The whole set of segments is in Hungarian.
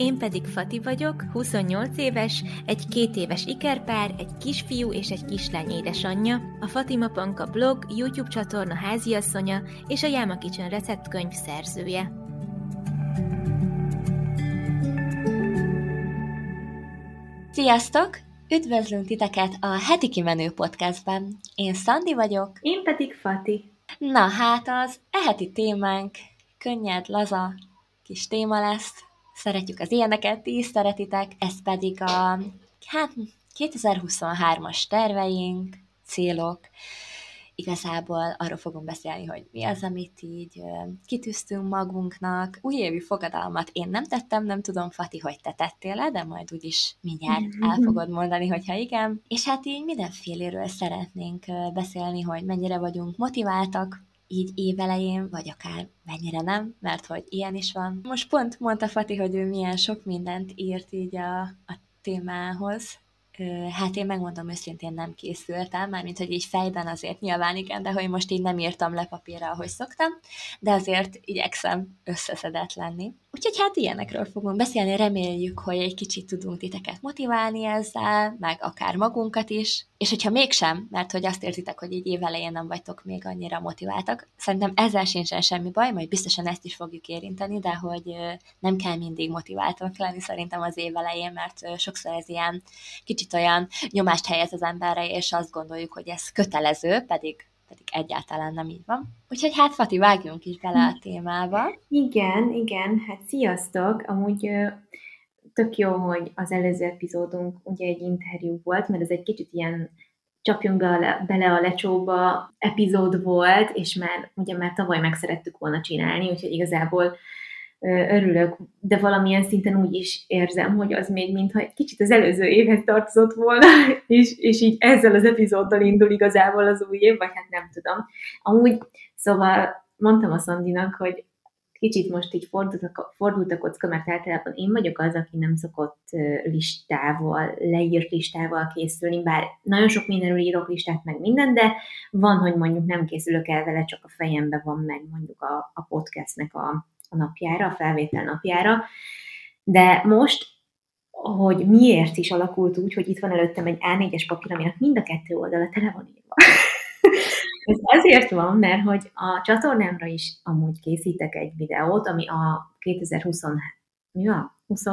Én pedig Fati vagyok, 28 éves, egy két éves ikerpár, egy kisfiú és egy kislány édesanyja, a Fatima Panka blog, YouTube csatorna háziasszonya és a Jáma Kitchen receptkönyv szerzője. Sziasztok! Üdvözlünk titeket a Heti Kimenő podcastben. Én Szandi vagyok. Én pedig Fati. Na hát az eheti témánk könnyed, laza kis téma lesz, szeretjük az ilyeneket, ti is szeretitek, ez pedig a hát 2023-as terveink, célok, igazából arról fogunk beszélni, hogy mi az, amit így kitűztünk magunknak. Újévi fogadalmat én nem tettem, nem tudom, Fati, hogy te tettél de majd úgyis mindjárt el fogod mondani, hogyha igen. És hát így mindenféléről szeretnénk beszélni, hogy mennyire vagyunk motiváltak, így évelején, vagy akár mennyire nem, mert hogy ilyen is van. Most pont mondta Fati, hogy ő milyen sok mindent írt így a, a témához, Hát én megmondom őszintén nem készültem, mármint hogy így fejben azért nyilván igen, de hogy most így nem írtam le papírra, ahogy szoktam, de azért igyekszem összeszedett lenni. Úgyhogy hát ilyenekről fogunk beszélni, reméljük, hogy egy kicsit tudunk titeket motiválni ezzel, meg akár magunkat is, és hogyha mégsem, mert hogy azt érzitek, hogy így évelején nem vagytok még annyira motiváltak, szerintem ezzel sincsen semmi baj, majd biztosan ezt is fogjuk érinteni, de hogy nem kell mindig motiváltak lenni szerintem az évelején, mert sokszor ez ilyen kicsit olyan nyomást helyez az emberre, és azt gondoljuk, hogy ez kötelező, pedig pedig egyáltalán nem így van. Úgyhogy hát Fati, vágjunk is bele a témába. Igen, igen, hát sziasztok! Amúgy tök jó, hogy az előző epizódunk ugye egy interjú volt, mert ez egy kicsit ilyen csapjunk be, bele a lecsóba epizód volt, és már ugye már tavaly meg szerettük volna csinálni, úgyhogy igazából örülök, de valamilyen szinten úgy is érzem, hogy az még mintha egy kicsit az előző évhez tartozott volna, és, és így ezzel az epizóddal indul igazából az új év, vagy hát nem tudom. Amúgy, szóval mondtam a Szandinak, hogy kicsit most így fordult a, fordult a kocka, mert általában én vagyok az, aki nem szokott listával, leírt listával készülni, bár nagyon sok mindenről írok listát, meg minden, de van, hogy mondjuk nem készülök el vele, csak a fejembe van meg mondjuk a, a podcastnek a, a napjára, a felvétel napjára. De most, hogy miért is alakult úgy, hogy itt van előttem egy A4-es papír, aminek mind a kettő oldala tele van írva. Ez azért van, mert hogy a csatornámra is amúgy készítek egy videót, ami a 2020 mi van? 20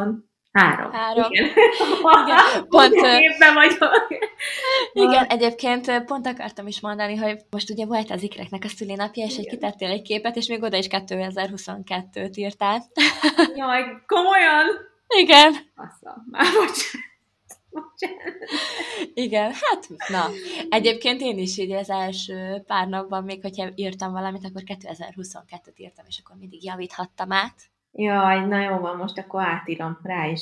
Három. Három. Igen. Igen. Pont, évben vagyok. Igen, egyébként pont akartam is mondani, hogy most ugye volt az ikreknek a szülinapja, és egy kitettél egy képet, és még oda is 2022-t írtál. Jaj, komolyan? Igen. Assza, már bocsánat. Igen, hát na. Egyébként én is így az első pár napban, még hogyha írtam valamit, akkor 2022-t írtam, és akkor mindig javíthattam át. Jaj, na jó van, most akkor átírom, rá is,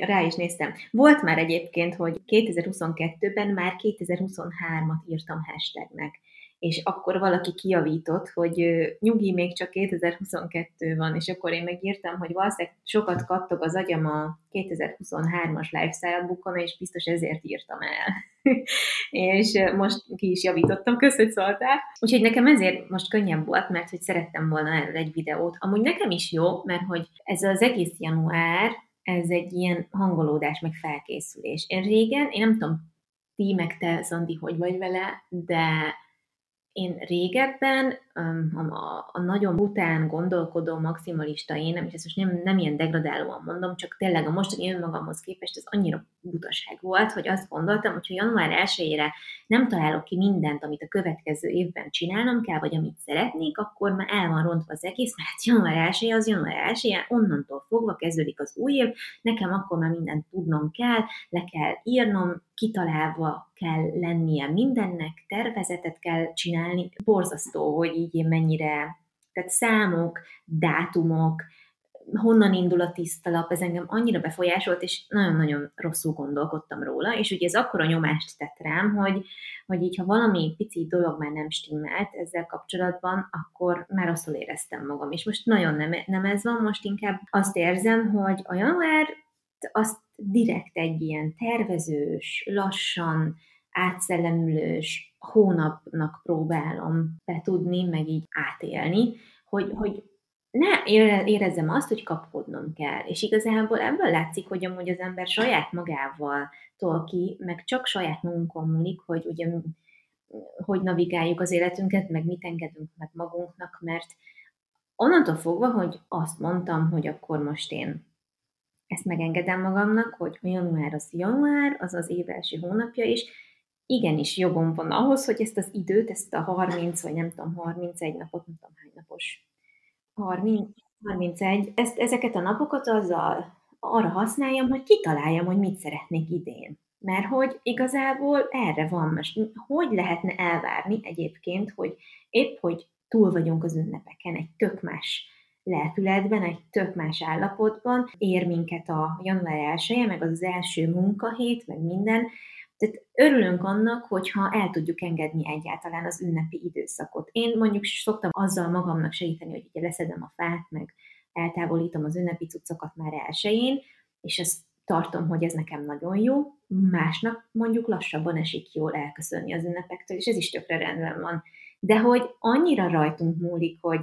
rá is néztem. Volt már egyébként, hogy 2022-ben már 2023-at írtam hashtagnek és akkor valaki kiavított, hogy nyugi, még csak 2022 van, és akkor én megírtam, hogy valószínűleg sokat kattog az agyam a 2023-as lifestyle bookon, és biztos ezért írtam el. és most ki is javítottam, köszönöm, hogy szóltál. Úgyhogy nekem ezért most könnyebb volt, mert hogy szerettem volna erről egy videót. Amúgy nekem is jó, mert hogy ez az egész január, ez egy ilyen hangolódás, meg felkészülés. Én régen, én nem tudom, ti meg te, Szandi, hogy vagy vele, de én régebben a, a nagyon bután, gondolkodó, maximalista én, és ezt most nem, nem ilyen degradálóan mondom, csak tényleg a mostani önmagamhoz képest ez annyira butaság volt, hogy azt gondoltam, hogy ha január 1 nem találok ki mindent, amit a következő évben csinálnom kell, vagy amit szeretnék, akkor már el van rontva az egész, mert hát január 1 az január 1 onnantól fogva kezdődik az új év, nekem akkor már mindent tudnom kell, le kell írnom, kitalálva kell lennie mindennek, tervezetet kell csinálni. Borzasztó, hogy én mennyire, tehát számok, dátumok, honnan indul a tiszta lap, ez engem annyira befolyásolt, és nagyon-nagyon rosszul gondolkodtam róla, és ugye ez akkora nyomást tett rám, hogy, hogy így, ha valami pici dolog már nem stimmelt ezzel kapcsolatban, akkor már rosszul éreztem magam, és most nagyon nem, nem ez van, most inkább azt érzem, hogy a január azt direkt egy ilyen tervezős, lassan, átszellemülős hónapnak próbálom betudni, meg így átélni, hogy, hogy ne érezzem azt, hogy kapkodnom kell. És igazából ebből látszik, hogy amúgy az ember saját magával tol ki, meg csak saját magunkon múlik, hogy ugye hogy navigáljuk az életünket, meg mit engedünk meg magunknak, mert onnantól fogva, hogy azt mondtam, hogy akkor most én ezt megengedem magamnak, hogy a január az január, az az év első hónapja, és igenis jogom van ahhoz, hogy ezt az időt, ezt a 30, vagy nem tudom, 31 napot, nem tudom hány napos 30, 31. Ezt, ezeket a napokat azzal arra használjam, hogy kitaláljam, hogy mit szeretnék idén. Mert hogy igazából erre van most. Hogy lehetne elvárni egyébként, hogy épp, hogy túl vagyunk az ünnepeken, egy tök más lelkületben, egy tök más állapotban, ér minket a január 1 meg az, első munkahét, meg minden, tehát örülünk annak, hogyha el tudjuk engedni egyáltalán az ünnepi időszakot. Én mondjuk szoktam azzal magamnak segíteni, hogy ugye leszedem a fát, meg eltávolítom az ünnepi cuccokat már elsőjén, és ezt tartom, hogy ez nekem nagyon jó. Másnak mondjuk lassabban esik jól elköszönni az ünnepektől, és ez is tökre rendben van. De hogy annyira rajtunk múlik, hogy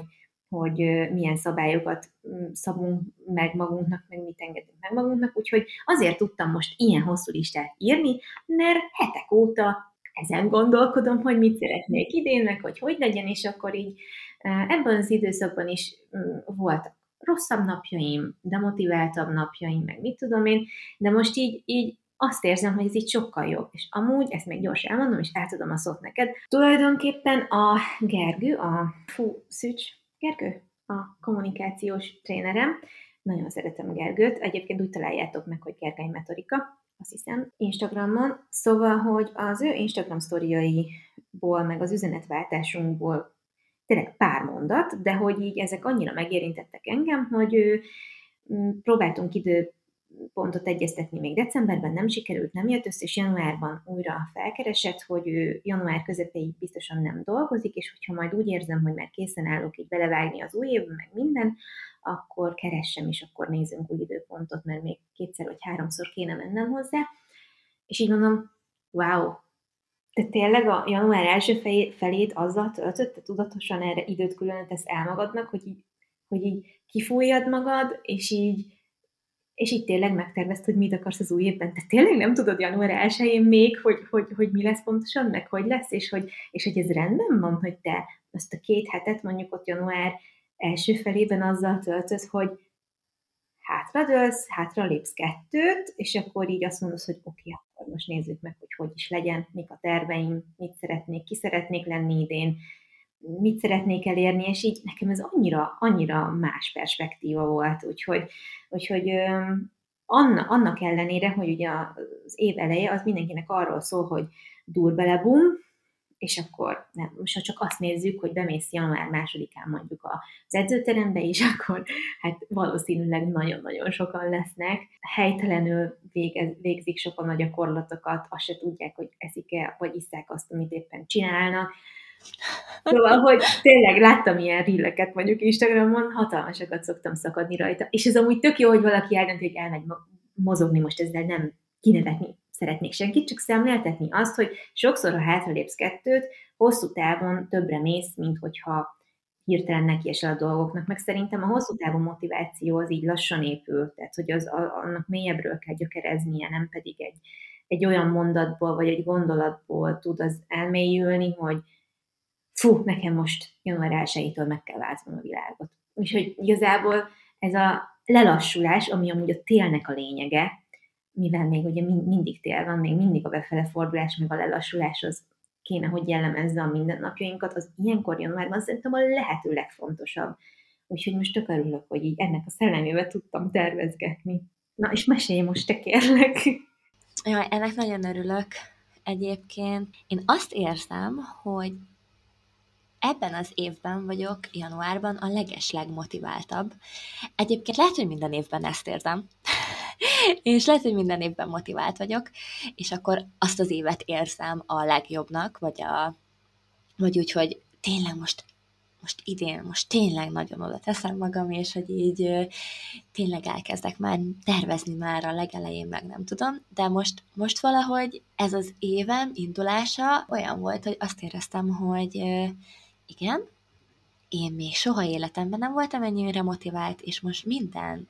hogy milyen szabályokat mm, szabunk meg magunknak, meg mit engedünk meg magunknak, úgyhogy azért tudtam most ilyen hosszú listát írni, mert hetek óta ezen gondolkodom, hogy mit szeretnék idén, meg hogy hogy legyen, és akkor így ebben az időszakban is mm, voltak rosszabb napjaim, demotiváltabb napjaim, meg mit tudom én, de most így, így azt érzem, hogy ez így sokkal jobb. És amúgy, ezt még gyorsan elmondom, és átadom a szót neked. Tulajdonképpen a Gergő, a fú, szücs, Gergő, a kommunikációs trénerem. Nagyon szeretem Gergőt. Egyébként úgy találjátok meg, hogy Gergely Metodika, azt hiszem, Instagramon. Szóval, hogy az ő Instagram sztoriaiból, meg az üzenetváltásunkból tényleg pár mondat, de hogy így ezek annyira megérintettek engem, hogy ő, mm, próbáltunk idő pontot egyeztetni még decemberben, nem sikerült, nem jött össze, és januárban újra felkeresett, hogy ő január közepéig biztosan nem dolgozik, és hogyha majd úgy érzem, hogy már készen állok így belevágni az új évben, meg minden, akkor keressem, és akkor nézzünk új időpontot, mert még kétszer vagy háromszor kéne mennem hozzá. És így mondom, wow, te tényleg a január első felét azzal töltött, te tudatosan erre időt különítesz el magadnak, hogy így, hogy így kifújjad magad, és így és itt tényleg megtervezted, hogy mit akarsz az új évben. Te tényleg nem tudod január 1 még, hogy, hogy, hogy mi lesz pontosan, meg hogy lesz, és hogy, és hogy ez rendben van, hogy te azt a két hetet mondjuk ott január első felében azzal töltöd, hogy hátradőlsz, hátra lépsz kettőt, és akkor így azt mondod, hogy oké, akkor most nézzük meg, hogy hogy is legyen, mik a terveim, mit szeretnék, ki szeretnék lenni idén, mit szeretnék elérni, és így nekem ez annyira, annyira más perspektíva volt, úgyhogy, úgyhogy annak, annak ellenére, hogy ugye az év eleje az mindenkinek arról szól, hogy dur bele bum, és akkor nem, most ha csak azt nézzük, hogy bemész január másodikán mondjuk az edzőterembe is, akkor hát valószínűleg nagyon-nagyon sokan lesznek. Helytelenül végez, végzik sokan a gyakorlatokat, azt se tudják, hogy eszik-e, vagy iszák azt, amit éppen csinálnak. Szóval, hogy tényleg láttam ilyen rilleket mondjuk Instagramon, hatalmasakat szoktam szakadni rajta. És ez amúgy tök jó, hogy valaki eldönti, hogy elmegy mozogni, most ezzel nem kinevetni szeretnék senkit, csak szemléltetni azt, hogy sokszor, ha hátralépsz kettőt, hosszú távon többre mész, mint hogyha hirtelen nekiesel a dolgoknak, meg szerintem a hosszú távú motiváció az így lassan épül, tehát hogy az, annak mélyebbről kell gyökereznie, nem pedig egy, egy olyan mondatból, vagy egy gondolatból tud az elmélyülni, hogy fú, nekem most január 1 meg kell változnom a világot. Úgyhogy igazából ez a lelassulás, ami amúgy a télnek a lényege, mivel még ugye mindig tél van, még mindig a befele fordulás, meg a lelassulás az kéne, hogy jellemezze a mindennapjainkat, az ilyenkor januárban szerintem a lehető legfontosabb. Úgyhogy most tök örülök, hogy így ennek a szellemével tudtam tervezgetni. Na, és mesélj most, te kérlek! Ja, ennek nagyon örülök egyébként. Én azt érzem, hogy ebben az évben vagyok, januárban a leges legmotiváltabb. Egyébként lehet, hogy minden évben ezt érzem, és lehet, hogy minden évben motivált vagyok, és akkor azt az évet érzem a legjobbnak, vagy, a, vagy úgy, hogy tényleg most most idén, most tényleg nagyon oda teszem magam, és hogy így tényleg elkezdek már tervezni már a legelején, meg nem tudom, de most, most valahogy ez az évem indulása olyan volt, hogy azt éreztem, hogy igen, én még soha életemben nem voltam ennyire motivált, és most minden,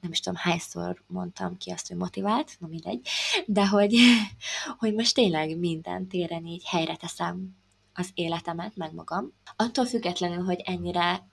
nem is tudom hányszor mondtam ki azt, hogy motivált, na mindegy, de hogy, hogy most tényleg minden téren így helyre teszem az életemet, meg magam. Attól függetlenül, hogy ennyire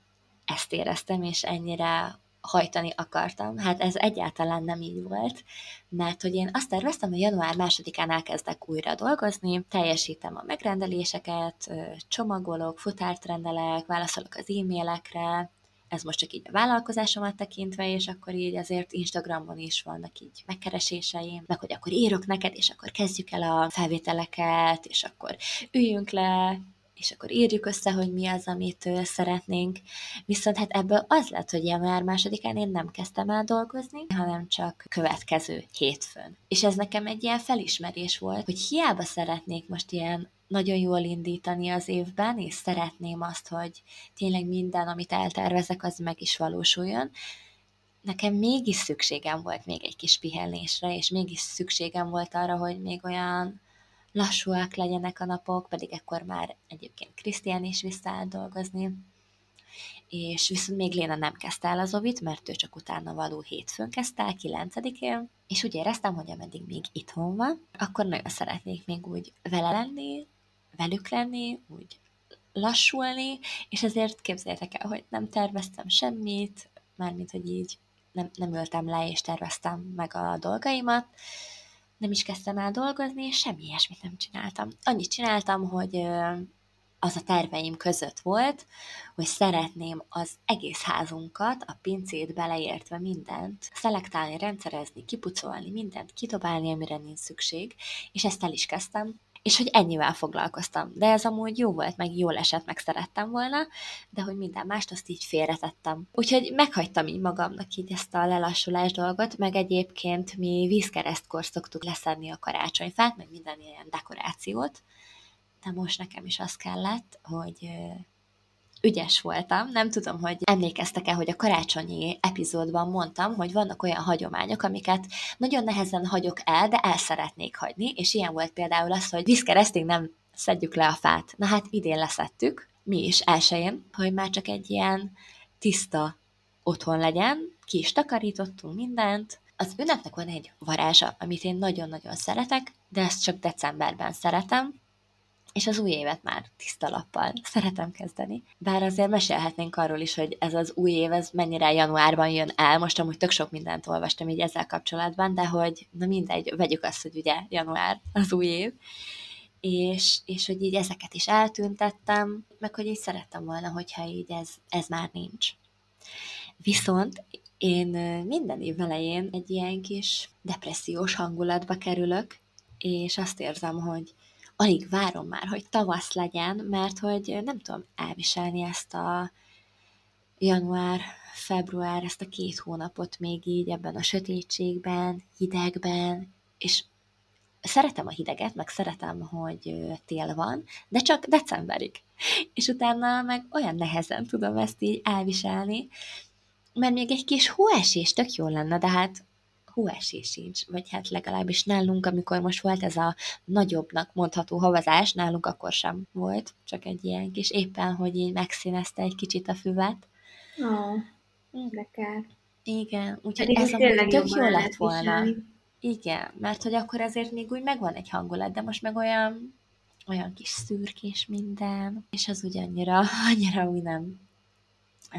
ezt éreztem, és ennyire hajtani akartam. Hát ez egyáltalán nem így volt, mert hogy én azt terveztem, hogy január másodikán elkezdek újra dolgozni, teljesítem a megrendeléseket, csomagolok, futárt rendelek, válaszolok az e-mailekre, ez most csak így a vállalkozásomat tekintve, és akkor így azért Instagramon is vannak így megkereséseim, meg hogy akkor írok neked, és akkor kezdjük el a felvételeket, és akkor üljünk le, és akkor írjuk össze, hogy mi az, amit szeretnénk. Viszont hát ebből az lett, hogy január másodikán én nem kezdtem el dolgozni, hanem csak következő hétfőn. És ez nekem egy ilyen felismerés volt, hogy hiába szeretnék most ilyen nagyon jól indítani az évben, és szeretném azt, hogy tényleg minden, amit eltervezek, az meg is valósuljon, nekem mégis szükségem volt még egy kis pihenésre, és mégis szükségem volt arra, hogy még olyan lassúak legyenek a napok, pedig ekkor már egyébként Krisztián is visszaállt dolgozni, és viszont még Léna nem kezdte el az ovit, mert ő csak utána való hétfőn kezdte el, 9-én, és úgy éreztem, hogy ameddig még itthon van, akkor nagyon szeretnék még úgy vele lenni, velük lenni, úgy lassulni, és ezért képzeljétek el, hogy nem terveztem semmit, mármint, hogy így nem, nem ültem le és terveztem meg a dolgaimat, nem is kezdtem el dolgozni, és semmi ilyesmit nem csináltam. Annyit csináltam, hogy az a terveim között volt, hogy szeretném az egész házunkat, a pincét beleértve mindent, szelektálni, rendszerezni, kipucolni, mindent, kidobálni, amire nincs szükség, és ezt el is kezdtem, és hogy ennyivel foglalkoztam. De ez amúgy jó volt, meg jól esett, meg szerettem volna, de hogy minden mást azt így félretettem. Úgyhogy meghagytam így magamnak így ezt a lelassulás dolgot, meg egyébként mi vízkeresztkor szoktuk leszedni a karácsonyfát, meg minden ilyen dekorációt, de most nekem is az kellett, hogy ügyes voltam. Nem tudom, hogy emlékeztek-e, hogy a karácsonyi epizódban mondtam, hogy vannak olyan hagyományok, amiket nagyon nehezen hagyok el, de el szeretnék hagyni, és ilyen volt például az, hogy vízkeresztig nem szedjük le a fát. Na hát idén leszettük, mi is elsőjén, hogy már csak egy ilyen tiszta otthon legyen, ki is takarítottunk mindent, az ünnepnek van egy varázsa, amit én nagyon-nagyon szeretek, de ezt csak decemberben szeretem, és az új évet már tiszta lappal szeretem kezdeni. Bár azért mesélhetnénk arról is, hogy ez az új év, ez mennyire januárban jön el, most amúgy tök sok mindent olvastam így ezzel kapcsolatban, de hogy na mindegy, vegyük azt, hogy ugye január az új év, és, és hogy így ezeket is eltüntettem, meg hogy így szerettem volna, hogyha így ez, ez már nincs. Viszont én minden év elején egy ilyen kis depressziós hangulatba kerülök, és azt érzem, hogy alig várom már, hogy tavasz legyen, mert hogy nem tudom elviselni ezt a január, február, ezt a két hónapot még így ebben a sötétségben, hidegben, és szeretem a hideget, meg szeretem, hogy tél van, de csak decemberig. És utána meg olyan nehezen tudom ezt így elviselni, mert még egy kis hóesés tök jó lenne, de hát hóesés sincs, vagy hát legalábbis nálunk, amikor most volt ez a nagyobbnak mondható havazás, nálunk akkor sem volt, csak egy ilyen kis éppen, hogy így megszínezte egy kicsit a füvet. Ó, oh, de kár. Igen, úgyhogy Pedig ez a tök jó lett volna. Viselni. Igen, mert hogy akkor azért még úgy megvan egy hangulat, de most meg olyan olyan kis szürkés minden, és az úgy annyira, annyira úgy nem,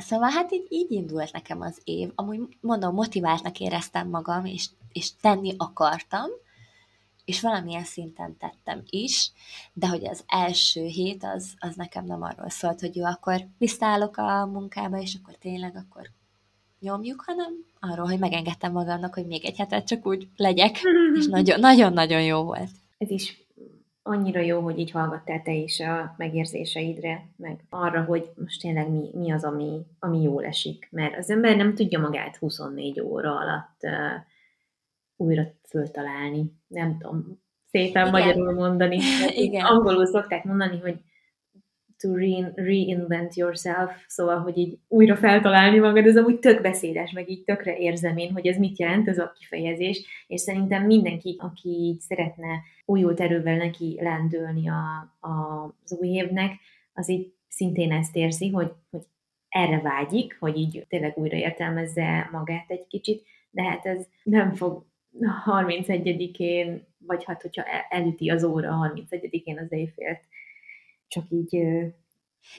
Szóval hát így, így indult nekem az év. Amúgy mondom, motiváltnak éreztem magam, és, és tenni akartam, és valamilyen szinten tettem is, de hogy az első hét az, az nekem nem arról szólt, hogy jó, akkor visszaállok a munkába, és akkor tényleg akkor nyomjuk, hanem arról, hogy megengedtem magamnak, hogy még egy hetet csak úgy legyek, és nagyon-nagyon-nagyon jó volt. Ez is annyira jó, hogy így hallgattál te is a megérzéseidre, meg arra, hogy most tényleg mi, mi az, ami, ami jól esik. Mert az ember nem tudja magát 24 óra alatt uh, újra föltalálni. Nem tudom szépen Igen. magyarul mondani. Igen. Angolul szokták mondani, hogy to re- reinvent yourself, szóval, hogy így újra feltalálni magad, ez amúgy tök beszédes, meg így tökre érzem én, hogy ez mit jelent, ez a kifejezés, és szerintem mindenki, aki így szeretne újult erővel neki lendülni a, a, az új évnek, az így szintén ezt érzi, hogy, hogy erre vágyik, hogy így tényleg újra értelmezze magát egy kicsit, de hát ez nem fog 31-én, vagy hát, hogyha elüti az óra 31-én az éjfélt, csak így...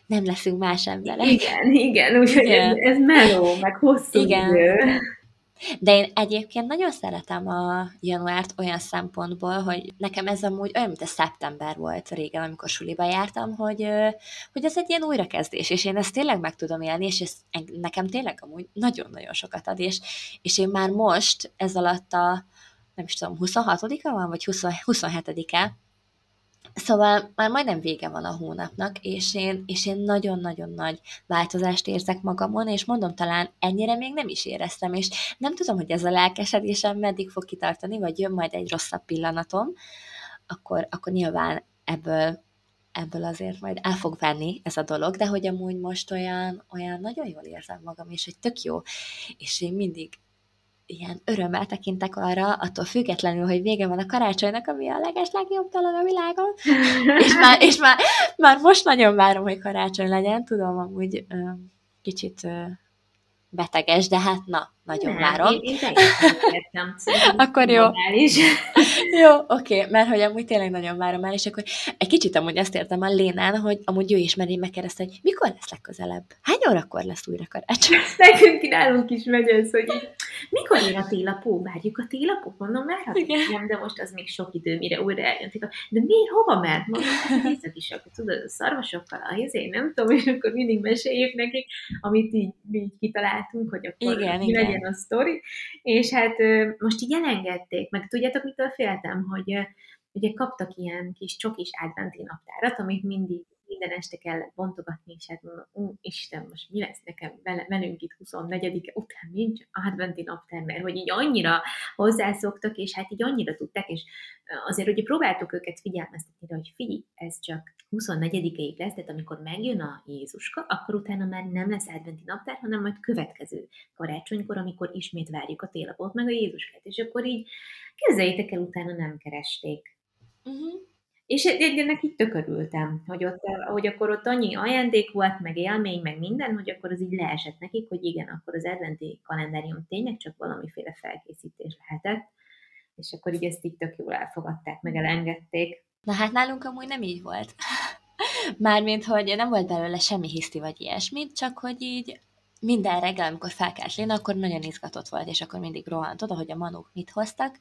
Nem leszünk más emberek. Igen, igen, úgyhogy ez, ez meló, meg hosszú igen. idő. De én egyébként nagyon szeretem a januárt olyan szempontból, hogy nekem ez amúgy olyan, mint a szeptember volt régen, amikor suliba jártam, hogy, hogy ez egy ilyen újrakezdés, és én ezt tényleg meg tudom élni, és ez nekem tényleg amúgy nagyon-nagyon sokat ad, és, és én már most ez alatt a nem is tudom, 26-a van, vagy 20, 27-e, Szóval már majdnem vége van a hónapnak, és én, és én nagyon-nagyon nagy változást érzek magamon, és mondom, talán ennyire még nem is éreztem, és nem tudom, hogy ez a lelkesedésem meddig fog kitartani, vagy jön majd egy rosszabb pillanatom, akkor, akkor nyilván ebből, ebből azért majd el fog venni ez a dolog, de hogy amúgy most olyan, olyan nagyon jól érzem magam, és hogy tök jó, és én mindig ilyen örömmel tekintek arra, attól függetlenül, hogy vége van a karácsonynak, ami a leges legjobb dolog a világon, és, már, és már, már most nagyon várom, hogy karácsony legyen, tudom, amúgy ö, kicsit ö, beteges, de hát na, nagyon Nem, várom. Én, én értem. akkor jó. jó, oké, okay, mert hogy amúgy tényleg nagyon várom már, és akkor egy kicsit amúgy azt értem a Lénán, hogy amúgy ő is meré megkérdezte, hogy mikor lesz legközelebb? Hány órakor lesz újra karácsony? Nekünk nálunk is megy ez, hogy mikor jön a télapó? Várjuk a télapót? Mondom, már igen. de most az még sok idő, mire újra eljöntik. De miért hova ment? Mondom, hát is, akkor tudod, a szarvasokkal, a én nem tudom, és akkor mindig meséljük nekik, amit így, így kitaláltunk, hogy akkor igen, igen. Legyen a sztori. És hát most így elengedték, meg tudjátok, mitől féltem, hogy ugye kaptak ilyen kis csokis adventi naptárat, amit mindig minden este kellett bontogatni, és hát mondom, ú, Isten, most mi lesz nekem vele, velünk itt 24-e után nincs adventi naptár, mert hogy így annyira hozzászoktak, és hát így annyira tudták, és azért ugye próbáltuk őket figyelmeztetni, hogy figyelj, ez csak 24-ig lesz, tehát amikor megjön a Jézuska, akkor utána már nem lesz adventi naptár, hanem majd következő karácsonykor, amikor ismét várjuk a télapot, meg a Jézuskát, és akkor így kezdjétek el, utána nem keresték. Uh-huh. És ennek így tökörültem, hogy ott, hogy akkor ott annyi ajándék volt, meg élmény, meg minden, hogy akkor az így leesett nekik, hogy igen, akkor az adventi kalendárium tényleg csak valamiféle felkészítés lehetett, és akkor így ezt így tök jól elfogadták, meg elengedték. Na hát nálunk amúgy nem így volt. Mármint, hogy nem volt belőle semmi hiszti vagy ilyesmit, csak hogy így minden reggel, amikor felkelt Léna, akkor nagyon izgatott volt, és akkor mindig rohant oda, hogy a manuk mit hoztak,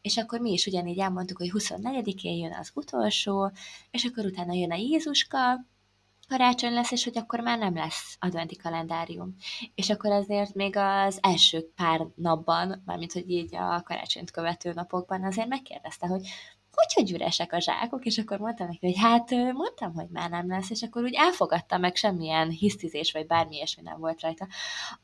és akkor mi is ugyanígy elmondtuk, hogy 24-én jön az utolsó, és akkor utána jön a Jézuska, karácsony lesz, és hogy akkor már nem lesz adventi kalendárium. És akkor azért még az első pár napban, mármint hogy így a karácsonyt követő napokban azért megkérdezte, hogy hogy, hogy üresek a zsákok, és akkor mondtam neki, hogy hát mondtam, hogy már nem lesz, és akkor úgy elfogadta meg, semmilyen hisztizés, vagy bármi ilyesmi nem volt rajta,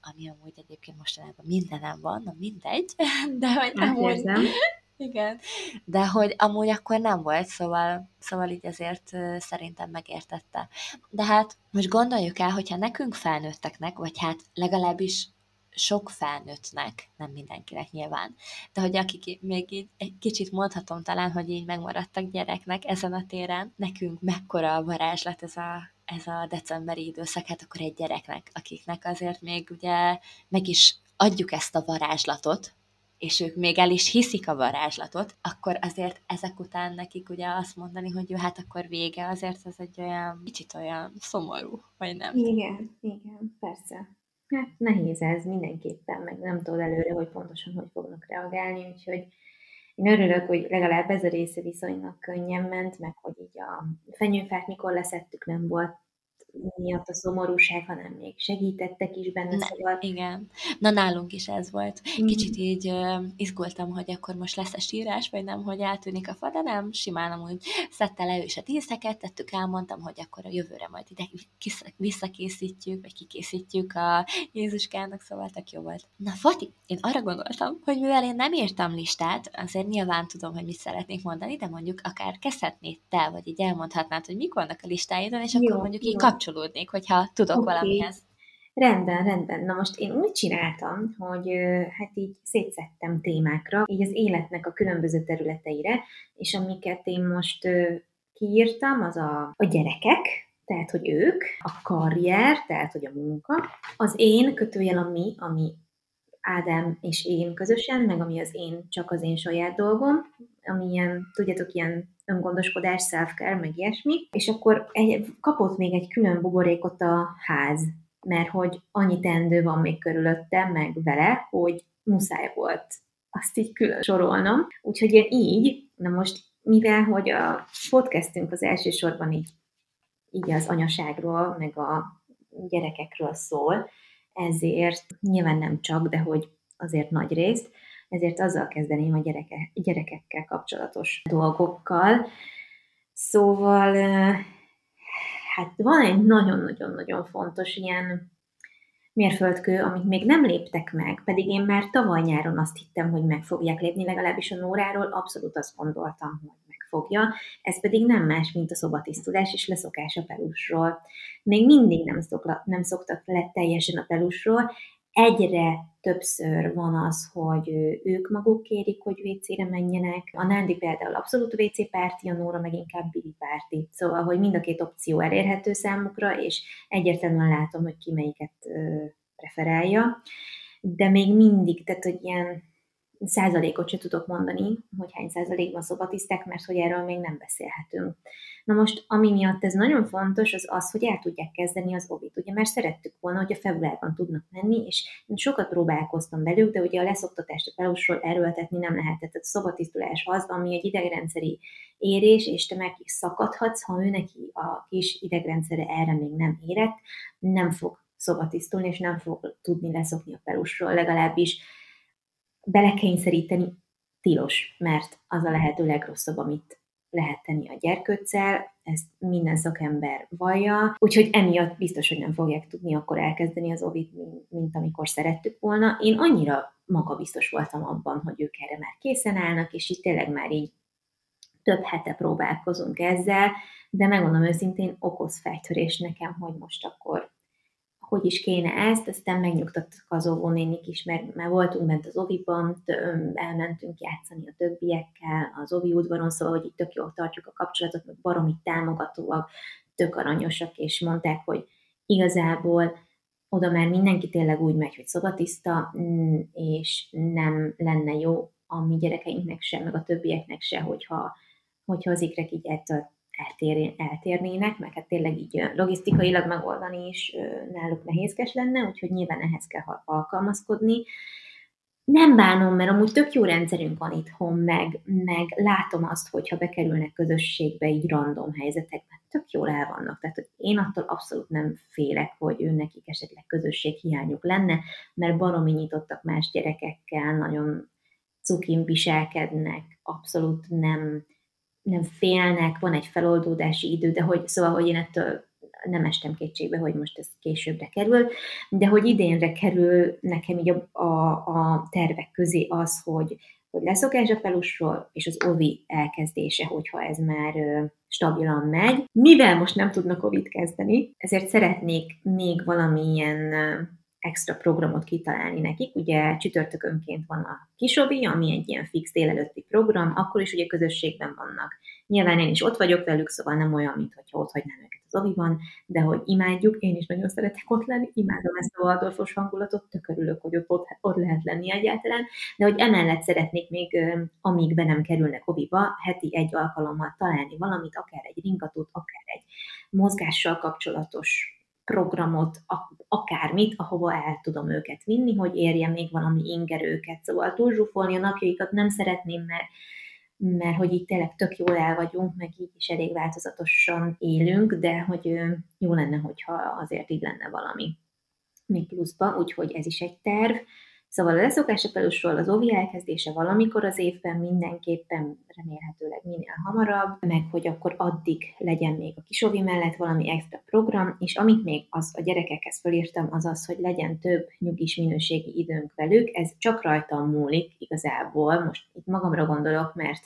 ami amúgy egyébként mostanában mindenem van, na mindegy, de hogy hát amúgy, érzem. Igen, de hogy amúgy akkor nem volt, szóval, szóval így azért szerintem megértette. De hát most gondoljuk el, hogyha nekünk felnőtteknek, vagy hát legalábbis sok felnőttnek, nem mindenkinek nyilván, de hogy akik még így egy kicsit mondhatom talán, hogy így megmaradtak gyereknek ezen a téren, nekünk mekkora a varázslat ez a, ez a decemberi időszak, hát akkor egy gyereknek, akiknek azért még ugye meg is adjuk ezt a varázslatot, és ők még el is hiszik a varázslatot, akkor azért ezek után nekik ugye azt mondani, hogy jó, hát akkor vége, azért ez egy olyan kicsit olyan szomorú, vagy nem? Igen, igen, persze. Hát nehéz ez mindenképpen, meg nem tudod előre, hogy pontosan hogy fognak reagálni, úgyhogy én örülök, hogy legalább ez a része viszonylag könnyen ment, meg hogy így a fenyőfát mikor leszettük, nem volt miatt a szomorúság, hanem még segítettek is benne, ne, szóval... Igen. Na nálunk is ez volt. Mhm. Kicsit így uh, izgultam, hogy akkor most lesz-e sírás, vagy nem, hogy eltűnik a fa, de nem, simán amúgy szedte le ő is a díszeket, tettük, elmondtam, hogy akkor a jövőre majd ide visszakészítjük, vagy kikészítjük a Jézuskának, szóval tök jó volt. Na Fati, én arra gondoltam, hogy mivel én nem írtam listát, azért nyilván tudom, hogy mit szeretnék mondani, de mondjuk akár kezdhetnéd te, vagy így elmondhatnád, hogy mik vannak a listáidon, és jó, akkor mondjuk jó. így kapcsolódnék, hogyha tudok okay. valamihez. Rendben, rendben. Na most én úgy csináltam, hogy hát így szétszettem témákra, így az életnek a különböző területeire, és amiket én most kiírtam, az a, a gyerekek, tehát, hogy ők, a karrier, tehát, hogy a munka, az én, kötőjel a mi, ami Ádám és én közösen, meg ami az én, csak az én saját dolgom, ami ilyen, tudjátok, ilyen öngondoskodás, self-care, meg ilyesmi, és akkor egy, kapott még egy külön buborékot a ház, mert hogy annyi tendő van még körülöttem, meg vele, hogy muszáj volt azt így külön sorolnom. Úgyhogy én így, na most mivel hogy a podcastünk az elsősorban így, így az anyaságról, meg a gyerekekről szól, ezért nyilván nem csak, de hogy azért nagy részt, ezért azzal kezdeném a gyereke, gyerekekkel kapcsolatos dolgokkal. Szóval hát van egy nagyon-nagyon-nagyon fontos ilyen mérföldkő, amit még nem léptek meg, pedig én már tavaly nyáron azt hittem, hogy meg fogják lépni, legalábbis a Nóráról abszolút azt gondoltam, hogy fogja, ez pedig nem más, mint a szobatisztulás és leszokás a pelusról. Még mindig nem, szokla, nem szoktak le teljesen a pelusról, egyre többször van az, hogy ők maguk kérik, hogy WC-re menjenek. A Nándi például abszolút WC párti, a Nóra meg inkább Bibi párti. Szóval, hogy mind a két opció elérhető számukra, és egyértelműen látom, hogy ki melyiket preferálja. De még mindig, tehát, hogy ilyen százalékot se tudok mondani, hogy hány százalékban szobatisztek, mert hogy erről még nem beszélhetünk. Na most, ami miatt ez nagyon fontos, az az, hogy el tudják kezdeni az ovit. Ugye, mert szerettük volna, hogy a februárban tudnak menni, és én sokat próbálkoztam velük, de ugye a leszoktatást a pelusról erőltetni nem lehetett. A szobatisztulás az, ami egy idegrendszeri érés, és te meg szakadhatsz, ha ő neki a kis idegrendszere erre még nem érett, nem fog szobatisztulni, és nem fog tudni leszokni a pelusról, legalábbis belekényszeríteni tilos, mert az a lehető legrosszabb, amit lehet tenni a gyerkőccel, ezt minden szakember vallja, úgyhogy emiatt biztos, hogy nem fogják tudni akkor elkezdeni az ovit, mint, mint amikor szerettük volna. Én annyira magabiztos voltam abban, hogy ők erre már készen állnak, és itt tényleg már így több hete próbálkozunk ezzel, de megmondom őszintén, okoz fejtörés nekem, hogy most akkor hogy is kéne ezt, aztán megnyugtattak az óvónénik is, mert már voltunk bent az oviban, elmentünk játszani a többiekkel, az ovi udvaron, szóval, hogy itt tök jól tartjuk a kapcsolatot, meg baromi támogatóak, tök aranyosak, és mondták, hogy igazából oda már mindenki tényleg úgy megy, hogy szobatiszta, mm, és nem lenne jó a mi gyerekeinknek se, meg a többieknek se, hogyha, hogyha az ikrek így ettől eltér, eltérnének, meg hát tényleg így logisztikailag megoldani is náluk nehézkes lenne, úgyhogy nyilván ehhez kell alkalmazkodni. Nem bánom, mert amúgy tök jó rendszerünk van itthon, meg, meg látom azt, hogyha bekerülnek közösségbe így random helyzetekben, tök jól el vannak. Tehát hogy én attól abszolút nem félek, hogy ő nekik esetleg közösség hiányuk lenne, mert baromi nyitottak más gyerekekkel, nagyon cukin viselkednek, abszolút nem nem félnek, van egy feloldódási idő, de hogy, szóval, hogy én ettől nem estem kétségbe, hogy most ez későbbre kerül, de hogy idénre kerül nekem így a, a, a tervek közé az, hogy, hogy leszokás a pelusról, és az ovi elkezdése, hogyha ez már stabilan megy. Mivel most nem tudnak ovit kezdeni, ezért szeretnék még valamilyen extra programot kitalálni nekik. Ugye csütörtökönként van a kisobi, ami egy ilyen fix délelőtti program, akkor is ugye közösségben vannak. Nyilván én is ott vagyok velük, szóval nem olyan, mintha ott hagynám őket az oviban, de hogy imádjuk, én is nagyon szeretek ott lenni, imádom ezt a Waldorfos hangulatot, tök örülök, hogy ott, ott, ott lehet lenni egyáltalán, de hogy emellett szeretnék még, amíg be nem kerülnek oviba, heti egy alkalommal találni valamit, akár egy ringatót, akár egy mozgással kapcsolatos programot, akármit, ahova el tudom őket vinni, hogy érjen még valami inger őket. Szóval túlzsúfolni a napjaikat nem szeretném, mert mert hogy így tényleg tök jól el vagyunk, meg így is elég változatosan élünk, de hogy jó lenne, hogyha azért így lenne valami még pluszba, úgyhogy ez is egy terv. Szóval a leszokásapelősről az OVI elkezdése valamikor az évben mindenképpen remélhetőleg minél hamarabb, meg hogy akkor addig legyen még a kisovi mellett valami extra program, és amit még az a gyerekekhez felírtam, az az, hogy legyen több nyugis minőségi időnk velük, ez csak rajtam múlik igazából, most itt magamra gondolok, mert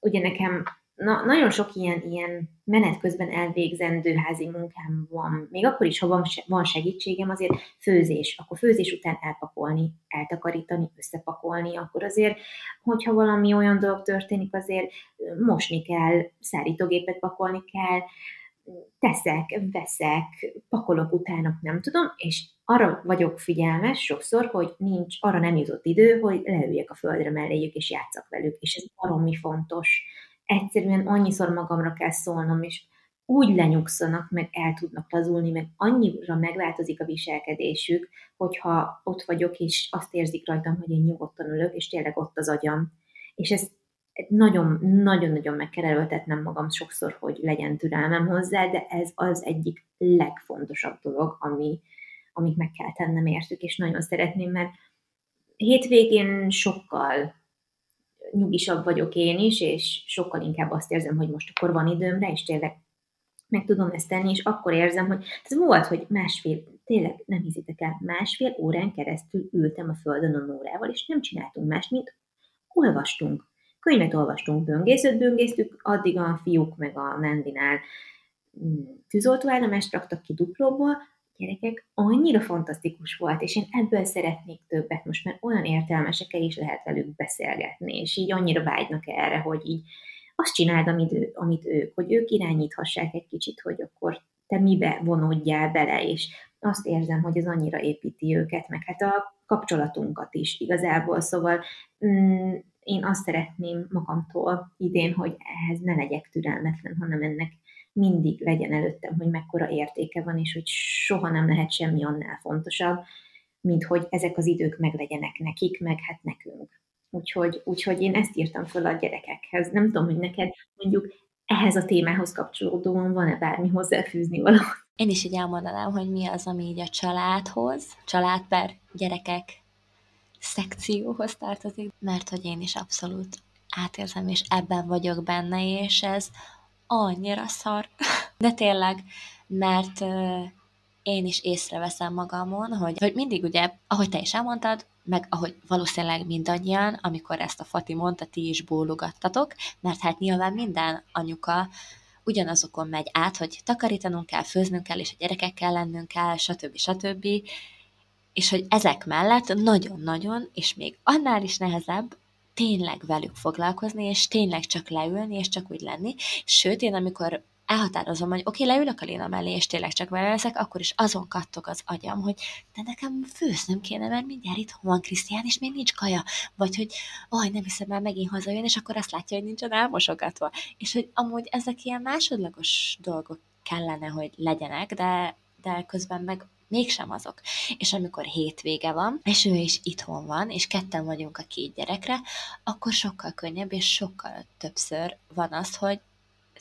ugye nekem na, nagyon sok ilyen, ilyen menet közben elvégzendő házi munkám van. Még akkor is, ha van, segítségem, azért főzés. Akkor főzés után elpakolni, eltakarítani, összepakolni. Akkor azért, hogyha valami olyan dolog történik, azért mosni kell, szárítógépet pakolni kell, teszek, veszek, pakolok utána, nem tudom, és arra vagyok figyelmes sokszor, hogy nincs, arra nem jutott idő, hogy leüljek a földre melléjük, és játszak velük, és ez baromi fontos egyszerűen annyiszor magamra kell szólnom, és úgy lenyugszanak, meg el tudnak lazulni, meg annyira megváltozik a viselkedésük, hogyha ott vagyok, és azt érzik rajtam, hogy én nyugodtan ülök, és tényleg ott az agyam. És ez nagyon-nagyon meg kell erőltetnem magam sokszor, hogy legyen türelmem hozzá, de ez az egyik legfontosabb dolog, ami, amit meg kell tennem értük, és nagyon szeretném, mert hétvégén sokkal nyugisabb vagyok én is, és sokkal inkább azt érzem, hogy most akkor van időmre, és tényleg meg tudom ezt tenni, és akkor érzem, hogy ez volt, hogy másfél, tényleg nem hiszitek el, másfél órán keresztül ültem a földön a Nórával, és nem csináltunk más, mint olvastunk. Könyvet olvastunk, böngészőt böngésztük, addig a fiúk meg a Nandinál mm, tűzoltóállomást raktak ki duplóból, gyerekek, annyira fantasztikus volt, és én ebből szeretnék többet most, mert olyan értelmesekkel is lehet velük beszélgetni, és így annyira vágynak erre, hogy így azt csináld, amit, ő, amit ők, hogy ők irányíthassák egy kicsit, hogy akkor te mibe vonódjál bele, és azt érzem, hogy ez annyira építi őket, meg hát a kapcsolatunkat is igazából, szóval mm, én azt szeretném magamtól idén, hogy ehhez ne legyek türelmetlen, hanem ennek mindig legyen előttem, hogy mekkora értéke van, és hogy soha nem lehet semmi annál fontosabb, mint hogy ezek az idők meglegyenek nekik, meg hát nekünk. Úgyhogy, úgyhogy én ezt írtam föl a gyerekekhez. Nem tudom, hogy neked mondjuk ehhez a témához kapcsolódóan van-e bármi hozzáfűzni való. Én is így elmondanám, hogy mi az, ami így a családhoz, család per gyerekek szekcióhoz tartozik, mert hogy én is abszolút átérzem, és ebben vagyok benne, és ez annyira szar. De tényleg, mert én is észreveszem magamon, hogy, hogy mindig ugye, ahogy te is elmondtad, meg ahogy valószínűleg mindannyian, amikor ezt a Fati mondta, ti is bólogattatok, mert hát nyilván minden anyuka ugyanazokon megy át, hogy takarítanunk kell, főznünk kell, és a gyerekekkel lennünk kell, stb. stb. És hogy ezek mellett nagyon-nagyon, és még annál is nehezebb tényleg velük foglalkozni, és tényleg csak leülni, és csak úgy lenni. Sőt, én amikor elhatározom, hogy oké, okay, leülök a Léna mellé, és tényleg csak vele leszek, akkor is azon kattog az agyam, hogy de nekem főznöm kéne, mert mindjárt itt van Krisztián, és még nincs kaja. Vagy hogy, oj, nem hiszem már megint hazajön, és akkor azt látja, hogy nincsen elmosogatva. És hogy amúgy ezek ilyen másodlagos dolgok kellene, hogy legyenek, de, de közben meg mégsem azok. És amikor hétvége van, és ő is itthon van, és ketten vagyunk a két gyerekre, akkor sokkal könnyebb, és sokkal többször van az, hogy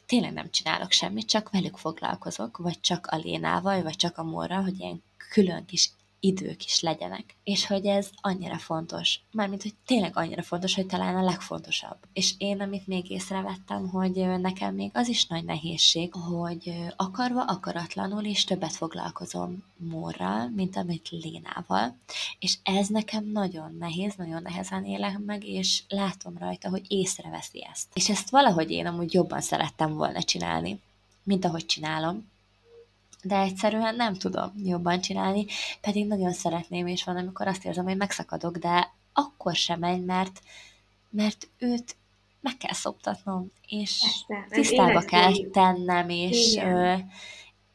tényleg nem csinálok semmit, csak velük foglalkozok, vagy csak a Lénával, vagy csak a Morra, hogy ilyen külön kis idők is legyenek. És hogy ez annyira fontos, mármint, hogy tényleg annyira fontos, hogy talán a legfontosabb. És én, amit még észrevettem, hogy nekem még az is nagy nehézség, hogy akarva, akaratlanul is többet foglalkozom Morral, mint amit Lénával. És ez nekem nagyon nehéz, nagyon nehezen élek meg, és látom rajta, hogy észreveszi ezt. És ezt valahogy én amúgy jobban szerettem volna csinálni, mint ahogy csinálom de egyszerűen nem tudom jobban csinálni, pedig nagyon szeretném, és van, amikor azt érzem, hogy megszakadok, de akkor sem megy, mert, mert őt meg kell szoptatnom, és Persze, tisztába kell tennem, és, ö,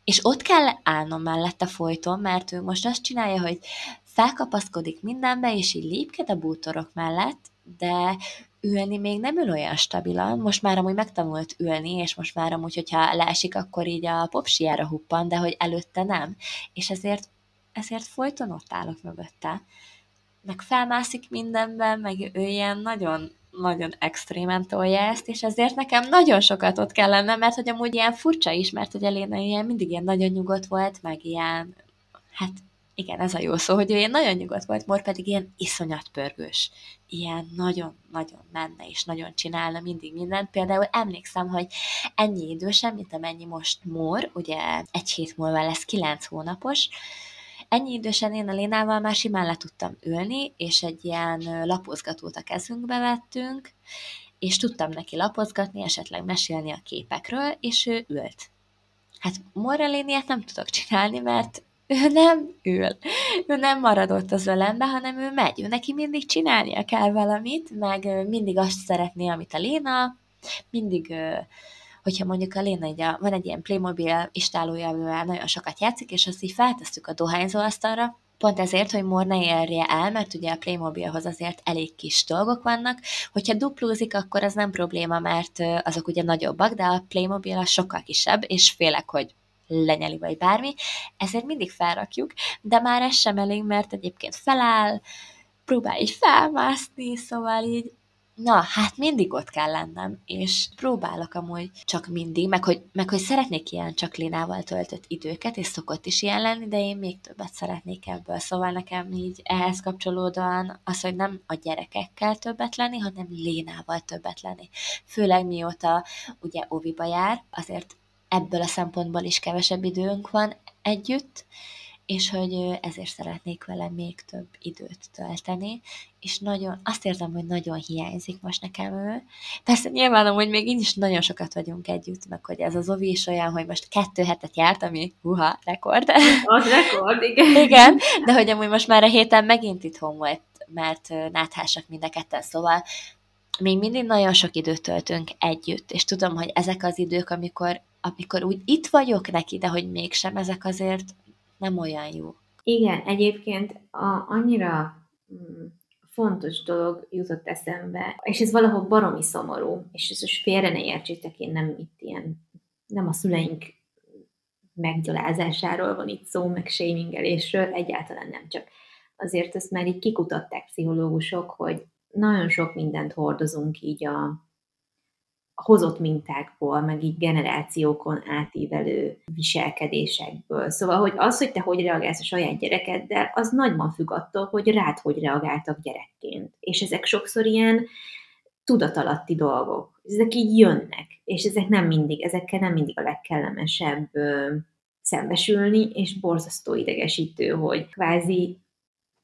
és ott kell állnom mellette folyton, mert ő most azt csinálja, hogy felkapaszkodik mindenbe, és így lépked a bútorok mellett, de ülni még nem ül olyan stabilan, most már amúgy megtanult ülni, és most már amúgy, hogyha leesik, akkor így a popsiára huppan, de hogy előtte nem. És ezért, ezért folyton ott állok mögötte. meg felmászik mindenben, meg ő ilyen nagyon nagyon extrémen tolja ezt, és ezért nekem nagyon sokat ott kell lennem, mert hogy amúgy ilyen furcsa is, mert hogy Eléna ilyen mindig ilyen nagyon nyugodt volt, meg ilyen, hát igen, ez a jó szó, hogy ő ilyen nagyon nyugodt volt, Mor pedig ilyen iszonyat pörgős, ilyen nagyon-nagyon menne és nagyon csinálna mindig mindent. Például emlékszem, hogy ennyi idősen, mint amennyi most Mor, ugye egy hét múlva lesz kilenc hónapos, ennyi idősen én a Lénával már simán le tudtam ülni, és egy ilyen lapozgatót a kezünkbe vettünk, és tudtam neki lapozgatni, esetleg mesélni a képekről, és ő ült. Hát Moreléniát nem tudok csinálni, mert ő nem ül. Ő nem maradott az ölembe, hanem ő megy. Ő neki mindig csinálnia kell valamit, meg mindig azt szeretné, amit a Léna, mindig hogyha mondjuk a Léna egy van egy ilyen Playmobil istálója, amivel nagyon sokat játszik, és azt így feltesszük a dohányzóasztalra, Pont ezért, hogy Mor ne érje el, mert ugye a Playmobilhoz azért elég kis dolgok vannak. Hogyha duplózik, akkor az nem probléma, mert azok ugye nagyobbak, de a Playmobil az sokkal kisebb, és félek, hogy lenyeli vagy bármi, ezért mindig felrakjuk, de már ez sem elég, mert egyébként feláll, próbál így felmászni, szóval így Na, hát mindig ott kell lennem, és próbálok amúgy csak mindig, meg hogy, meg hogy szeretnék ilyen csak Lénával töltött időket, és szokott is ilyen lenni, de én még többet szeretnék ebből. Szóval nekem így ehhez kapcsolódóan az, hogy nem a gyerekekkel többet lenni, hanem Lénával többet lenni. Főleg mióta ugye Oviba jár, azért ebből a szempontból is kevesebb időnk van együtt, és hogy ezért szeretnék vele még több időt tölteni, és nagyon, azt érzem, hogy nagyon hiányzik most nekem ő. Persze nyilván hogy még így is nagyon sokat vagyunk együtt, meg hogy ez az Ovi is olyan, hogy most kettő hetet járt, ami huha, rekord. Az rekord, igen. igen, de hogy amúgy most már a héten megint itthon volt, mert náthásak mind a ketten, szóval még mindig nagyon sok időt töltünk együtt, és tudom, hogy ezek az idők, amikor, amikor úgy itt vagyok neki, de hogy mégsem, ezek azért nem olyan jó. Igen, egyébként a, annyira mm, fontos dolog jutott eszembe, és ez valahol baromi szomorú, és ez most félre ne értsétek, én nem itt ilyen, nem a szüleink meggyalázásáról van itt szó, meg shamingelésről, egyáltalán nem csak. Azért ezt már így kikutatták pszichológusok, hogy nagyon sok mindent hordozunk így a, hozott mintákból, meg így generációkon átívelő viselkedésekből. Szóval, hogy az, hogy te hogy reagálsz a saját gyerekeddel, az nagyban függ attól, hogy rád hogy reagáltak gyerekként. És ezek sokszor ilyen tudatalatti dolgok. Ezek így jönnek, és ezek nem mindig, ezekkel nem mindig a legkellemesebb ö, szembesülni, és borzasztó idegesítő, hogy kvázi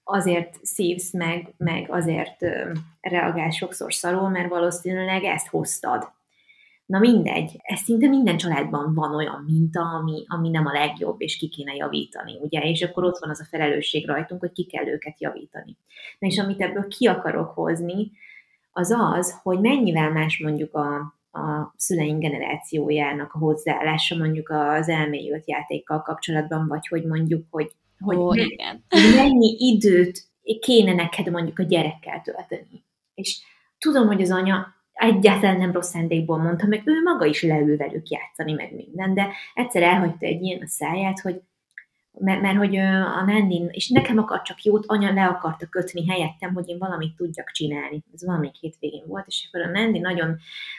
azért szívsz meg, meg azért ö, reagálsz sokszor szarul, mert valószínűleg ezt hoztad Na mindegy, ez szinte minden családban van olyan minta, ami, ami nem a legjobb, és ki kéne javítani, ugye? És akkor ott van az a felelősség rajtunk, hogy ki kell őket javítani. Na és amit ebből ki akarok hozni, az az, hogy mennyivel más mondjuk a, a szüleink generációjának a hozzáállása mondjuk az elmélyült játékkal kapcsolatban, vagy hogy mondjuk, hogy, hogy, Ó, igen. hogy mennyi időt kéne neked mondjuk a gyerekkel tölteni. És tudom, hogy az anya egyáltalán nem rossz szándékból mondta, meg ő maga is leül velük játszani, meg minden, de egyszer elhagyta egy ilyen a száját, hogy mert, mert hogy a Nandin, és nekem akar csak jót, anya le akarta kötni helyettem, hogy én valamit tudjak csinálni. Ez valamelyik hétvégén volt, és akkor a Nandi nagyon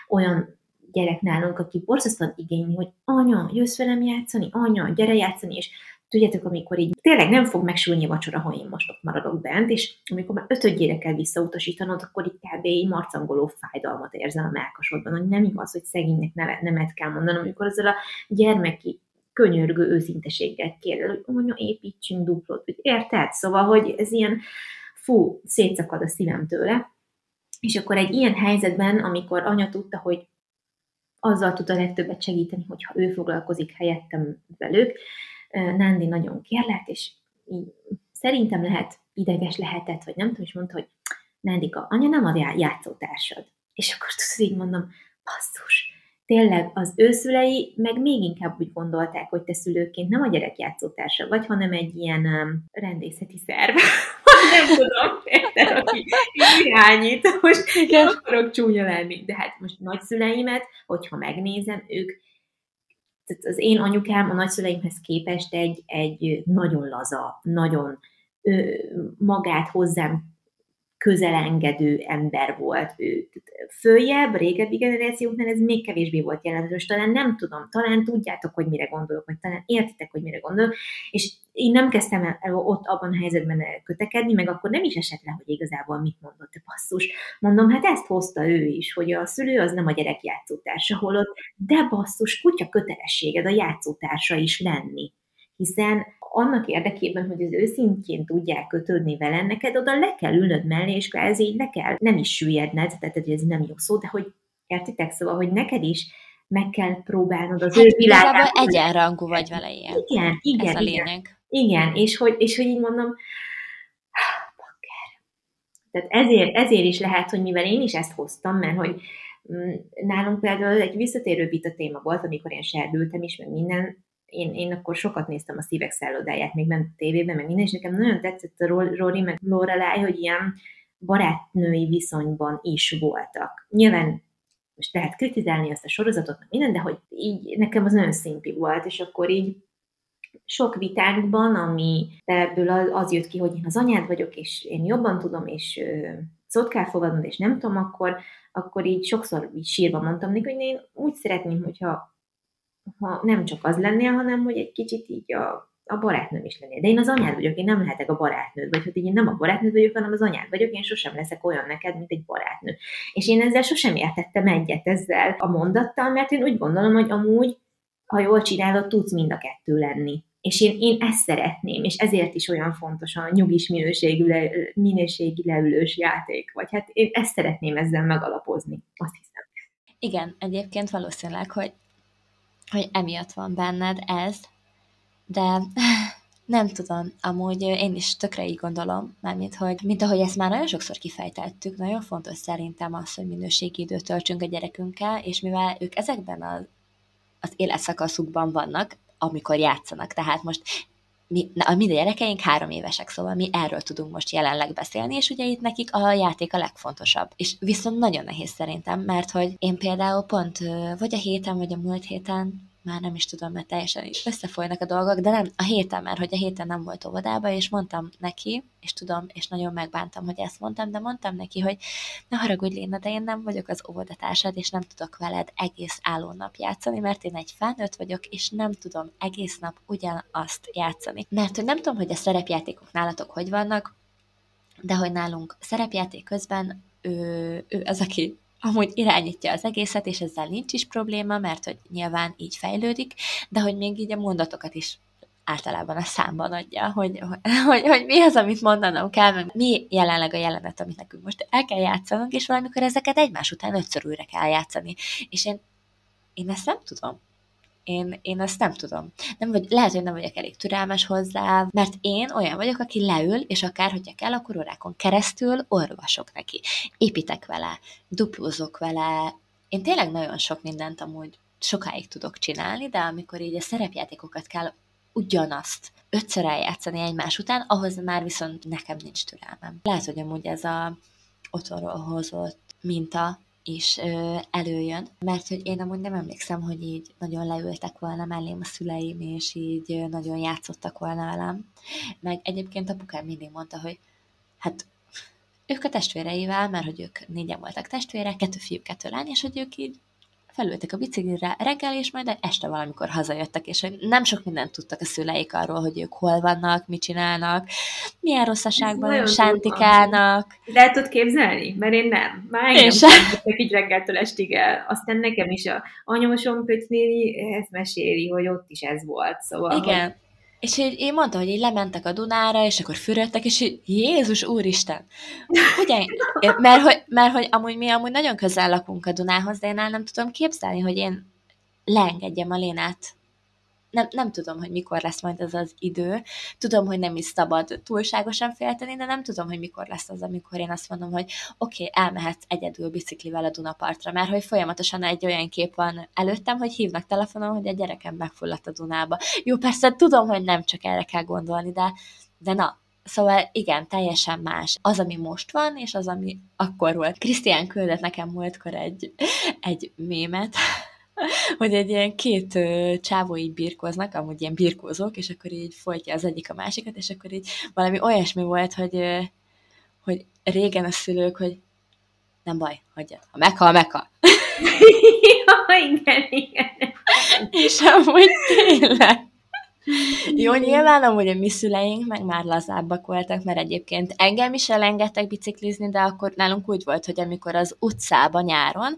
olyan gyerek nálunk, aki borzasztóan igényli, hogy anya, jössz velem játszani, anya, gyere játszani, és tudjátok, amikor így tényleg nem fog megsülni a vacsora, ha én most ott maradok bent, és amikor már ötödjére kell visszautasítanod, akkor itt kb. így marcangoló fájdalmat érzel a melkasodban, hogy nem igaz, hogy szegénynek neve, nemet kell mondanom, amikor ezzel a gyermeki könyörgő őszinteséggel kér, hogy mondja, építsünk duplót, érted? Szóval, hogy ez ilyen, fú, szétszakad a szívem tőle. És akkor egy ilyen helyzetben, amikor anya tudta, hogy azzal tud a legtöbbet segíteni, hogyha ő foglalkozik helyettem velük, Nándi nagyon kérlelt, és így szerintem lehet ideges lehetett, vagy nem tudom, és mondta, hogy Nándika, anya nem a játszótársad. És akkor tudod, így mondom, basszus, tényleg az őszülei meg még inkább úgy gondolták, hogy te szülőként nem a gyerek játszótársa vagy, hanem egy ilyen um, rendészeti szerv. nem tudom, érted, aki irányít, most Igen. akarok csúnya lenni. De hát most nagyszüleimet, hogyha megnézem, ők tehát az én anyukám a nagyszüleimhez képest egy, egy nagyon laza, nagyon magát hozzám közelengedő ember volt ő. Följebb, régebbi generációknál ez még kevésbé volt jelentős, talán nem tudom, talán tudjátok, hogy mire gondolok, vagy talán értitek, hogy mire gondolok, és én nem kezdtem el ott abban a helyzetben kötekedni, meg akkor nem is esett le, hogy igazából mit mondott a basszus. Mondom, hát ezt hozta ő is, hogy a szülő az nem a gyerek játszótársa, holott, de basszus, kutya kötelességed a játszótársa is lenni hiszen annak érdekében, hogy az őszintjén tudják kötődni vele, neked oda le kell ülnöd mellé, és ez így le kell, nem is süllyedned, tehát ez nem jó szó, de hogy értitek, szóval, hogy neked is meg kell próbálnod az hát, ő világát. egyenrangú vagy vele ilyen. Igen, igen. Ez a lényeg. Igen, igen és, hogy, és hogy így mondom, tehát ezért, ezért is lehet, hogy mivel én is ezt hoztam, mert hogy mm, nálunk például egy visszatérő vita téma volt, amikor én serdültem is, meg minden, én, én akkor sokat néztem a szívek szállodáját, még ment a tévében, meg minden, és nekem nagyon tetszett a Rory meg Lorelai, hogy ilyen barátnői viszonyban is voltak. Nyilván most lehet kritizálni azt a sorozatot, meg minden, de hogy így nekem az nagyon szimpi volt, és akkor így sok vitánkban, ami ebből az jött ki, hogy én az anyád vagyok, és én jobban tudom, és szót kell fogadnod, és nem tudom, akkor, akkor így sokszor így sírva mondtam neki, hogy én úgy szeretném, hogyha ha nem csak az lennél, hanem hogy egy kicsit így a, a barátnőm is lennél. De én az anyád vagyok, én nem lehetek a barátnőd, vagy hogy én nem a barátnőd vagyok, hanem az anyád vagyok, én sosem leszek olyan neked, mint egy barátnő. És én ezzel sosem értettem egyet ezzel a mondattal, mert én úgy gondolom, hogy amúgy, ha jól csinálod, tudsz mind a kettő lenni. És én, én ezt szeretném, és ezért is olyan fontos a nyugis minőségű, le, minőségi leülős játék. Vagy hát én ezt szeretném ezzel megalapozni, azt hiszem. Igen, egyébként valószínűleg, hogy hogy emiatt van benned ez, de nem tudom, amúgy én is tökre így gondolom, mármint, hogy mint ahogy ezt már nagyon sokszor kifejtettük, nagyon fontos szerintem az, hogy minőségi időt töltsünk a gyerekünkkel, és mivel ők ezekben az, az életszakaszukban vannak, amikor játszanak, tehát most mi, a mi gyerekeink három évesek, szóval mi erről tudunk most jelenleg beszélni, és ugye itt nekik a játék a legfontosabb. És viszont nagyon nehéz szerintem, mert hogy én például pont vagy a héten, vagy a múlt héten már nem is tudom, mert teljesen összefolynak a dolgok, de nem, a héten, mert hogy a héten nem volt óvodába, és mondtam neki, és tudom, és nagyon megbántam, hogy ezt mondtam, de mondtam neki, hogy ne haragudj, Léna, de én nem vagyok az óvodatársad, és nem tudok veled egész álló nap játszani, mert én egy felnőtt vagyok, és nem tudom egész nap ugyanazt játszani. Mert hogy nem tudom, hogy a szerepjátékok nálatok hogy vannak, de hogy nálunk szerepjáték közben ő, ő az, aki amúgy irányítja az egészet, és ezzel nincs is probléma, mert hogy nyilván így fejlődik, de hogy még így a mondatokat is általában a számban adja, hogy, hogy, hogy mi az, amit mondanom kell, meg mi jelenleg a jelenet, amit nekünk most el kell játszanunk, és valamikor ezeket egymás után ötször újra kell játszani. És én, én ezt nem tudom. Én, én ezt nem tudom. Nem vagy, lehet, hogy nem vagyok elég türelmes hozzá, mert én olyan vagyok, aki leül, és akár, hogyha kell, akkor órákon keresztül orvosok neki. Építek vele, duplózok vele. Én tényleg nagyon sok mindent amúgy sokáig tudok csinálni, de amikor így a szerepjátékokat kell ugyanazt ötször eljátszani egymás után, ahhoz már viszont nekem nincs türelmem. Lehet, hogy amúgy ez a otthonról hozott minta is előjön, mert hogy én amúgy nem emlékszem, hogy így nagyon leültek volna mellém a szüleim, és így nagyon játszottak volna velem. Meg egyébként apukám mindig mondta, hogy hát ők a testvéreivel, mert hogy ők négyen voltak testvérek, kettő fiú, kettő lány, és hogy ők így felültek a biciklire reggel, és majd este valamikor hazajöttek, és nem sok mindent tudtak a szüleik arról, hogy ők hol vannak, mit csinálnak, milyen rosszaságban sántikálnak. De tudod képzelni? Mert én nem. Már engem sem így reggeltől estig el. Aztán nekem is a anyósom Pöcsnéni ezt meséli, hogy ott is ez volt. Szóval, Igen. Hogy és így, én mondta, hogy így lementek a Dunára, és akkor fürödtek, és így, Jézus Úristen! Ugye? Mert hogy, mert hogy amúgy mi amúgy nagyon közel lakunk a Dunához, de én el nem tudom képzelni, hogy én leengedjem a Lénát nem, nem tudom, hogy mikor lesz majd ez az idő. Tudom, hogy nem is szabad túlságosan félteni, de nem tudom, hogy mikor lesz az, amikor én azt mondom, hogy oké, okay, elmehetsz egyedül biciklivel a Dunapartra, mert hogy folyamatosan egy olyan kép van előttem, hogy hívnak telefonon, hogy a gyerekem megfulladt a Dunába. Jó, persze tudom, hogy nem csak erre kell gondolni, de, de na, Szóval igen, teljesen más. Az, ami most van, és az, ami akkor volt. Krisztián küldött nekem múltkor egy, egy mémet, hogy egy ilyen két ö, csávó így birkóznak, amúgy ilyen birkózók, és akkor így folytja az egyik a másikat, és akkor így valami olyasmi volt, hogy, ö, hogy régen a szülők, hogy nem baj, hagyjad, ha meghal, meghal. ja, igen, igen. és amúgy tényleg. Jó, nyilván amúgy a mi szüleink meg már lazábbak voltak, mert egyébként engem is elengedtek biciklizni, de akkor nálunk úgy volt, hogy amikor az utcába nyáron,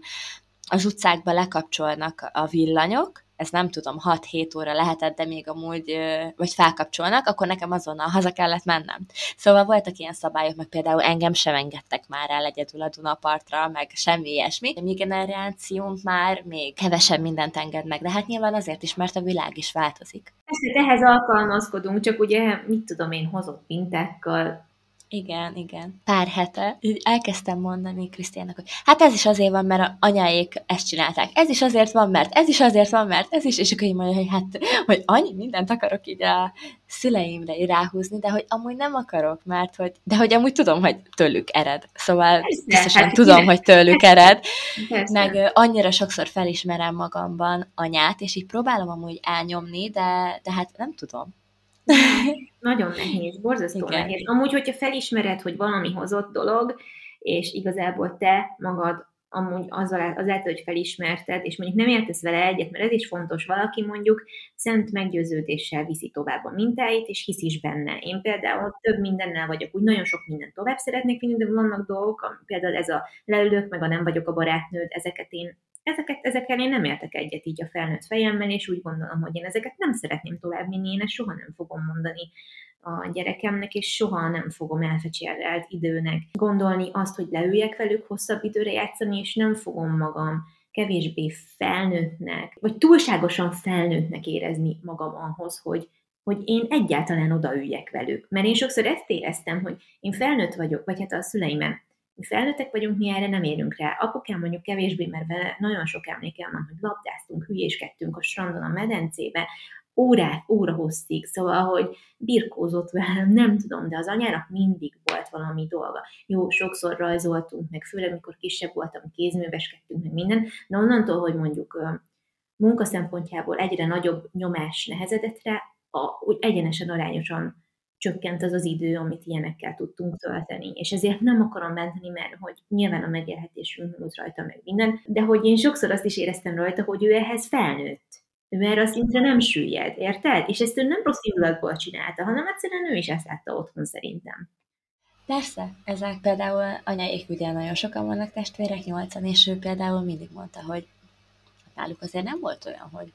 az utcákba lekapcsolnak a villanyok, ez nem tudom, 6-7 óra lehetett, de még amúgy, vagy felkapcsolnak, akkor nekem azonnal haza kellett mennem. Szóval voltak ilyen szabályok, meg például engem sem engedtek már el egyedül a Dunapartra, meg semmi ilyesmi. A mi generációnk már még kevesebb mindent enged meg, de hát nyilván azért is, mert a világ is változik. Persze, ehhez alkalmazkodunk, csak ugye, mit tudom én, hozott mintákkal, igen, igen. Pár hete így elkezdtem mondani Krisztiának, hogy hát ez is azért van, mert a anyáik ezt csinálták. Ez is azért van, mert ez is azért van, mert ez is, és akkor így mondja, hogy hát, hogy annyi mindent akarok így a szüleimre ráhúzni, de hogy amúgy nem akarok, mert hogy, de hogy amúgy tudom, hogy tőlük ered. Szóval Persze, biztosan hát tudom, hogy tőlük ered. Persze. Meg annyira sokszor felismerem magamban anyát, és így próbálom amúgy elnyomni, de, de hát nem tudom. Nagyon nehéz, borzasztó Igen. nehéz. Amúgy, hogyha felismered, hogy valami hozott dolog, és igazából te magad amúgy azzal, azáltal, hogy felismerted, és mondjuk nem értesz vele egyet, mert ez is fontos, valaki mondjuk szent meggyőződéssel viszi tovább a mintáit, és hisz is benne. Én például több mindennel vagyok, úgy nagyon sok mindent tovább szeretnék vinni, de vannak dolgok, például ez a leülök, meg a nem vagyok a barátnőd, ezeket én ezeket, ezekkel én nem értek egyet így a felnőtt fejemmel, és úgy gondolom, hogy én ezeket nem szeretném továbbvinni, én ezt soha nem fogom mondani a gyerekemnek, és soha nem fogom elfecsérelt időnek gondolni azt, hogy leüljek velük hosszabb időre játszani, és nem fogom magam kevésbé felnőttnek, vagy túlságosan felnőttnek érezni magam ahhoz, hogy, hogy én egyáltalán odaüljek velük. Mert én sokszor ezt éreztem, hogy én felnőtt vagyok, vagy hát a szüleimen mi felnőttek vagyunk, mi erre nem érünk rá. Apukám mondjuk kevésbé, mert vele nagyon sok emlékem van, hogy labdáztunk, hülyéskedtünk a strandon, a medencébe, órák, óra hosszig, szóval, hogy birkózott velem, nem tudom, de az anyának mindig volt valami dolga. Jó, sokszor rajzoltunk, meg főleg, mikor kisebb voltam, kézműveskedtünk, meg minden, de onnantól, hogy mondjuk munka szempontjából egyre nagyobb nyomás nehezedett rá, a, úgy egyenesen arányosan csökkent az az idő, amit ilyenekkel tudtunk tölteni. És ezért nem akarom menteni, mert hogy nyilván a megélhetésünk múlt rajta meg minden, de hogy én sokszor azt is éreztem rajta, hogy ő ehhez felnőtt. Ő erre a szintre nem süllyed, érted? És ezt ő nem rossz indulatból csinálta, hanem egyszerűen ő is ezt látta otthon szerintem. Persze, ezek például anyáik ugye nagyon sokan vannak testvérek, nyolcan, és ő például mindig mondta, hogy náluk azért nem volt olyan, hogy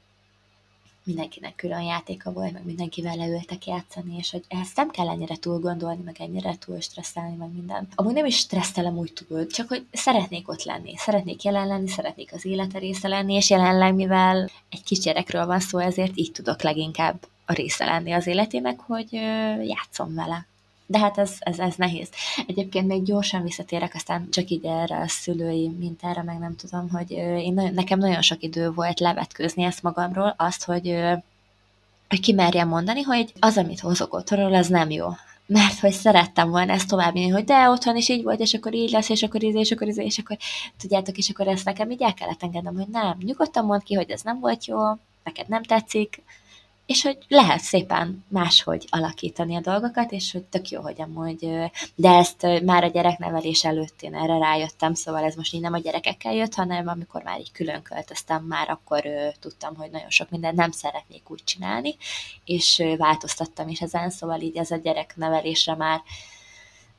mindenkinek külön játéka volt, meg mindenkivel leültek játszani, és hogy ezt nem kell ennyire túl gondolni, meg ennyire túl stresszelni, meg minden. Amúgy nem is stresszelem úgy túl, csak hogy szeretnék ott lenni, szeretnék jelen lenni, szeretnék az élete része lenni, és jelenleg, mivel egy kisgyerekről van szó, ezért így tudok leginkább a része lenni az életének, hogy játszom vele. De hát ez, ez, ez nehéz. Egyébként még gyorsan visszatérek, aztán csak így erre a szülői mintára, meg nem tudom, hogy én nagyon, nekem nagyon sok idő volt levetkőzni ezt magamról, azt, hogy, hogy kimerjem mondani, hogy az, amit hozok otthonról, az nem jó. Mert hogy szerettem volna ezt továbbvinni, hogy de otthon is így volt, és akkor így lesz, és akkor így, és akkor így, és akkor tudjátok, és akkor ezt nekem így el kellett engednem, hogy nem, nyugodtan mond ki, hogy ez nem volt jó, neked nem tetszik, és hogy lehet szépen máshogy alakítani a dolgokat, és hogy tök jó, hogy amúgy, de ezt már a gyereknevelés előtt én erre rájöttem, szóval ez most így nem a gyerekekkel jött, hanem amikor már így külön költöztem, már akkor tudtam, hogy nagyon sok mindent nem szeretnék úgy csinálni, és változtattam is ezen, szóval így ez a gyereknevelésre már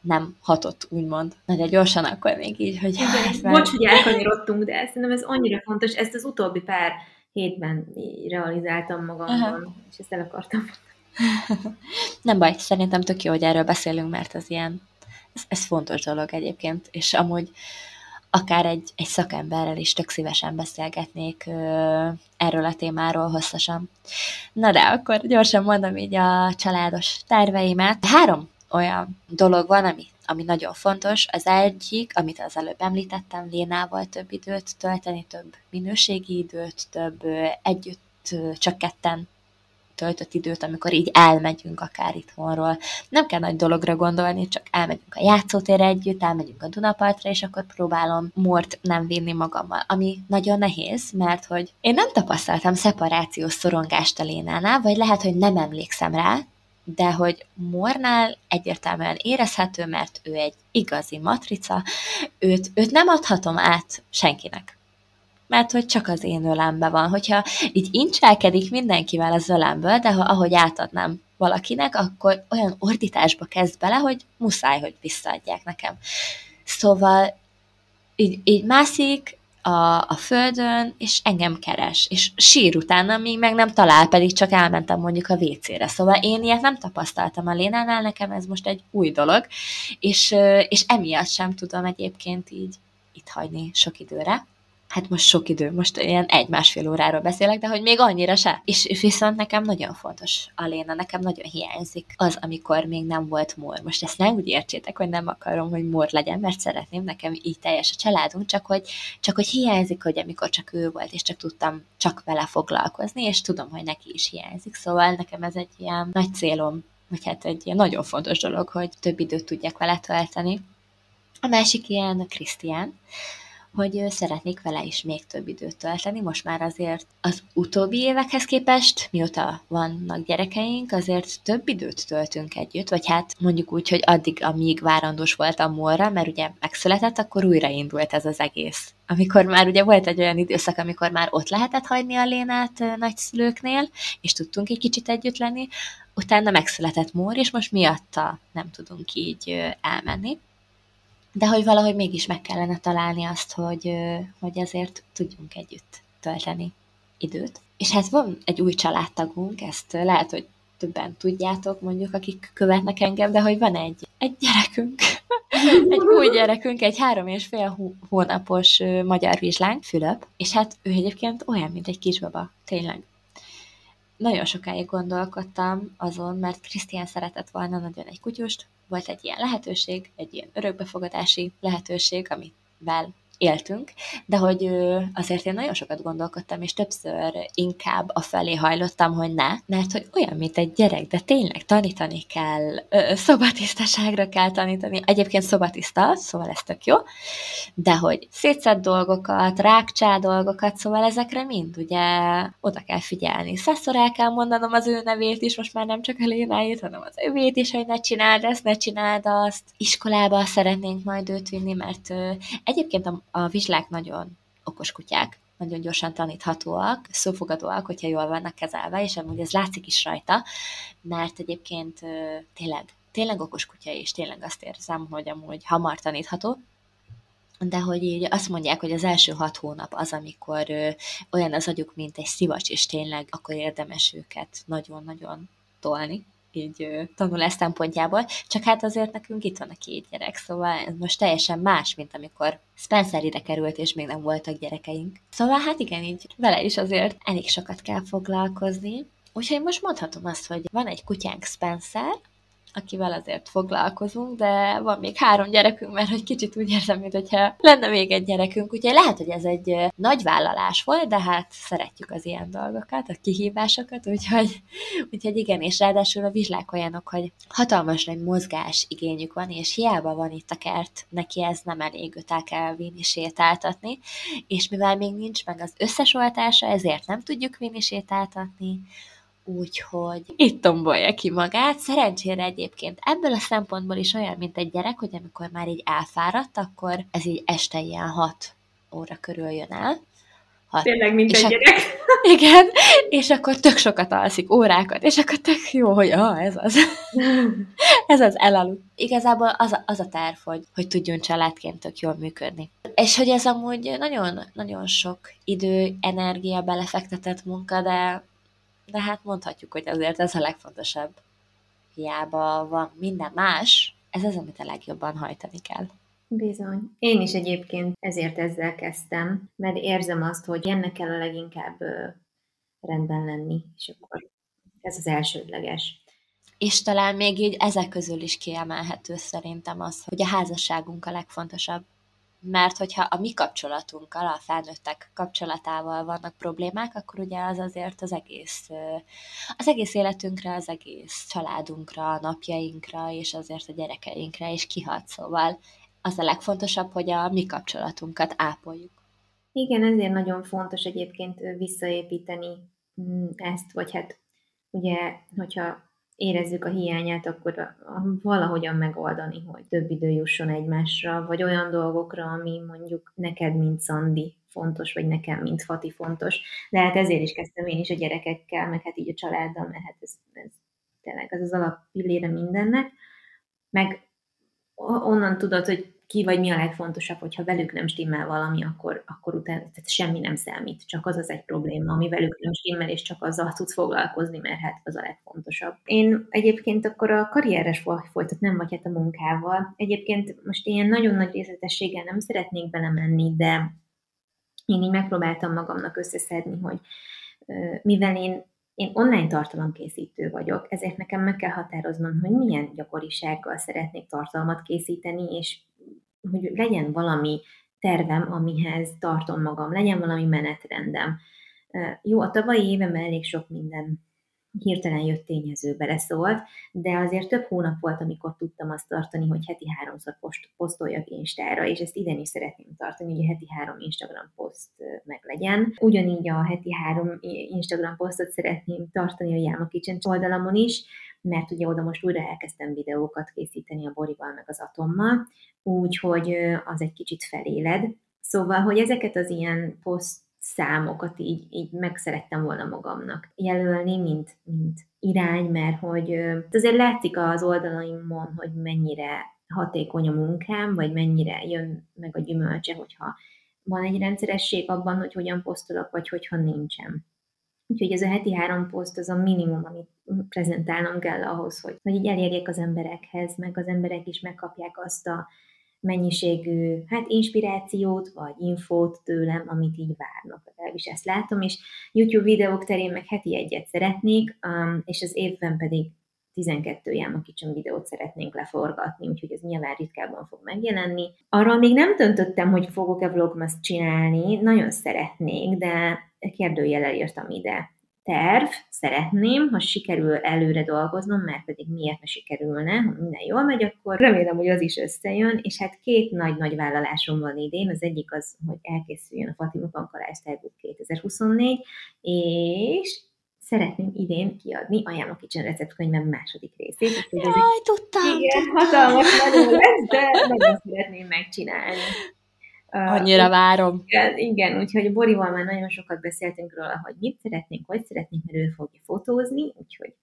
nem hatott, úgymond. Na de gyorsan akkor még így, hogy... Igen, hát, mert... Bocs, hogy elkanyarodtunk, de szerintem ez annyira fontos, ezt az utóbbi pár hétben realizáltam magamban, Aha. és ezt el akartam Nem baj, szerintem tök jó, hogy erről beszélünk, mert ez ilyen, ez, ez fontos dolog egyébként, és amúgy akár egy, egy szakemberrel is tök szívesen beszélgetnék ö, erről a témáról hosszasan. Na de akkor gyorsan mondom így a családos terveimet. Három olyan dolog van, ami ami nagyon fontos. Az egyik, amit az előbb említettem, Lénával több időt tölteni, több minőségi időt, több együtt csak ketten töltött időt, amikor így elmegyünk akár itthonról. Nem kell nagy dologra gondolni, csak elmegyünk a játszótérre együtt, elmegyünk a Dunapartra, és akkor próbálom mort nem vinni magammal, ami nagyon nehéz, mert hogy én nem tapasztaltam szeparációs szorongást a Lénánál, vagy lehet, hogy nem emlékszem rá, de hogy Mornál egyértelműen érezhető, mert ő egy igazi matrica, őt, őt nem adhatom át senkinek. Mert hogy csak az én ölemben van. Hogyha így incselkedik mindenkivel az ölemből, de ha ahogy átadnám valakinek, akkor olyan ordításba kezd bele, hogy muszáj, hogy visszaadják nekem. Szóval így, így mászik, a, a földön, és engem keres, és sír utána, míg meg nem talál, pedig csak elmentem mondjuk a WC-re. Szóval én ilyet nem tapasztaltam a Lénánál, nekem ez most egy új dolog, és, és emiatt sem tudom egyébként így itt hagyni sok időre hát most sok idő, most ilyen egy-másfél óráról beszélek, de hogy még annyira se. És viszont nekem nagyon fontos, Aléna, nekem nagyon hiányzik az, amikor még nem volt mor. Most ezt nem úgy értsétek, hogy nem akarom, hogy mor legyen, mert szeretném, nekem így teljes a családunk, csak hogy, csak hogy hiányzik, hogy amikor csak ő volt, és csak tudtam csak vele foglalkozni, és tudom, hogy neki is hiányzik. Szóval nekem ez egy ilyen nagy célom, vagy hát egy ilyen nagyon fontos dolog, hogy több időt tudjak vele tölteni. A másik ilyen Krisztián, hogy szeretnék vele is még több időt tölteni. Most már azért az utóbbi évekhez képest, mióta vannak gyerekeink, azért több időt töltünk együtt, vagy hát mondjuk úgy, hogy addig, amíg várandós voltam morra, mert ugye megszületett, akkor újraindult ez az egész. Amikor már ugye volt egy olyan időszak, amikor már ott lehetett hagyni a Lénát nagyszülőknél, és tudtunk egy kicsit együtt lenni, utána megszületett Mór, és most miatta nem tudunk így elmenni de hogy valahogy mégis meg kellene találni azt, hogy, hogy azért tudjunk együtt tölteni időt. És hát van egy új családtagunk, ezt lehet, hogy többen tudjátok, mondjuk, akik követnek engem, de hogy van egy, egy gyerekünk, egy új gyerekünk, egy három és fél hónapos magyar vizslánk, Fülöp, és hát ő egyébként olyan, mint egy kisbaba, tényleg. Nagyon sokáig gondolkodtam azon, mert Krisztián szeretett volna nagyon egy kutyust, volt egy ilyen lehetőség, egy ilyen örökbefogadási lehetőség, amivel éltünk, de hogy azért én nagyon sokat gondolkodtam, és többször inkább a felé hajlottam, hogy ne, mert hogy olyan, mint egy gyerek, de tényleg tanítani kell, szobatisztaságra kell tanítani. Egyébként szobatiszta, szóval ez tök jó, de hogy szétszett dolgokat, rákcsá dolgokat, szóval ezekre mind ugye oda kell figyelni. Szeszor el kell mondanom az ő nevét is, most már nem csak a Lénáit, hanem az övét is, hogy ne csináld ezt, ne csináld azt. Iskolába szeretnénk majd őt vinni, mert egyébként a a vizslák nagyon okos kutyák, nagyon gyorsan taníthatóak, szófogadóak, hogyha jól vannak kezelve, és amúgy ez látszik is rajta, mert egyébként tényleg, tényleg okos kutya, és tényleg azt érzem, hogy amúgy hamar tanítható, de hogy így azt mondják, hogy az első hat hónap az, amikor ö, olyan az agyuk, mint egy szivacs, és tényleg akkor érdemes őket nagyon-nagyon tolni így tanulás szempontjából, csak hát azért nekünk itt van a két gyerek, szóval ez most teljesen más, mint amikor Spencer ide került, és még nem voltak gyerekeink. Szóval hát igen, így vele is azért elég sokat kell foglalkozni, Úgyhogy most mondhatom azt, hogy van egy kutyánk Spencer, akivel azért foglalkozunk, de van még három gyerekünk, mert hogy kicsit úgy érzem, mintha lenne még egy gyerekünk, úgyhogy lehet, hogy ez egy nagy vállalás volt, de hát szeretjük az ilyen dolgokat, a kihívásokat, úgyhogy, úgyhogy igen, és ráadásul a vizslák olyanok, hogy hatalmas nagy mozgás igényük van, és hiába van itt a kert, neki ez nem elég, őt el kell vinni sétáltatni, és mivel még nincs meg az összes oltása, ezért nem tudjuk vinni sétáltatni, úgyhogy itt tombolja ki magát. Szerencsére egyébként ebből a szempontból is olyan, mint egy gyerek, hogy amikor már így elfáradt, akkor ez így este ilyen hat óra körül jön el. Hat. Tényleg, mint és egy gyerek. Igen, és akkor tök sokat alszik, órákat, és akkor tök jó, hogy ah, ez az. ez az elaludt. Igazából az a, az a terv, hogy, hogy tudjon családként tök jól működni. És hogy ez amúgy nagyon, nagyon sok idő, energia belefektetett munka, de de hát mondhatjuk, hogy azért ez a legfontosabb. Hiába van minden más, ez az, amit a legjobban hajtani kell. Bizony. Én is egyébként ezért ezzel kezdtem, mert érzem azt, hogy ennek kell a leginkább rendben lenni, és akkor ez az elsődleges. És talán még így ezek közül is kiemelhető szerintem az, hogy a házasságunk a legfontosabb. Mert hogyha a mi kapcsolatunkkal, a felnőttek kapcsolatával vannak problémák, akkor ugye az azért az egész, az egész életünkre, az egész családunkra, a napjainkra, és azért a gyerekeinkre is kihat. Szóval az a legfontosabb, hogy a mi kapcsolatunkat ápoljuk. Igen, ezért nagyon fontos egyébként visszaépíteni mm, ezt, vagy hát ugye, hogyha érezzük a hiányát, akkor valahogyan megoldani, hogy több idő jusson egymásra, vagy olyan dolgokra, ami mondjuk neked, mint Szandi fontos, vagy nekem, mint Fati fontos. De hát ezért is kezdtem én is a gyerekekkel, meg hát így a családdal, mert hát ez, ez tényleg ez az alappillére mindennek. Meg onnan tudod, hogy ki vagy mi a legfontosabb, hogyha velük nem stimmel valami, akkor, akkor utána tehát semmi nem számít, csak az az egy probléma, ami velük nem stimmel, és csak azzal tudsz foglalkozni, mert hát az a legfontosabb. Én egyébként akkor a karrieres folytatnám, vagy hát a munkával. Egyébként most ilyen nagyon nagy részletességgel nem szeretnék belemenni, de én így megpróbáltam magamnak összeszedni, hogy mivel én én online tartalomkészítő vagyok, ezért nekem meg kell határoznom, hogy milyen gyakorisággal szeretnék tartalmat készíteni, és hogy legyen valami tervem, amihez tartom magam, legyen valami menetrendem. Jó, a tavalyi évemben elég sok minden hirtelen jött tényező beleszólt, de azért több hónap volt, amikor tudtam azt tartani, hogy heti háromszor post, posztoljak Instára, és ezt idén is szeretném tartani, hogy a heti három Instagram poszt meg legyen. Ugyanígy a heti három Instagram posztot szeretném tartani a Yama Kitchen oldalamon is, mert ugye oda most újra elkezdtem videókat készíteni a Borival meg az Atommal, úgyhogy az egy kicsit feléled. Szóval, hogy ezeket az ilyen poszt számokat így, így meg szerettem volna magamnak jelölni, mint, mint irány, mert hogy azért látszik az oldalaimon, hogy mennyire hatékony a munkám, vagy mennyire jön meg a gyümölcse, hogyha van egy rendszeresség abban, hogy hogyan posztolok, vagy hogyha nincsen. Úgyhogy ez a heti három poszt az a minimum, amit prezentálnom kell ahhoz, hogy, hogy így elérjek az emberekhez, meg az emberek is megkapják azt a mennyiségű hát inspirációt, vagy infót tőlem, amit így várnak. Legalábbis ezt látom, és YouTube videók terén meg heti egyet szeretnék, um, és az évben pedig 12 Jáma kicsim videót szeretnénk leforgatni, úgyhogy ez nyilván ritkábban fog megjelenni. Arról még nem döntöttem, hogy fogok-e vlogmas csinálni, nagyon szeretnék, de kérdőjelel írtam ide terv, szeretném, ha sikerül előre dolgoznom, mert pedig miért ne sikerülne, ha minden jól megy, akkor remélem, hogy az is összejön, és hát két nagy-nagy vállalásom van idén, az egyik az, hogy elkészüljön a Fatima Pankalás Stylebook 2024, és szeretném idén kiadni a Yama Kitchen receptkönyvem második részét. Jaj, egy, tudtam! Igen, tudtam. hatalmas nagyon lesz, de nagyon szeretném megcsinálni. Annyira uh, várom. Igen, igen, úgyhogy Borival már nagyon sokat beszéltünk róla, hogy mit szeretnénk, hogy szeretnénk, mert ő fogja fotózni, úgyhogy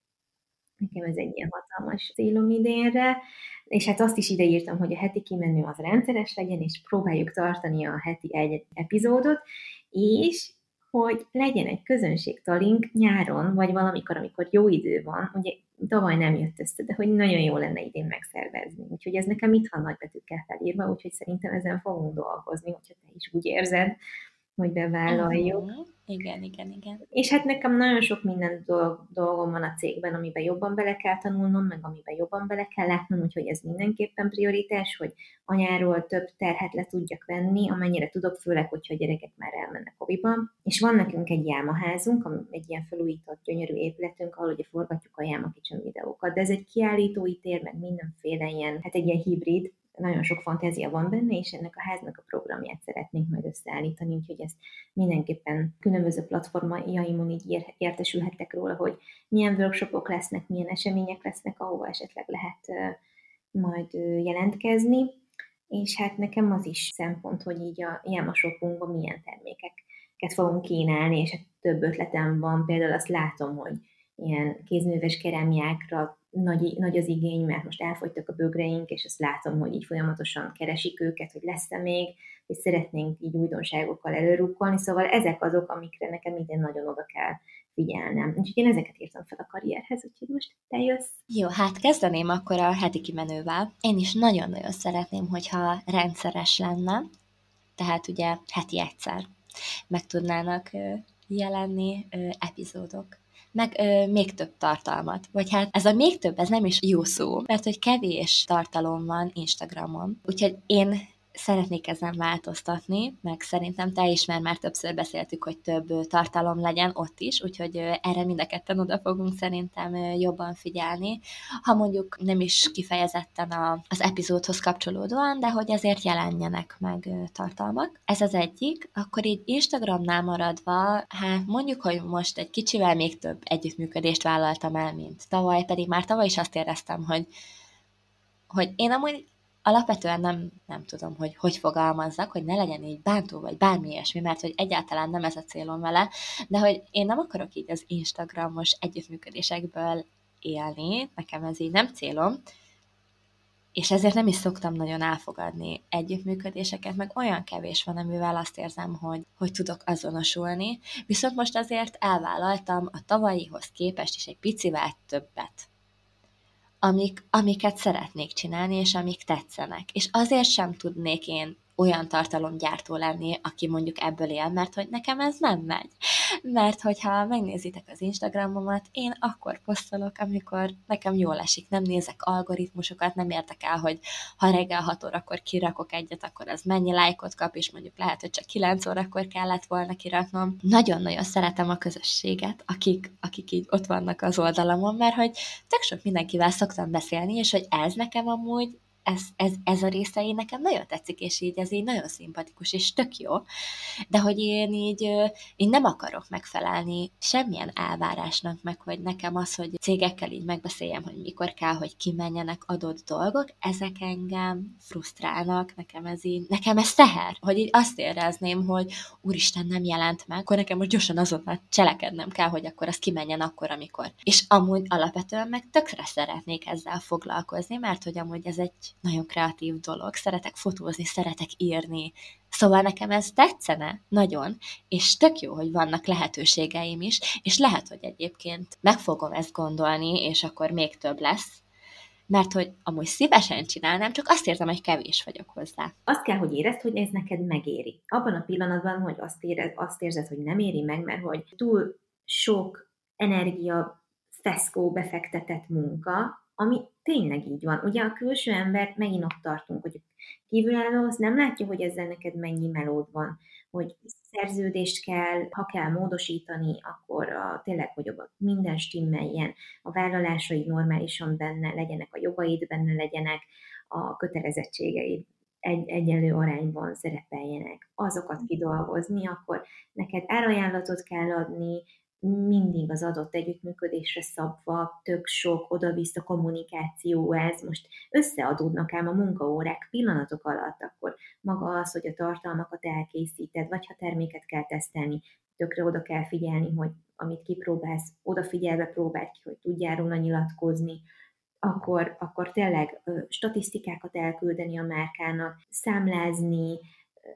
nekem ez egy ilyen hatalmas célom idénre, és hát azt is ideírtam, hogy a heti kimenő az rendszeres legyen, és próbáljuk tartani a heti egy epizódot, és hogy legyen egy közönségtalink nyáron, vagy valamikor, amikor jó idő van, ugye tavaly nem jött össze, de hogy nagyon jó lenne idén megszervezni. Úgyhogy ez nekem itt van nagybetűkkel felírva, úgyhogy szerintem ezen fogunk dolgozni, hogyha te is úgy érzed, hogy bevállaljuk. Uh-huh. Igen, igen, igen. És hát nekem nagyon sok minden dolg, dolgom van a cégben, amiben jobban bele kell tanulnom, meg amiben jobban bele kell látnom, úgyhogy ez mindenképpen prioritás, hogy anyáról több terhet le tudjak venni, amennyire tudok, főleg, hogyha a gyerekek már elmennek hoviba. És van nekünk egy jámaházunk, egy ilyen felújított, gyönyörű épületünk, ahol ugye forgatjuk a jáma kicsim videókat, de ez egy kiállítói tér, meg mindenféle ilyen, hát egy ilyen hibrid, nagyon sok fantázia van benne, és ennek a háznak a programját szeretnénk majd összeállítani, úgyhogy ezt mindenképpen különböző platformjaimon így értesülhettek róla, hogy milyen workshopok lesznek, milyen események lesznek, ahova esetleg lehet majd jelentkezni, és hát nekem az is szempont, hogy így a jámashopunkban milyen termékeket fogunk kínálni, és hát több ötletem van, például azt látom, hogy ilyen kézműves kerámiákra nagy, nagy az igény, mert most elfogytak a bögreink, és azt látom, hogy így folyamatosan keresik őket, hogy lesz-e még, és szeretnénk így újdonságokkal előrukkolni, szóval ezek azok, amikre nekem minden nagyon oda kell figyelnem. Úgyhogy én ezeket írtam fel a karrierhez, úgyhogy most te jössz. Jó, hát kezdeném akkor a heti kimenővel. Én is nagyon-nagyon szeretném, hogyha rendszeres lenne, tehát ugye heti egyszer meg tudnának jelenni epizódok meg ö, még több tartalmat. Vagy hát ez a még több, ez nem is jó szó, mert hogy kevés tartalom van Instagramon. Úgyhogy én szeretnék ezen változtatni, meg szerintem te is, mert már többször beszéltük, hogy több tartalom legyen ott is, úgyhogy erre mind a ketten oda fogunk szerintem jobban figyelni. Ha mondjuk nem is kifejezetten a, az epizódhoz kapcsolódóan, de hogy azért jelenjenek meg tartalmak. Ez az egyik. Akkor így Instagramnál maradva, hát mondjuk, hogy most egy kicsivel még több együttműködést vállaltam el, mint tavaly, pedig már tavaly is azt éreztem, hogy hogy én amúgy alapvetően nem, nem tudom, hogy hogy fogalmazzak, hogy ne legyen így bántó, vagy bármi ilyesmi, mert hogy egyáltalán nem ez a célom vele, de hogy én nem akarok így az Instagramos együttműködésekből élni, nekem ez így nem célom, és ezért nem is szoktam nagyon elfogadni együttműködéseket, meg olyan kevés van, amivel azt érzem, hogy, hogy tudok azonosulni, viszont most azért elvállaltam a tavalyihoz képest is egy picivel többet amik, amiket szeretnék csinálni, és amik tetszenek. És azért sem tudnék én olyan tartalomgyártó lenni, aki mondjuk ebből él, mert hogy nekem ez nem megy. Mert hogyha megnézitek az Instagramomat, én akkor posztolok, amikor nekem jól esik, nem nézek algoritmusokat, nem értek el, hogy ha reggel 6 órakor kirakok egyet, akkor az mennyi lájkot kap, és mondjuk lehet, hogy csak 9 órakor kellett volna kiraknom. Nagyon-nagyon szeretem a közösséget, akik, akik így ott vannak az oldalamon, mert hogy tök sok mindenkivel szoktam beszélni, és hogy ez nekem amúgy ez, ez, ez a része én nekem nagyon tetszik, és így ez így nagyon szimpatikus, és tök jó, de hogy én így én nem akarok megfelelni semmilyen elvárásnak, meg hogy nekem az, hogy cégekkel így megbeszéljem, hogy mikor kell, hogy kimenjenek adott dolgok, ezek engem frusztrálnak, nekem ez így, nekem ez teher, hogy így azt érezném, hogy úristen nem jelent meg, akkor nekem most gyorsan azonnal cselekednem kell, hogy akkor az kimenjen akkor, amikor. És amúgy alapvetően meg tökre szeretnék ezzel foglalkozni, mert hogy amúgy ez egy nagyon kreatív dolog, szeretek fotózni, szeretek írni, szóval nekem ez tetszene nagyon, és tök jó, hogy vannak lehetőségeim is, és lehet, hogy egyébként meg fogom ezt gondolni, és akkor még több lesz, mert hogy amúgy szívesen csinálnám, csak azt érzem, hogy kevés vagyok hozzá. Azt kell, hogy érezd, hogy ez neked megéri. Abban a pillanatban, hogy azt, érez, azt érzed, hogy nem éri meg, mert hogy túl sok energia, feszkó befektetett munka, ami tényleg így van. Ugye a külső ember, megint ott tartunk, hogy kívülálló az nem látja, hogy ezzel neked mennyi melód van, hogy szerződést kell, ha kell módosítani, akkor a, tényleg, hogy a, minden stimmeljen, a vállalásai normálisan benne legyenek, a jogaid benne legyenek, a kötelezettségeid egy, egyenlő arányban szerepeljenek, azokat kidolgozni, akkor neked árajánlatot kell adni, mindig az adott együttműködésre szabva, tök sok oda-vissza kommunikáció ez, most összeadódnak ám a munkaórák pillanatok alatt, akkor maga az, hogy a tartalmakat elkészíted, vagy ha terméket kell tesztelni, tökre oda kell figyelni, hogy amit kipróbálsz, odafigyelve próbáld ki, hogy tudjál róla nyilatkozni, akkor, akkor tényleg statisztikákat elküldeni a márkának, számlázni,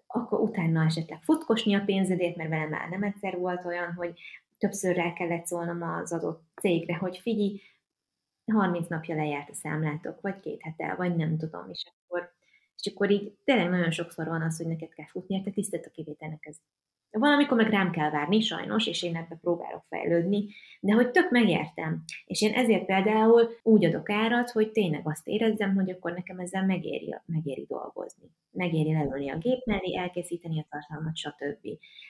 akkor utána esetleg futkosni a pénzedét, mert velem már nem egyszer volt olyan, hogy többször rá kellett szólnom az adott cégre, hogy figyelj, 30 napja lejárt a számlátok, vagy két hete, vagy nem tudom, és akkor, és akkor így tényleg nagyon sokszor van az, hogy neked kell futni, te tisztelt a kivételnek ez. Valamikor meg rám kell várni, sajnos, és én ebbe próbálok fejlődni, de hogy tök megértem. És én ezért például úgy adok árat, hogy tényleg azt érezzem, hogy akkor nekem ezzel megéri, megéri dolgozni. Megéri leülni a gép mellé, elkészíteni a tartalmat, stb.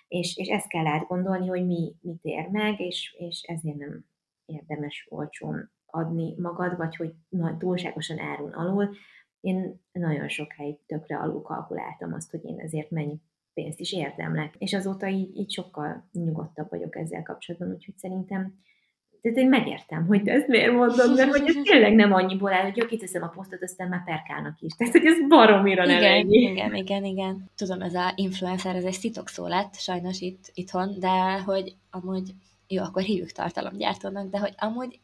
És, és ezt kell átgondolni, hogy mi mit ér meg, és, és ezért nem érdemes olcsón adni magad, vagy hogy na, túlságosan árun alul. Én nagyon sokáig tökre alul kalkuláltam azt, hogy én ezért mennyi pénzt is érdemlek. És azóta így, így sokkal nyugodtabb vagyok ezzel kapcsolatban, úgyhogy szerintem tehát én megértem, hogy te ezt miért mondod, mert hogy ez tényleg nem annyiból áll, hogy jó, kiteszem a posztot, aztán már perkálnak is. Tehát, hogy ez baromira nem igen, ennyi. Igen, igen, igen. Tudom, ez a influencer, ez egy szó lett sajnos itt, itthon, de hogy amúgy, jó, akkor hívjuk tartalomgyártónak, de hogy amúgy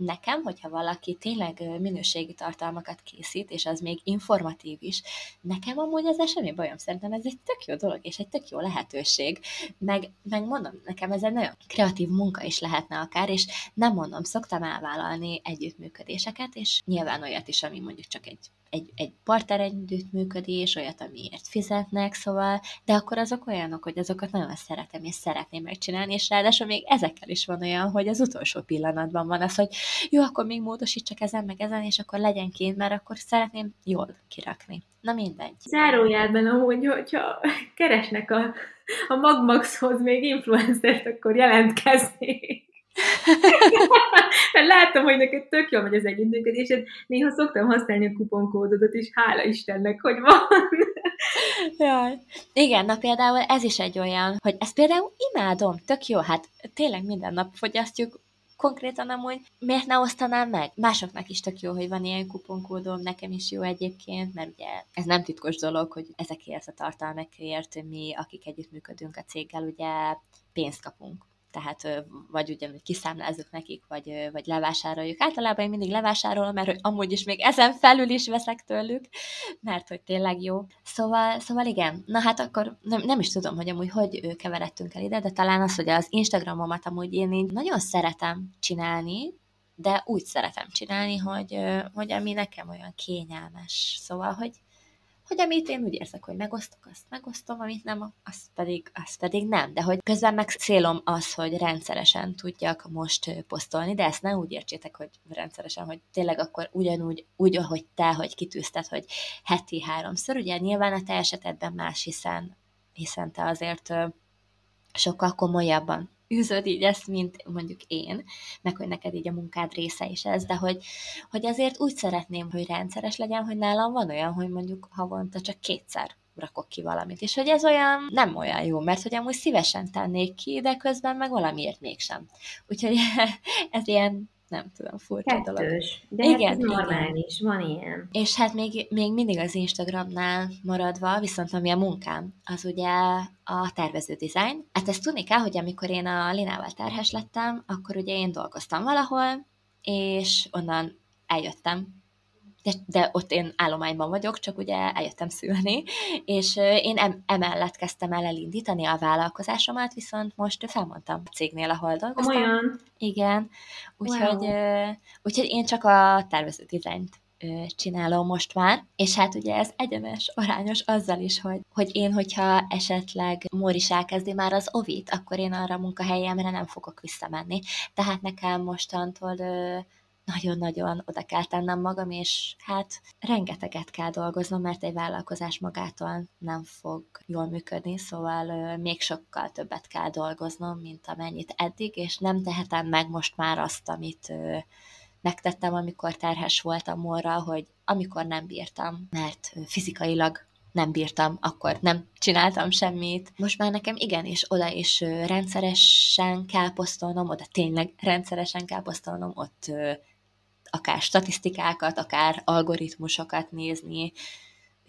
nekem, hogyha valaki tényleg minőségi tartalmakat készít, és az még informatív is, nekem amúgy ezzel semmi bajom, szerintem ez egy tök jó dolog, és egy tök jó lehetőség. Meg, meg mondom, nekem ez egy nagyon kreatív munka is lehetne akár, és nem mondom, szoktam elvállalni együttműködéseket, és nyilván olyat is, ami mondjuk csak egy egy, egy partner együttműködés, olyat, amiért fizetnek, szóval, de akkor azok olyanok, hogy azokat nagyon szeretem, és szeretném megcsinálni, és ráadásul még ezekkel is van olyan, hogy az utolsó pillanatban van az, hogy jó, akkor még módosítsak ezen, meg ezen, és akkor legyen kint, mert akkor szeretném jól kirakni. Na mindegy. Zárójelben amúgy, hogyha keresnek a, a Magmaxhoz még influencert, akkor jelentkeznék. Mert látom, hogy neked tök jól megy az együttműködésed. Néha szoktam használni a kuponkódodat is, hála Istennek, hogy van. Jaj. Igen, na például ez is egy olyan, hogy ezt például imádom, tök jó, hát tényleg minden nap fogyasztjuk, konkrétan amúgy miért ne osztanám meg? Másoknak is tök jó, hogy van ilyen kuponkódom, nekem is jó egyébként, mert ugye ez nem titkos dolog, hogy ezekért a tartalmakért mi, akik együttműködünk a céggel, ugye pénzt kapunk tehát vagy ugyanúgy kiszámlázzuk nekik, vagy, vagy levásároljuk. Általában én mindig levásárolom, mert hogy amúgy is még ezen felül is veszek tőlük, mert hogy tényleg jó. Szóval, szóval igen, na hát akkor nem, nem is tudom, hogy amúgy hogy keveredtünk el ide, de talán az, hogy az Instagramomat amúgy én így nagyon szeretem csinálni, de úgy szeretem csinálni, hogy, hogy ami nekem olyan kényelmes. Szóval, hogy hogy amit én úgy érzek, hogy megosztok, azt megosztom, amit nem, azt pedig, azt pedig nem. De hogy közben meg célom az, hogy rendszeresen tudjak most posztolni, de ezt ne úgy értsétek, hogy rendszeresen, hogy tényleg akkor ugyanúgy, úgy, ahogy te, hogy kitűzted, hogy heti háromszor. Ugye nyilván a te esetedben más, hiszen, hiszen te azért sokkal komolyabban űzöd így ezt, mint mondjuk én, meg hogy neked így a munkád része is ez, de hogy, hogy azért úgy szeretném, hogy rendszeres legyen, hogy nálam van olyan, hogy mondjuk havonta csak kétszer rakok ki valamit, és hogy ez olyan nem olyan jó, mert hogy amúgy szívesen tennék ki, de közben meg valamiért mégsem. Úgyhogy ez ilyen nem tudom, furcsa dolog. De igen, hát ez normális, igen. van ilyen. És hát még, még mindig az Instagramnál maradva, viszont ami a munkám, az ugye a tervező design. Hát ezt tudni kell, hogy amikor én a Linával terhes lettem, akkor ugye én dolgoztam valahol, és onnan eljöttem de, de ott én állományban vagyok, csak ugye eljöttem szülni, és én em, emellett kezdtem el elindítani a vállalkozásomat, viszont most felmondtam a cégnél, ahol dolgoztam. Olyan? Igen, úgyhogy, wow. úgyhogy én csak a tervező dizájnt csinálom most már, és hát ugye ez egyenes, arányos azzal is, hogy, hogy én, hogyha esetleg Mór is elkezdi már az ovit, akkor én arra a munkahelyemre nem fogok visszamenni. Tehát nekem mostantól nagyon-nagyon oda kell tennem magam, és hát rengeteget kell dolgoznom, mert egy vállalkozás magától nem fog jól működni, szóval még sokkal többet kell dolgoznom, mint amennyit eddig, és nem tehetem meg most már azt, amit megtettem, amikor terhes voltam morra, hogy amikor nem bírtam, mert fizikailag nem bírtam, akkor nem csináltam semmit. Most már nekem igenis oda is rendszeresen kell posztolnom, oda tényleg rendszeresen kell posztolnom, ott akár statisztikákat, akár algoritmusokat nézni,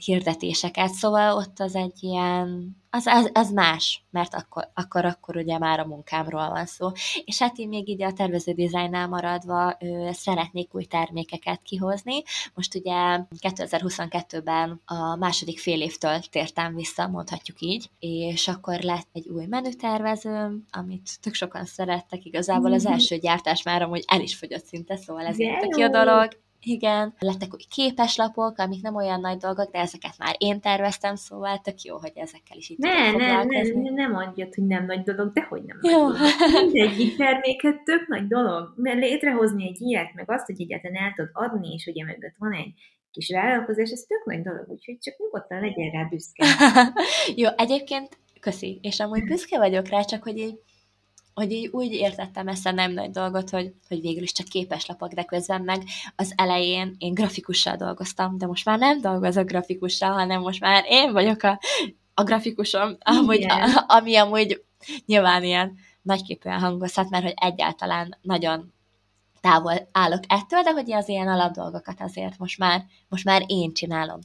hirdetéseket, szóval ott az egy ilyen, az, az, az más, mert akkor, akkor, akkor ugye már a munkámról van szó. És hát én még így a tervező dizájnnál maradva ö, szeretnék új termékeket kihozni. Most ugye 2022-ben a második fél évtől tértem vissza, mondhatjuk így, és akkor lett egy új menütervezőm, amit tök sokan szerettek, igazából az mhm. első gyártás már amúgy el is fogyott szinte, szóval ez egy jó dolog igen, lettek új képeslapok, amik nem olyan nagy dolgok, de ezeket már én terveztem, szóval tök jó, hogy ezekkel is itt ne, ne, ne, ne, ne mondjad, hogy nem nagy dolog, de hogy nem jó. nagy dolog. Mindegyik terméket tök nagy dolog. Mert létrehozni egy ilyet, meg azt, hogy egyáltalán el tudod adni, és ugye mögött van egy kis vállalkozás, ez tök nagy dolog, úgyhogy csak nyugodtan legyen rá büszke. jó, egyébként köszi, és amúgy büszke vagyok rá, csak hogy így hogy így úgy értettem ezt a nem nagy dolgot, hogy, hogy végül is csak képeslapok, de közben meg az elején én grafikussal dolgoztam, de most már nem dolgozok grafikussal, hanem most már én vagyok a, a grafikusom, amúgy, a, ami amúgy nyilván ilyen nagyképűen hangozhat, mert hogy egyáltalán nagyon távol állok ettől, de hogy az ilyen alapdolgokat azért most már, most már én csinálom.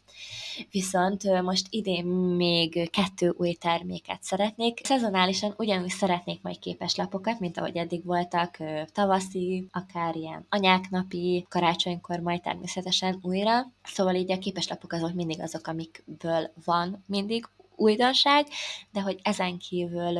Viszont most idén még kettő új terméket szeretnék. Szezonálisan ugyanúgy szeretnék majd képeslapokat, mint ahogy eddig voltak, tavaszi, akár ilyen anyáknapi, karácsonykor majd természetesen újra. Szóval így a képeslapok azok mindig azok, amikből van mindig újdonság, de hogy ezen kívül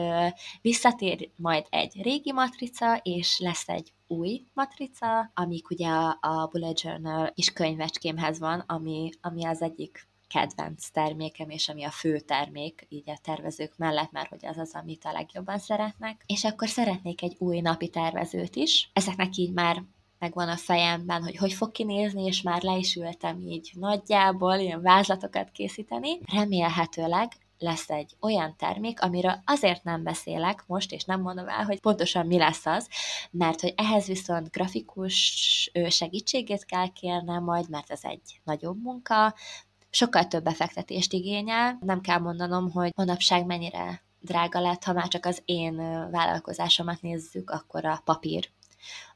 visszatér majd egy régi matrica, és lesz egy új matrica, amik ugye a, a Bullet Journal is könyvecskémhez van, ami, ami az egyik kedvenc termékem, és ami a fő termék, így a tervezők mellett, mert hogy az az, amit a legjobban szeretnek. És akkor szeretnék egy új napi tervezőt is. Ezeknek így már megvan a fejemben, hogy hogy fog kinézni, és már le is ültem így nagyjából ilyen vázlatokat készíteni. Remélhetőleg lesz egy olyan termék, amiről azért nem beszélek most, és nem mondom el, hogy pontosan mi lesz az, mert hogy ehhez viszont grafikus segítségét kell kérnem majd, mert ez egy nagyobb munka, sokkal több befektetést igényel. Nem kell mondanom, hogy manapság mennyire drága lett, ha már csak az én vállalkozásomat nézzük, akkor a papír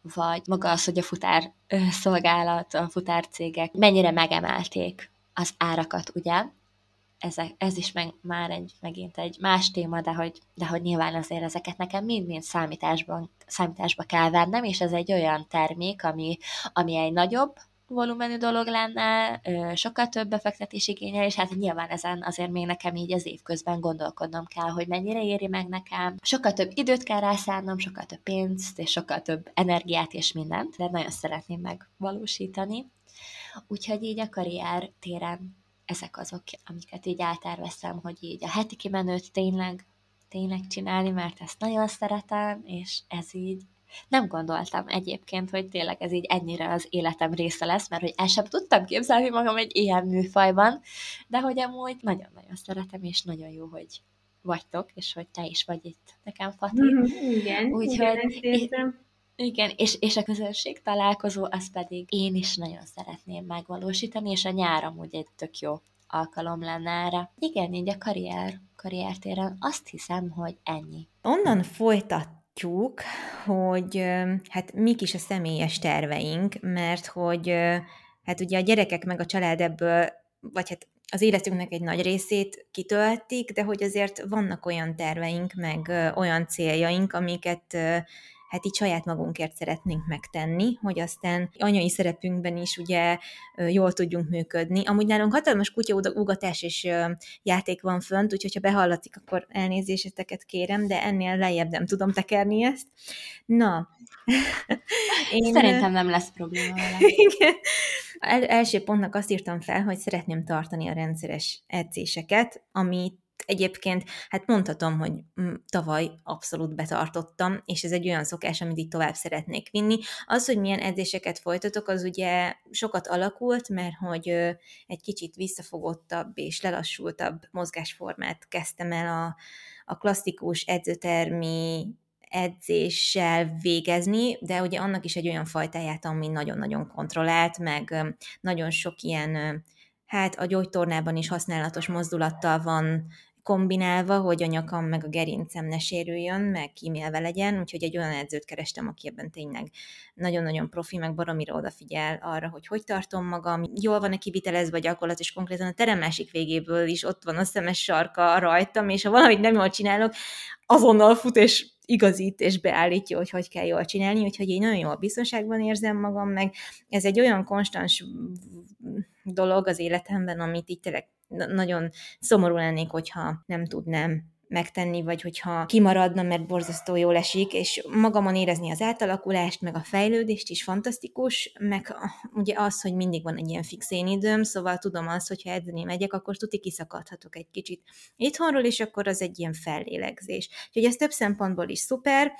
vagy maga az, hogy a futár szolgálat, a futárcégek mennyire megemelték az árakat, ugye? Ez, ez is meg, már egy, megint egy más téma, de hogy, de hogy nyilván azért ezeket nekem mind-mind számításban, számításba kell vennem, és ez egy olyan termék, ami, ami egy nagyobb volumenű dolog lenne, sokkal több befektetés igényel, és hát nyilván ezen azért még nekem így az év közben gondolkodnom kell, hogy mennyire éri meg nekem. Sokkal több időt kell rászánnom, sokkal több pénzt, és sokkal több energiát és mindent, de nagyon szeretném megvalósítani. Úgyhogy így a karrier téren ezek azok, amiket így elterveztem, hogy így a heti kimenőt tényleg, tényleg csinálni, mert ezt nagyon szeretem, és ez így nem gondoltam egyébként, hogy tényleg ez így ennyire az életem része lesz, mert hogy el sem tudtam képzelni magam egy ilyen műfajban, de hogy amúgy nagyon-nagyon szeretem, és nagyon jó, hogy vagytok, és hogy te is vagy itt nekem, Fati. Mm, igen, Úgyhogy, igen, igen, és, és a közönség találkozó, az pedig én is nagyon szeretném megvalósítani, és a nyár amúgy egy tök jó alkalom lenne erre. Igen, így a karrier, karriertéren azt hiszem, hogy ennyi. Onnan folytat látjuk, hogy hát mik is a személyes terveink, mert hogy hát ugye a gyerekek meg a család ebből, vagy hát az életünknek egy nagy részét kitöltik, de hogy azért vannak olyan terveink, meg olyan céljaink, amiket hát így saját magunkért szeretnénk megtenni, hogy aztán anyai szerepünkben is ugye jól tudjunk működni. Amúgy nálunk hatalmas ugatás és játék van fönt, úgyhogy ha behallatik, akkor elnézéseteket kérem, de ennél lejjebb nem tudom tekerni ezt. Na. Én, Szerintem nem lesz probléma vele. Igen. El, első pontnak azt írtam fel, hogy szeretném tartani a rendszeres edzéseket, amit egyébként, hát mondhatom, hogy mm, tavaly abszolút betartottam, és ez egy olyan szokás, amit így tovább szeretnék vinni. Az, hogy milyen edzéseket folytatok, az ugye sokat alakult, mert hogy egy kicsit visszafogottabb és lelassultabb mozgásformát kezdtem el a, a klasszikus edzőtermi edzéssel végezni, de ugye annak is egy olyan fajtáját, ami nagyon-nagyon kontrollált, meg nagyon sok ilyen hát a gyógytornában is használatos mozdulattal van kombinálva, hogy a nyakam meg a gerincem ne sérüljön, meg kímélve legyen, úgyhogy egy olyan edzőt kerestem, aki ebben tényleg nagyon-nagyon profi, meg baromira odafigyel arra, hogy hogy tartom magam, jól van-e kivitelezve a gyakorlat, és konkrétan a terem másik végéből is ott van a szemes sarka rajtam, és ha valamit nem jól csinálok, azonnal fut, és igazít és beállítja, hogy hogy kell jól csinálni, úgyhogy én nagyon jól biztonságban érzem magam, meg ez egy olyan konstans dolog az életemben, amit így tényleg nagyon szomorú lennék, hogyha nem tudnám megtenni, vagy hogyha kimaradna, mert borzasztó jól esik, és magamon érezni az átalakulást, meg a fejlődést is fantasztikus, meg ugye az, hogy mindig van egy ilyen fix én időm, szóval tudom azt, hogyha edzeni megyek, akkor tuti kiszakadhatok egy kicsit itthonról, és akkor az egy ilyen fellélegzés. Úgyhogy ez több szempontból is szuper,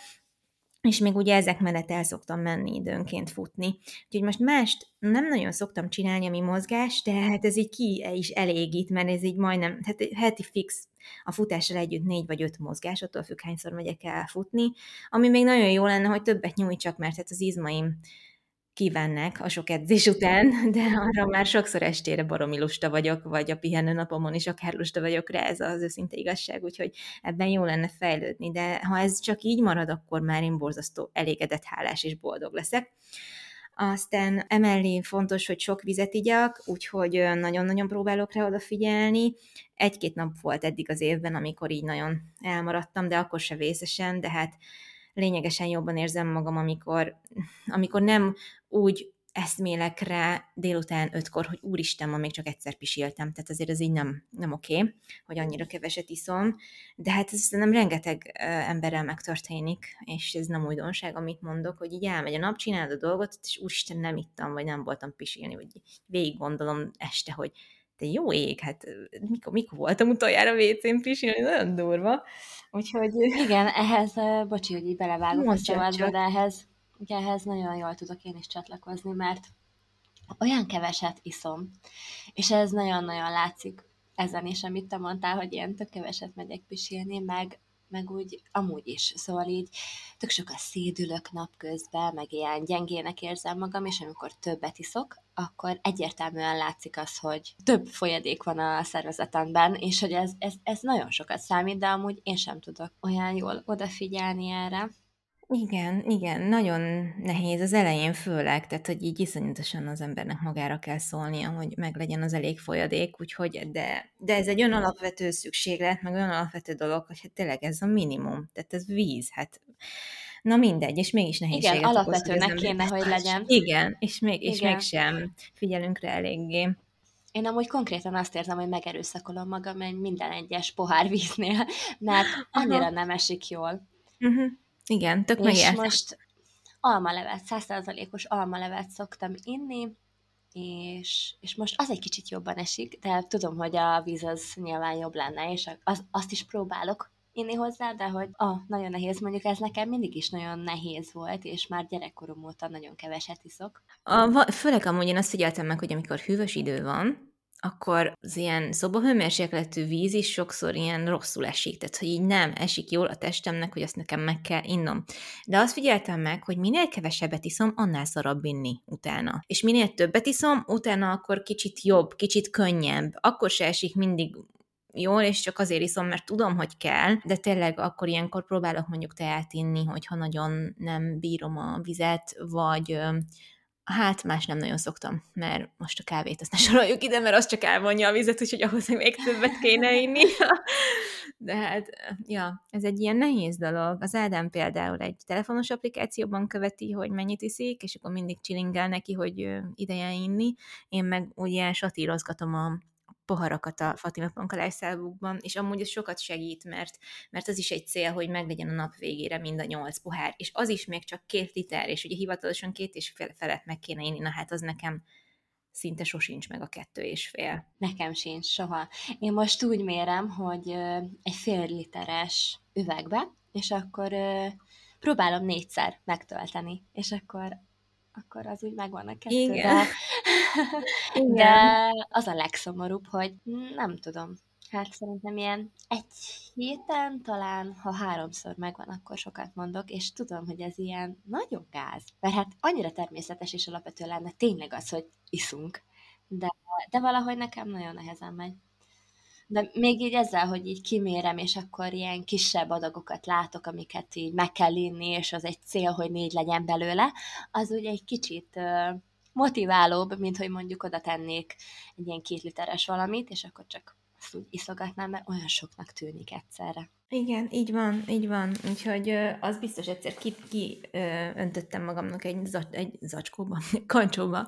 és még ugye ezek mellett el szoktam menni időnként futni. Úgyhogy most mást nem nagyon szoktam csinálni, ami mozgás, de hát ez így ki is elégít, mert ez így majdnem, hát heti fix a futással együtt négy vagy öt mozgás, attól függ, hányszor megyek el futni, ami még nagyon jó lenne, hogy többet nyújtsak, mert hát az izmaim kívánnak a sok edzés után, de arra már sokszor estére baromi lusta vagyok, vagy a pihenő napomon is akár lusta vagyok rá, ez az őszinte igazság, úgyhogy ebben jó lenne fejlődni, de ha ez csak így marad, akkor már én borzasztó elégedett, hálás és boldog leszek. Aztán emellé fontos, hogy sok vizet igyak, úgyhogy nagyon-nagyon próbálok rá odafigyelni. Egy-két nap volt eddig az évben, amikor így nagyon elmaradtam, de akkor se vészesen, de hát lényegesen jobban érzem magam, amikor, amikor nem úgy eszmélek rá délután ötkor, hogy úristen, ma még csak egyszer pisiltem, tehát azért ez így nem, nem oké, hogy annyira keveset iszom, de hát ez nem rengeteg emberrel megtörténik, és ez nem újdonság, amit mondok, hogy így elmegy a nap, csinálod a dolgot, és úristen, nem ittam, vagy nem voltam pisilni, vagy végig gondolom este, hogy de jó ég, hát mikor, mikor voltam utoljára WC-n pisilni, nagyon durva. Úgyhogy... Igen, ehhez, bocsi, hogy így belevágok a szabadba, de ehhez ugye ehhez nagyon jól tudok én is csatlakozni, mert olyan keveset iszom, és ez nagyon-nagyon látszik ezen is, amit te mondtál, hogy én tök keveset megyek pisilni, meg, meg úgy amúgy is. Szóval így tök sokat szédülök napközben, meg ilyen gyengének érzem magam, és amikor többet iszok, akkor egyértelműen látszik az, hogy több folyadék van a szervezetemben, és hogy ez, ez, ez nagyon sokat számít, de amúgy én sem tudok olyan jól odafigyelni erre. Igen, igen, nagyon nehéz az elején főleg, tehát hogy így iszonyatosan az embernek magára kell szólnia, hogy meg legyen az elég folyadék, úgyhogy, de, de ez egy olyan alapvető szükséglet, meg olyan alapvető dolog, hogy hát tényleg ez a minimum, tehát ez víz, hát na mindegy, és mégis nehézséget Igen, alapvetőnek kéne, hogy legyen. Igen, és, még, és Igen. mégsem figyelünk rá eléggé. Én amúgy konkrétan azt érzem, hogy megerőszakolom magam egy minden egyes pohár víznél, mert annyira Aha. nem esik jól. Uh-huh. Igen, tök És most almalevet, százszázalékos almalevet szoktam inni, és, és most az egy kicsit jobban esik, de tudom, hogy a víz az nyilván jobb lenne, és az, azt is próbálok inni hozzá, de hogy ah, nagyon nehéz, mondjuk ez nekem mindig is nagyon nehéz volt, és már gyerekkorom óta nagyon keveset iszok. A, főleg amúgy én azt figyeltem meg, hogy amikor hűvös idő van, akkor az ilyen szobahőmérsékletű víz is sokszor ilyen rosszul esik, tehát hogy így nem esik jól a testemnek, hogy azt nekem meg kell innom. De azt figyeltem meg, hogy minél kevesebbet iszom, annál szarabb inni utána. És minél többet iszom, utána akkor kicsit jobb, kicsit könnyebb. Akkor se esik mindig jól, és csak azért iszom, mert tudom, hogy kell, de tényleg akkor ilyenkor próbálok mondjuk teát inni, hogyha nagyon nem bírom a vizet, vagy Hát más nem nagyon szoktam, mert most a kávét azt ne soroljuk ide, mert az csak elvonja a vizet, úgyhogy ahhoz még többet kéne inni. De hát, ja, ez egy ilyen nehéz dolog. Az Ádám például egy telefonos applikációban követi, hogy mennyit iszik, és akkor mindig csilingel neki, hogy ideje inni. Én meg ugye satírozgatom a poharakat a Fatima Panka lifestyle és amúgy ez sokat segít, mert, mert az is egy cél, hogy meglegyen a nap végére mind a nyolc pohár, és az is még csak két liter, és ugye hivatalosan két és fél felett meg kéne inni, na hát az nekem szinte sosincs meg a kettő és fél. Nekem sincs, soha. Én most úgy mérem, hogy egy fél literes üvegbe, és akkor próbálom négyszer megtölteni, és akkor akkor az úgy megvan a kettő, Igen. De, Igen. de az a legszomorúbb, hogy nem tudom, hát szerintem ilyen egy héten talán, ha háromszor megvan, akkor sokat mondok, és tudom, hogy ez ilyen nagyon gáz. Mert hát annyira természetes és alapvető lenne tényleg az, hogy iszunk. De, de valahogy nekem nagyon nehezen megy. De még így ezzel, hogy így kimérem, és akkor ilyen kisebb adagokat látok, amiket így meg kell inni, és az egy cél, hogy négy legyen belőle, az ugye egy kicsit motiválóbb, mint hogy mondjuk oda tennék egy ilyen két literes valamit, és akkor csak azt úgy iszogatnám, mert olyan soknak tűnik egyszerre. Igen, így van, így van. Úgyhogy az biztos egyszer ki, ki öntöttem magamnak egy, zac, egy zacskóba, kancsóba,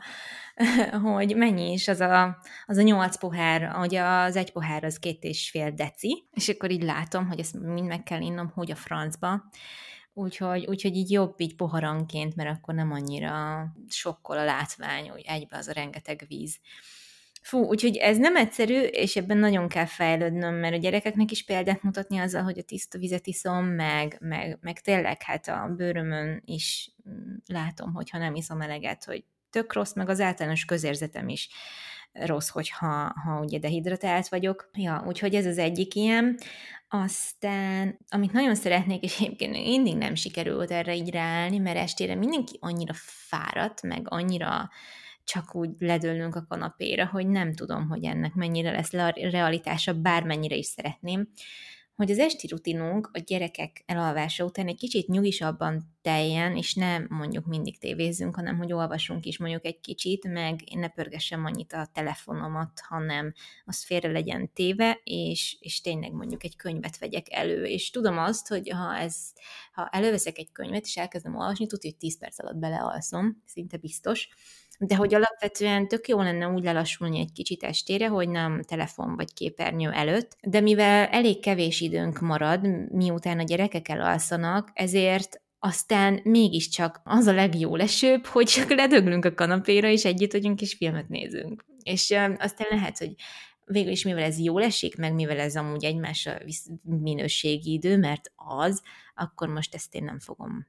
hogy mennyi is az a, az a nyolc pohár, hogy az egy pohár az két és fél deci, és akkor így látom, hogy ezt mind meg kell innom, hogy a francba. Úgyhogy, úgyhogy így jobb így poharanként, mert akkor nem annyira sokkol a látvány, hogy egybe az a rengeteg víz. Fú, úgyhogy ez nem egyszerű, és ebben nagyon kell fejlődnöm, mert a gyerekeknek is példát mutatni azzal, hogy a tiszta vizet iszom, meg, meg, meg tényleg hát a bőrömön is mm, látom, hogyha nem iszom eleget, hogy tök rossz, meg az általános közérzetem is rossz, hogyha ha ugye dehidratált vagyok. Ja, úgyhogy ez az egyik ilyen. Aztán, amit nagyon szeretnék, és egyébként mindig nem sikerült erre így ráállni, mert estére mindenki annyira fáradt, meg annyira csak úgy ledőlünk a kanapéra, hogy nem tudom, hogy ennek mennyire lesz realitása, bármennyire is szeretném, hogy az esti rutinunk a gyerekek elalvása után egy kicsit nyugisabban teljen, és nem mondjuk mindig tévézzünk, hanem hogy olvasunk is mondjuk egy kicsit, meg én ne pörgessem annyit a telefonomat, hanem az félre legyen téve, és, és tényleg mondjuk egy könyvet vegyek elő. És tudom azt, hogy ha, ez, ha előveszek egy könyvet, és elkezdem olvasni, tudja, hogy 10 perc alatt belealszom, szinte biztos, de hogy alapvetően tök jó lenne úgy lelassulni egy kicsit estére, hogy nem telefon vagy képernyő előtt, de mivel elég kevés időnk marad, miután a gyerekek elalszanak, ezért aztán mégiscsak az a legjó lesőbb, hogy csak ledöglünk a kanapéra, és együtt vagyunk, és filmet nézünk. És aztán lehet, hogy végül is mivel ez jól esik, meg mivel ez amúgy egymásra minőségi idő, mert az, akkor most ezt én nem fogom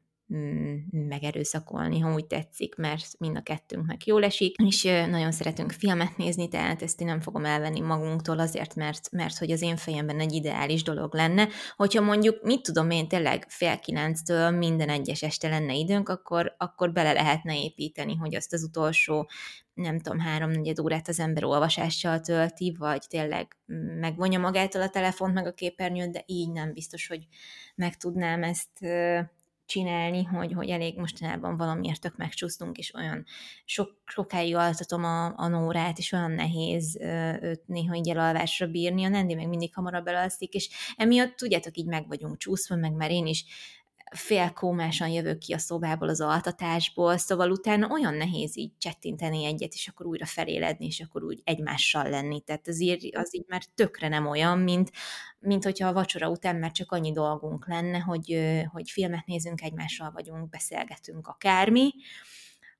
megerőszakolni, ha úgy tetszik, mert mind a kettőnknek jól esik, és nagyon szeretünk filmet nézni, tehát ezt én nem fogom elvenni magunktól azért, mert, mert hogy az én fejemben egy ideális dolog lenne. Hogyha mondjuk, mit tudom én, tényleg fél kilenctől minden egyes este lenne időnk, akkor, akkor bele lehetne építeni, hogy azt az utolsó nem tudom, három-negyed órát az ember olvasással tölti, vagy tényleg megvonja magától a telefont, meg a képernyőt, de így nem biztos, hogy meg tudnám ezt csinálni, hogy, hogy elég mostanában valamiért tök megcsúsztunk, és olyan sok, sokáig altatom a, a Nórát, és olyan nehéz őt néha így elalvásra bírni, a Nendi meg mindig hamarabb elalszik, és emiatt tudjátok, így meg vagyunk csúszva, meg már én is félkómásan jövök ki a szobából, az altatásból, szóval utána olyan nehéz így csettinteni egyet, és akkor újra feléledni, és akkor úgy egymással lenni. Tehát az így, az így már tökre nem olyan, mint, mint hogyha a vacsora után már csak annyi dolgunk lenne, hogy, hogy filmet nézünk, egymással vagyunk, beszélgetünk akármi,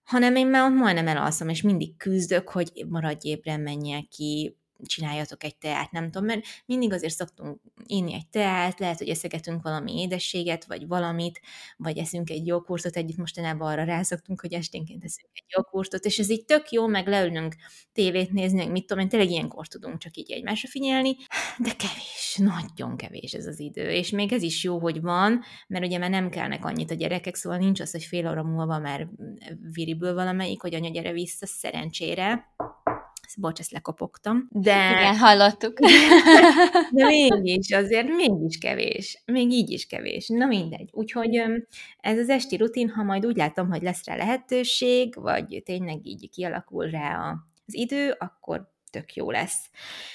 hanem én már majdnem elalszom, és mindig küzdök, hogy maradj ébren, menjél ki, csináljatok egy teát, nem tudom, mert mindig azért szoktunk inni egy teát, lehet, hogy eszegetünk valami édességet, vagy valamit, vagy eszünk egy joghurtot együtt, mostanában arra rászoktunk, hogy esténként eszünk egy joghurtot, és ez így tök jó, meg leülünk tévét nézni, mit tudom én, tényleg ilyenkor tudunk csak így egymásra figyelni, de kevés, nagyon kevés ez az idő, és még ez is jó, hogy van, mert ugye már nem kellnek annyit a gyerekek, szóval nincs az, hogy fél óra múlva már viriből valamelyik, hogy anya gyere vissza, szerencsére, bocs, ezt lekopogtam. De... Igen, hallottuk. De mégis, azért mégis kevés. Még így is kevés. Na mindegy. Úgyhogy ez az esti rutin, ha majd úgy látom, hogy lesz rá lehetőség, vagy tényleg így kialakul rá az idő, akkor tök jó lesz.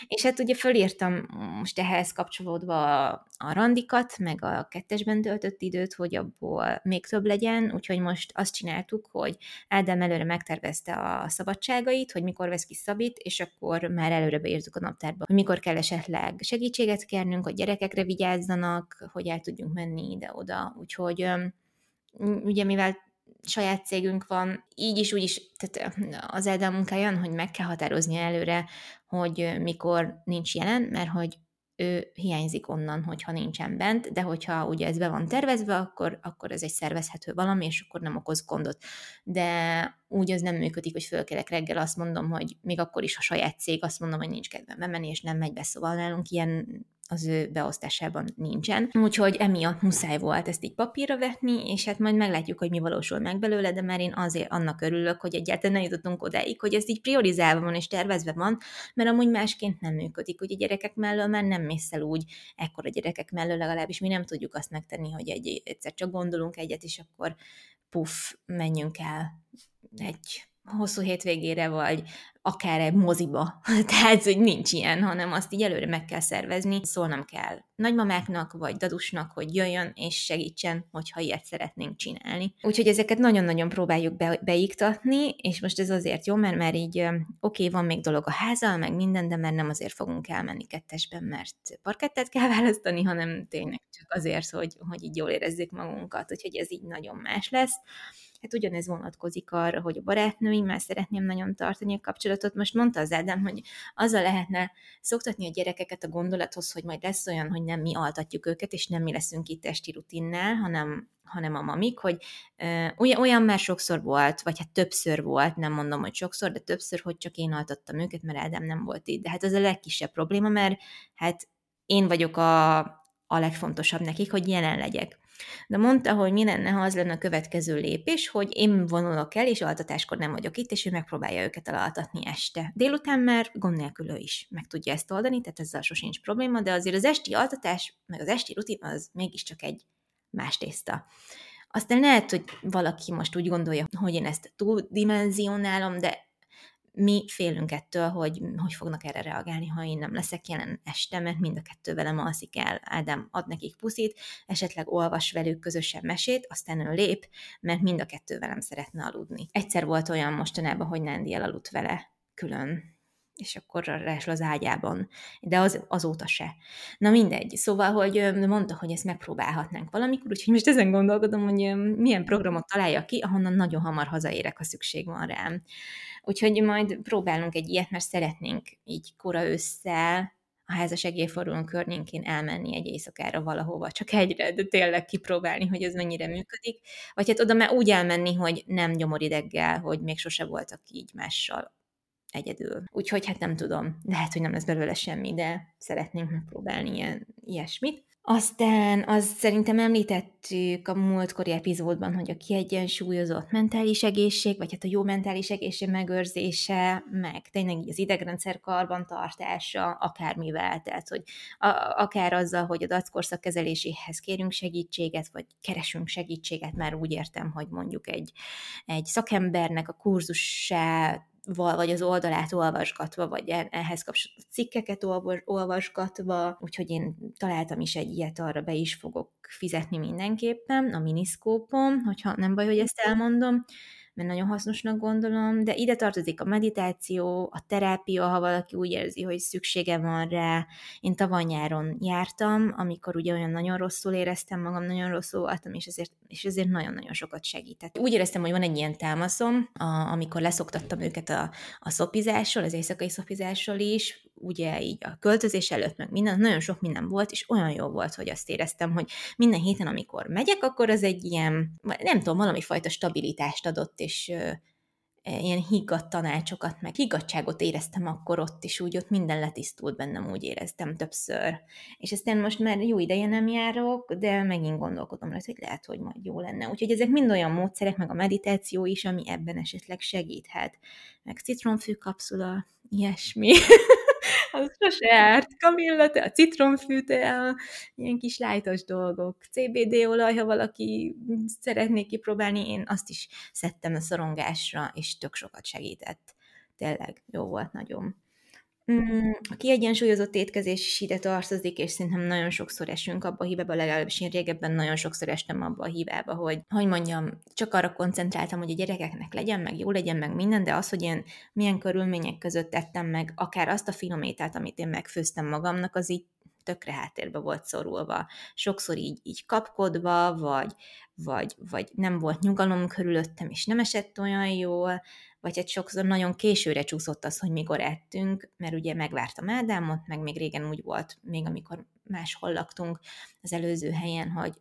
És hát ugye fölírtam most ehhez kapcsolódva a randikat, meg a kettesben töltött időt, hogy abból még több legyen, úgyhogy most azt csináltuk, hogy Ádám előre megtervezte a szabadságait, hogy mikor vesz ki Szabit, és akkor már előre beírtuk a naptárba, hogy mikor kell esetleg segítséget kérnünk, hogy gyerekekre vigyázzanak, hogy el tudjunk menni ide-oda. Úgyhogy ugye mivel saját cégünk van, így is, úgy is, tehát az Eldel munkája hogy meg kell határozni előre, hogy mikor nincs jelen, mert hogy ő hiányzik onnan, hogyha nincsen bent, de hogyha ugye ez be van tervezve, akkor, akkor ez egy szervezhető valami, és akkor nem okoz gondot. De úgy az nem működik, hogy fölkelek reggel, azt mondom, hogy még akkor is, ha saját cég, azt mondom, hogy nincs kedvem bemenni, és nem megy be, szóval nálunk ilyen az ő beosztásában nincsen. Úgyhogy emiatt muszáj volt ezt így papírra vetni, és hát majd meglátjuk, hogy mi valósul meg belőle, de már én azért annak örülök, hogy egyáltalán nem jutottunk odáig, hogy ez így priorizálva van és tervezve van, mert amúgy másként nem működik, hogy a gyerekek mellől már nem mész el úgy, ekkor a gyerekek mellől legalábbis mi nem tudjuk azt megtenni, hogy egy, egyszer csak gondolunk egyet, és akkor puff, menjünk el egy hosszú hétvégére, vagy akár egy moziba. Tehát, hogy nincs ilyen, hanem azt így előre meg kell szervezni. Szólnom kell nagymamáknak, vagy dadusnak, hogy jöjjön és segítsen, hogyha ilyet szeretnénk csinálni. Úgyhogy ezeket nagyon-nagyon próbáljuk be, beiktatni, és most ez azért jó, mert már így oké, okay, van még dolog a házal, meg minden, de mert nem azért fogunk elmenni kettesben, mert parkettet kell választani, hanem tényleg csak azért, hogy, hogy így jól érezzük magunkat, úgyhogy ez így nagyon más lesz. Hát ugyanez vonatkozik arra, hogy a barátnőimmel szeretném nagyon tartani a kapcsolatot. Most mondta az Ádám, hogy azzal lehetne szoktatni a gyerekeket a gondolathoz, hogy majd lesz olyan, hogy nem mi altatjuk őket, és nem mi leszünk itt testi rutinnel, hanem hanem a mamik, hogy olyan, olyan már sokszor volt, vagy hát többször volt, nem mondom, hogy sokszor, de többször, hogy csak én altattam őket, mert Ádám nem volt itt. De hát ez a legkisebb probléma, mert hát én vagyok a, a legfontosabb nekik, hogy jelen legyek. De mondta, hogy mi lenne, ha az lenne a következő lépés, hogy én vonulok el, és altatáskor nem vagyok itt, és ő megpróbálja őket elaltatni este. Délután már gond nélkül ő is meg tudja ezt oldani, tehát ezzel sosincs probléma, de azért az esti altatás, meg az esti rutin az mégiscsak egy más tészta. Aztán lehet, hogy valaki most úgy gondolja, hogy én ezt túldimenzionálom, de mi félünk ettől, hogy hogy fognak erre reagálni, ha én nem leszek jelen este, mert mind a kettő velem alszik el. Ádám ad nekik puszit, esetleg olvas velük közösen mesét, aztán ő lép, mert mind a kettő velem szeretne aludni. Egyszer volt olyan mostanában, hogy Nandi elaludt vele külön és akkor rásul az ágyában. De az, azóta se. Na mindegy. Szóval, hogy mondta, hogy ezt megpróbálhatnánk valamikor, úgyhogy most ezen gondolkodom, hogy milyen programot találjak ki, ahonnan nagyon hamar hazaérek, ha szükség van rám. Úgyhogy majd próbálunk egy ilyet, mert szeretnénk így kora ősszel, a házasegélyfordulón környékén elmenni egy éjszakára valahova, csak egyre, de tényleg kipróbálni, hogy ez mennyire működik. Vagy hát oda már úgy elmenni, hogy nem nyomorideggel, hogy még sose voltak így mással egyedül. Úgyhogy hát nem tudom, lehet, hogy nem lesz belőle semmi, de szeretnénk megpróbálni ilyen, ilyesmit. Aztán az szerintem említettük a múltkori epizódban, hogy a kiegyensúlyozott mentális egészség, vagy hát a jó mentális egészség megőrzése, meg tényleg így az idegrendszer karbantartása, akármivel, tehát hogy a, akár azzal, hogy a dackorszak kezeléséhez kérünk segítséget, vagy keresünk segítséget, már úgy értem, hogy mondjuk egy, egy szakembernek a kurzusát vagy az oldalát olvasgatva, vagy e-, ehhez kapcsolatban cikkeket olvasgatva, úgyhogy én találtam is egy ilyet, arra be is fogok fizetni mindenképpen a miniszkópon, hogyha nem baj, hogy ezt elmondom mert nagyon hasznosnak gondolom, de ide tartozik a meditáció, a terápia, ha valaki úgy érzi, hogy szüksége van rá. Én tavaly nyáron jártam, amikor ugye olyan nagyon rosszul éreztem magam, nagyon rosszul voltam, és ezért, és ezért nagyon-nagyon sokat segített. Úgy éreztem, hogy van egy ilyen támaszom, a, amikor leszoktattam őket a, a szopizásról, az éjszakai szopizásról is, ugye így a költözés előtt, meg minden, nagyon sok minden volt, és olyan jó volt, hogy azt éreztem, hogy minden héten, amikor megyek, akkor az egy ilyen, nem tudom, valami fajta stabilitást adott, és ilyen higgadt tanácsokat, meg higgadságot éreztem akkor ott is, úgy ott minden letisztult bennem, úgy éreztem többször. És aztán most már jó ideje nem járok, de megint gondolkodom rá, hogy lehet, hogy majd jó lenne. Úgyhogy ezek mind olyan módszerek, meg a meditáció is, ami ebben esetleg segíthet. Meg citronfű kapszula, ilyesmi. az sose árt. Kamilla, te a citromfű, te a ilyen kis lájtos dolgok. CBD olaj, ha valaki szeretné kipróbálni, én azt is szedtem a szorongásra, és tök sokat segített. Tényleg jó volt nagyon. Mm, a kiegyensúlyozott étkezés is ide tartozik, és szerintem nagyon sokszor esünk abba a hibába, legalábbis én régebben nagyon sokszor estem abba a hibába, hogy, hogy mondjam, csak arra koncentráltam, hogy a gyerekeknek legyen, meg jó legyen, meg minden, de az, hogy én milyen körülmények között tettem meg akár azt a finométát, amit én megfőztem magamnak, az így tökre háttérbe volt szorulva. Sokszor így, így kapkodva, vagy, vagy, vagy nem volt nyugalom körülöttem, és nem esett olyan jól, vagy egy sokszor nagyon későre csúszott az, hogy mikor ettünk, mert ugye megvártam Ádámot, meg még régen úgy volt, még amikor máshol laktunk az előző helyen, hogy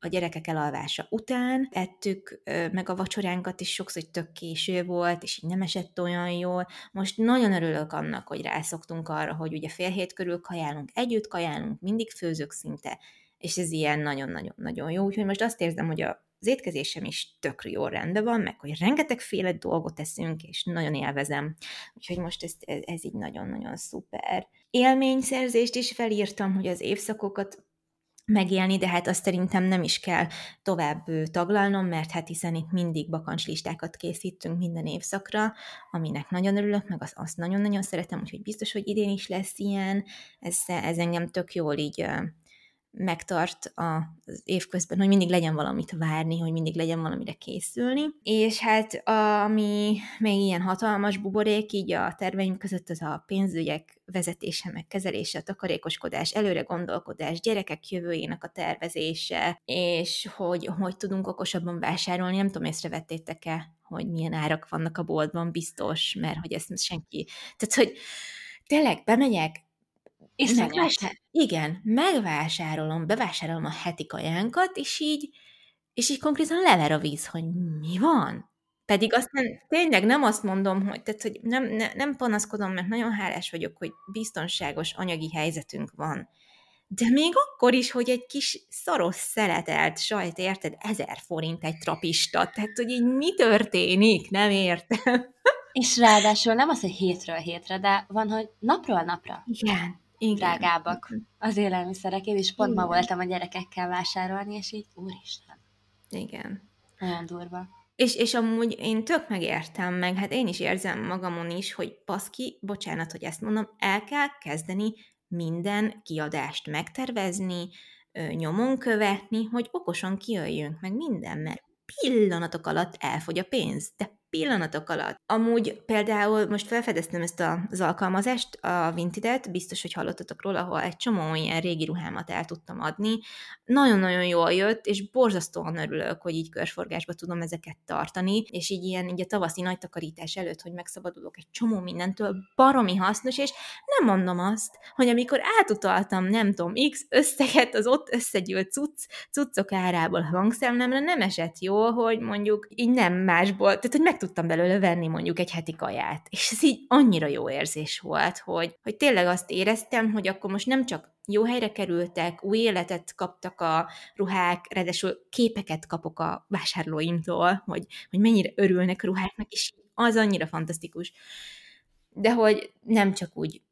a gyerekek elalvása után ettük meg a vacsoránkat, is sokszor hogy tök késő volt, és így nem esett olyan jól. Most nagyon örülök annak, hogy rászoktunk arra, hogy ugye fél hét körül kajálunk, együtt kajálunk, mindig főzök szinte, és ez ilyen nagyon-nagyon-nagyon jó. Úgyhogy most azt érzem, hogy a az étkezésem is tök jó rendben van, meg hogy rengetegféle dolgot teszünk, és nagyon élvezem. Úgyhogy most ez, ez, ez így nagyon-nagyon szuper. Élményszerzést is felírtam, hogy az évszakokat megélni, de hát azt szerintem nem is kell tovább taglalnom, mert hát hiszen itt mindig bakancslistákat készítünk minden évszakra, aminek nagyon örülök, meg azt, azt nagyon-nagyon szeretem, úgyhogy biztos, hogy idén is lesz ilyen, ez, ez engem tök jól így megtart az évközben, hogy mindig legyen valamit várni, hogy mindig legyen valamire készülni. És hát ami még ilyen hatalmas buborék így a terveim között az a pénzügyek vezetése, meg kezelése, takarékoskodás, előre gondolkodás, gyerekek jövőjének a tervezése, és hogy, hogy tudunk okosabban vásárolni. Nem tudom, észrevettétek-e, hogy milyen árak vannak a boltban, biztos, mert hogy ezt senki... Tehát, hogy tényleg bemegyek, és megvásár... Igen, megvásárolom, bevásárolom a heti kajánkat, és így, és így konkrétan lever a víz, hogy mi van. Pedig aztán tényleg nem azt mondom, hogy, tehát, hogy nem, ne, nem panaszkodom, mert nagyon hálás vagyok, hogy biztonságos anyagi helyzetünk van. De még akkor is, hogy egy kis szaros szeletelt sajt, érted, ezer forint egy trapista, tehát, hogy így mi történik, nem értem. És ráadásul nem az, hogy hétről hétre, de van, hogy napról napra. Igen. Igen. drágábbak az élelmiszerek. Én is pont Igen. ma voltam a gyerekekkel vásárolni, és így, úristen. Igen. Olyan durva. És, és amúgy én tök megértem meg, hát én is érzem magamon is, hogy paszki, bocsánat, hogy ezt mondom, el kell kezdeni minden kiadást megtervezni, nyomon követni, hogy okosan kijöjjünk meg minden, mert pillanatok alatt elfogy a pénz, de pillanatok alatt. Amúgy például most felfedeztem ezt az alkalmazást, a Vintidet, biztos, hogy hallottatok róla, ahol egy csomó ilyen régi ruhámat el tudtam adni. Nagyon-nagyon jól jött, és borzasztóan örülök, hogy így körforgásba tudom ezeket tartani, és így ilyen így a tavaszi nagy takarítás előtt, hogy megszabadulok egy csomó mindentől, baromi hasznos, és nem mondom azt, hogy amikor átutaltam, nem tudom, X összeget az ott összegyűlt cucc, cuccok árából hangszemlemre, nem esett jól, hogy mondjuk így nem másból, tehát hogy meg tudtam belőle venni mondjuk egy heti kaját. És ez így annyira jó érzés volt, hogy, hogy tényleg azt éreztem, hogy akkor most nem csak jó helyre kerültek, új életet kaptak a ruhák, ráadásul képeket kapok a vásárlóimtól, hogy, hogy mennyire örülnek a ruháknak, és az annyira fantasztikus. De hogy nem csak úgy,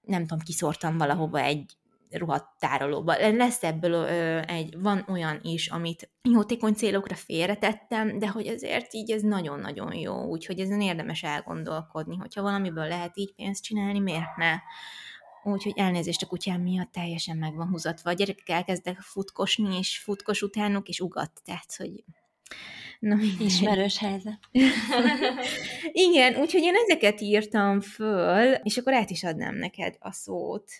nem tudom, kiszórtam valahova egy ruhattárolóba. Lesz ebből ö, egy, van olyan is, amit jótékony célokra félretettem, de hogy azért így ez nagyon-nagyon jó, úgyhogy ezen érdemes elgondolkodni, hogyha valamiből lehet így pénzt csinálni, miért ne? Úgyhogy elnézést a kutyám miatt teljesen meg van húzatva. A gyerekek elkezdek futkosni, és futkos utánuk, és ugat, tehát, hogy Na, Ismerős helyzet. Igen, úgyhogy én ezeket írtam föl, és akkor át is adnám neked a szót,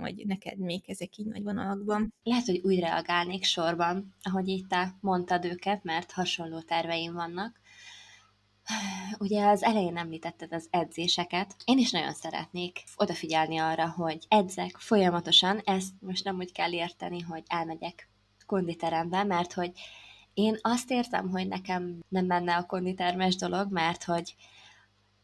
hogy neked még ezek így nagy vonalakban. Lehet, hogy úgy reagálnék sorban, ahogy így te mondtad őket, mert hasonló terveim vannak. Ugye az elején említetted az edzéseket. Én is nagyon szeretnék odafigyelni arra, hogy edzek folyamatosan. Ezt most nem úgy kell érteni, hogy elmegyek konditerembe, mert hogy én azt értem, hogy nekem nem menne a konditermes dolog, mert hogy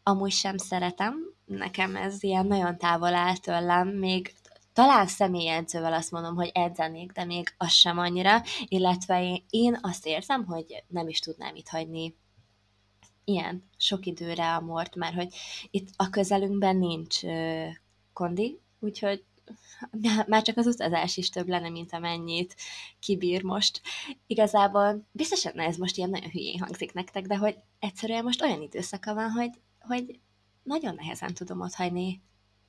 amúgy sem szeretem, nekem ez ilyen nagyon távol áll tőlem, még talán személyedzővel azt mondom, hogy edzenék, de még az sem annyira, illetve én azt érzem, hogy nem is tudnám itt hagyni ilyen sok időre a mort, mert hogy itt a közelünkben nincs ö, kondi, úgyhogy már csak az utazás is több lenne, mint amennyit kibír most. Igazából biztosan ez most ilyen nagyon hülyén hangzik nektek, de hogy egyszerűen most olyan időszaka van, hogy, hogy nagyon nehezen tudom ott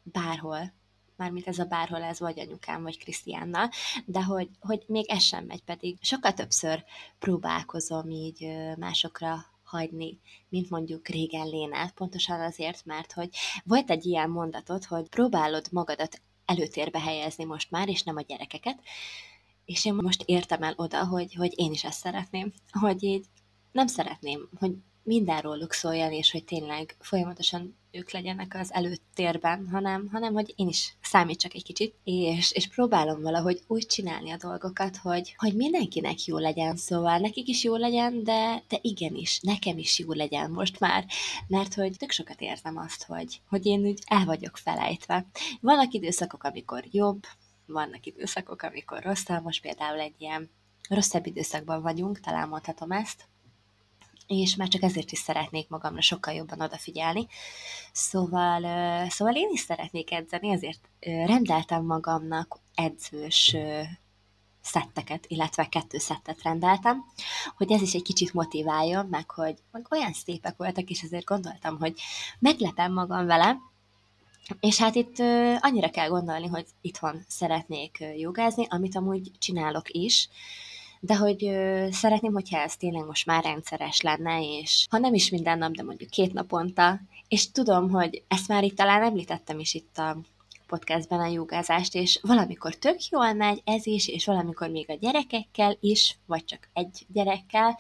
bárhol, mármint ez a bárhol ez vagy anyukám, vagy Krisztiánnal, de hogy, hogy még ez sem megy, pedig sokkal többször próbálkozom így másokra hagyni, mint mondjuk régen Lénát, pontosan azért, mert hogy volt egy ilyen mondatot, hogy próbálod magadat előtérbe helyezni most már, és nem a gyerekeket, és én most értem el oda, hogy, hogy én is ezt szeretném, hogy így nem szeretném, hogy minden róluk szóljon, és hogy tényleg folyamatosan ők legyenek az előtérben, hanem, hanem hogy én is számítsak egy kicsit, és, és próbálom valahogy úgy csinálni a dolgokat, hogy, hogy mindenkinek jó legyen, szóval nekik is jó legyen, de, de igenis, nekem is jó legyen most már, mert hogy tök sokat érzem azt, hogy, hogy én úgy el vagyok felejtve. Vannak időszakok, amikor jobb, vannak időszakok, amikor rosszabb, most például egy ilyen rosszabb időszakban vagyunk, talán mondhatom ezt, és már csak ezért is szeretnék magamra sokkal jobban odafigyelni. Szóval, szóval én is szeretnék edzeni, ezért rendeltem magamnak edzős szetteket, illetve kettő szettet rendeltem, hogy ez is egy kicsit motiváljon, meg hogy meg olyan szépek voltak, és ezért gondoltam, hogy meglepem magam vele, és hát itt annyira kell gondolni, hogy itthon szeretnék jogázni, amit amúgy csinálok is, de hogy ö, szeretném, hogyha ez tényleg most már rendszeres lenne, és ha nem is minden nap, de mondjuk két naponta, és tudom, hogy ezt már itt talán említettem is itt a podcastben a jogázást, és valamikor tök jól megy ez is, és valamikor még a gyerekekkel is, vagy csak egy gyerekkel,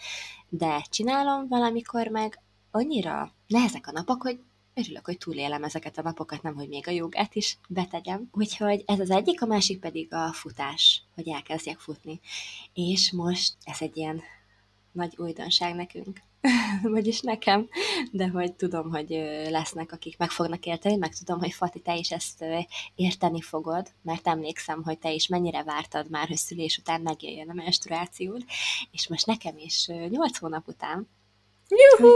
de csinálom valamikor meg annyira nehezek a napok, hogy örülök, hogy túlélem ezeket a napokat, nem, hogy még a jogát is betegyem. Úgyhogy ez az egyik, a másik pedig a futás, hogy elkezdjek futni. És most ez egy ilyen nagy újdonság nekünk. vagyis nekem, de hogy tudom, hogy lesznek, akik meg fognak érteni, meg tudom, hogy Fati, te is ezt érteni fogod, mert emlékszem, hogy te is mennyire vártad már, hogy szülés után megjöjjön a menstruációd, és most nekem is 8 hónap után Juhu!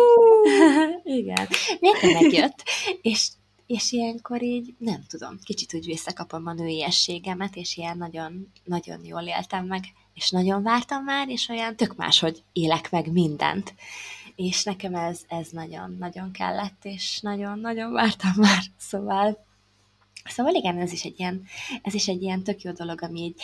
Igen. Miért megjött? És, és ilyenkor így, nem tudom, kicsit úgy visszakapom a nőiességemet, és ilyen nagyon, nagyon jól éltem meg, és nagyon vártam már, és olyan tök más, hogy élek meg mindent. És nekem ez, ez nagyon-nagyon kellett, és nagyon-nagyon vártam már, szóval Szóval igen, ez is egy ilyen, ez is egy ilyen tök jó dolog, ami így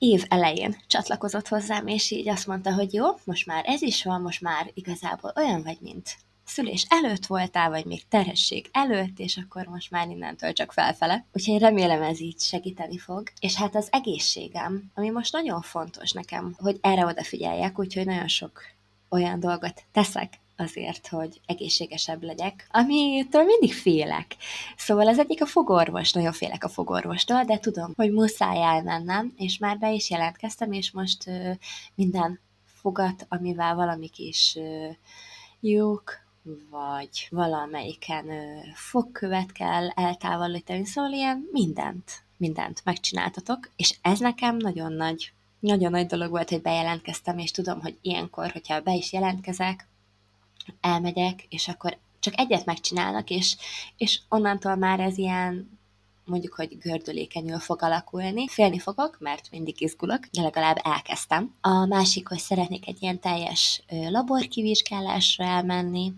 év elején csatlakozott hozzám, és így azt mondta, hogy jó, most már ez is van, most már igazából olyan vagy, mint szülés előtt voltál, vagy még terhesség előtt, és akkor most már innentől csak felfele. Úgyhogy remélem ez így segíteni fog. És hát az egészségem, ami most nagyon fontos nekem, hogy erre odafigyeljek, úgyhogy nagyon sok olyan dolgot teszek, azért, hogy egészségesebb legyek, amitől mindig félek. Szóval az egyik a fogorvos, nagyon félek a fogorvostól, de tudom, hogy muszáj elmennem, és már be is jelentkeztem, és most ö, minden fogat, amivel valami kis lyuk, vagy valamelyiken ö, fogkövet kell eltávolítani, szóval ilyen mindent, mindent megcsináltatok, és ez nekem nagyon nagy nagyon nagy dolog volt, hogy bejelentkeztem, és tudom, hogy ilyenkor, hogyha be is jelentkezek, elmegyek, és akkor csak egyet megcsinálnak, és, és onnantól már ez ilyen mondjuk, hogy gördülékenyül fog alakulni. Félni fogok, mert mindig izgulok, de legalább elkezdtem. A másik, hogy szeretnék egy ilyen teljes laborkivizsgálásra elmenni,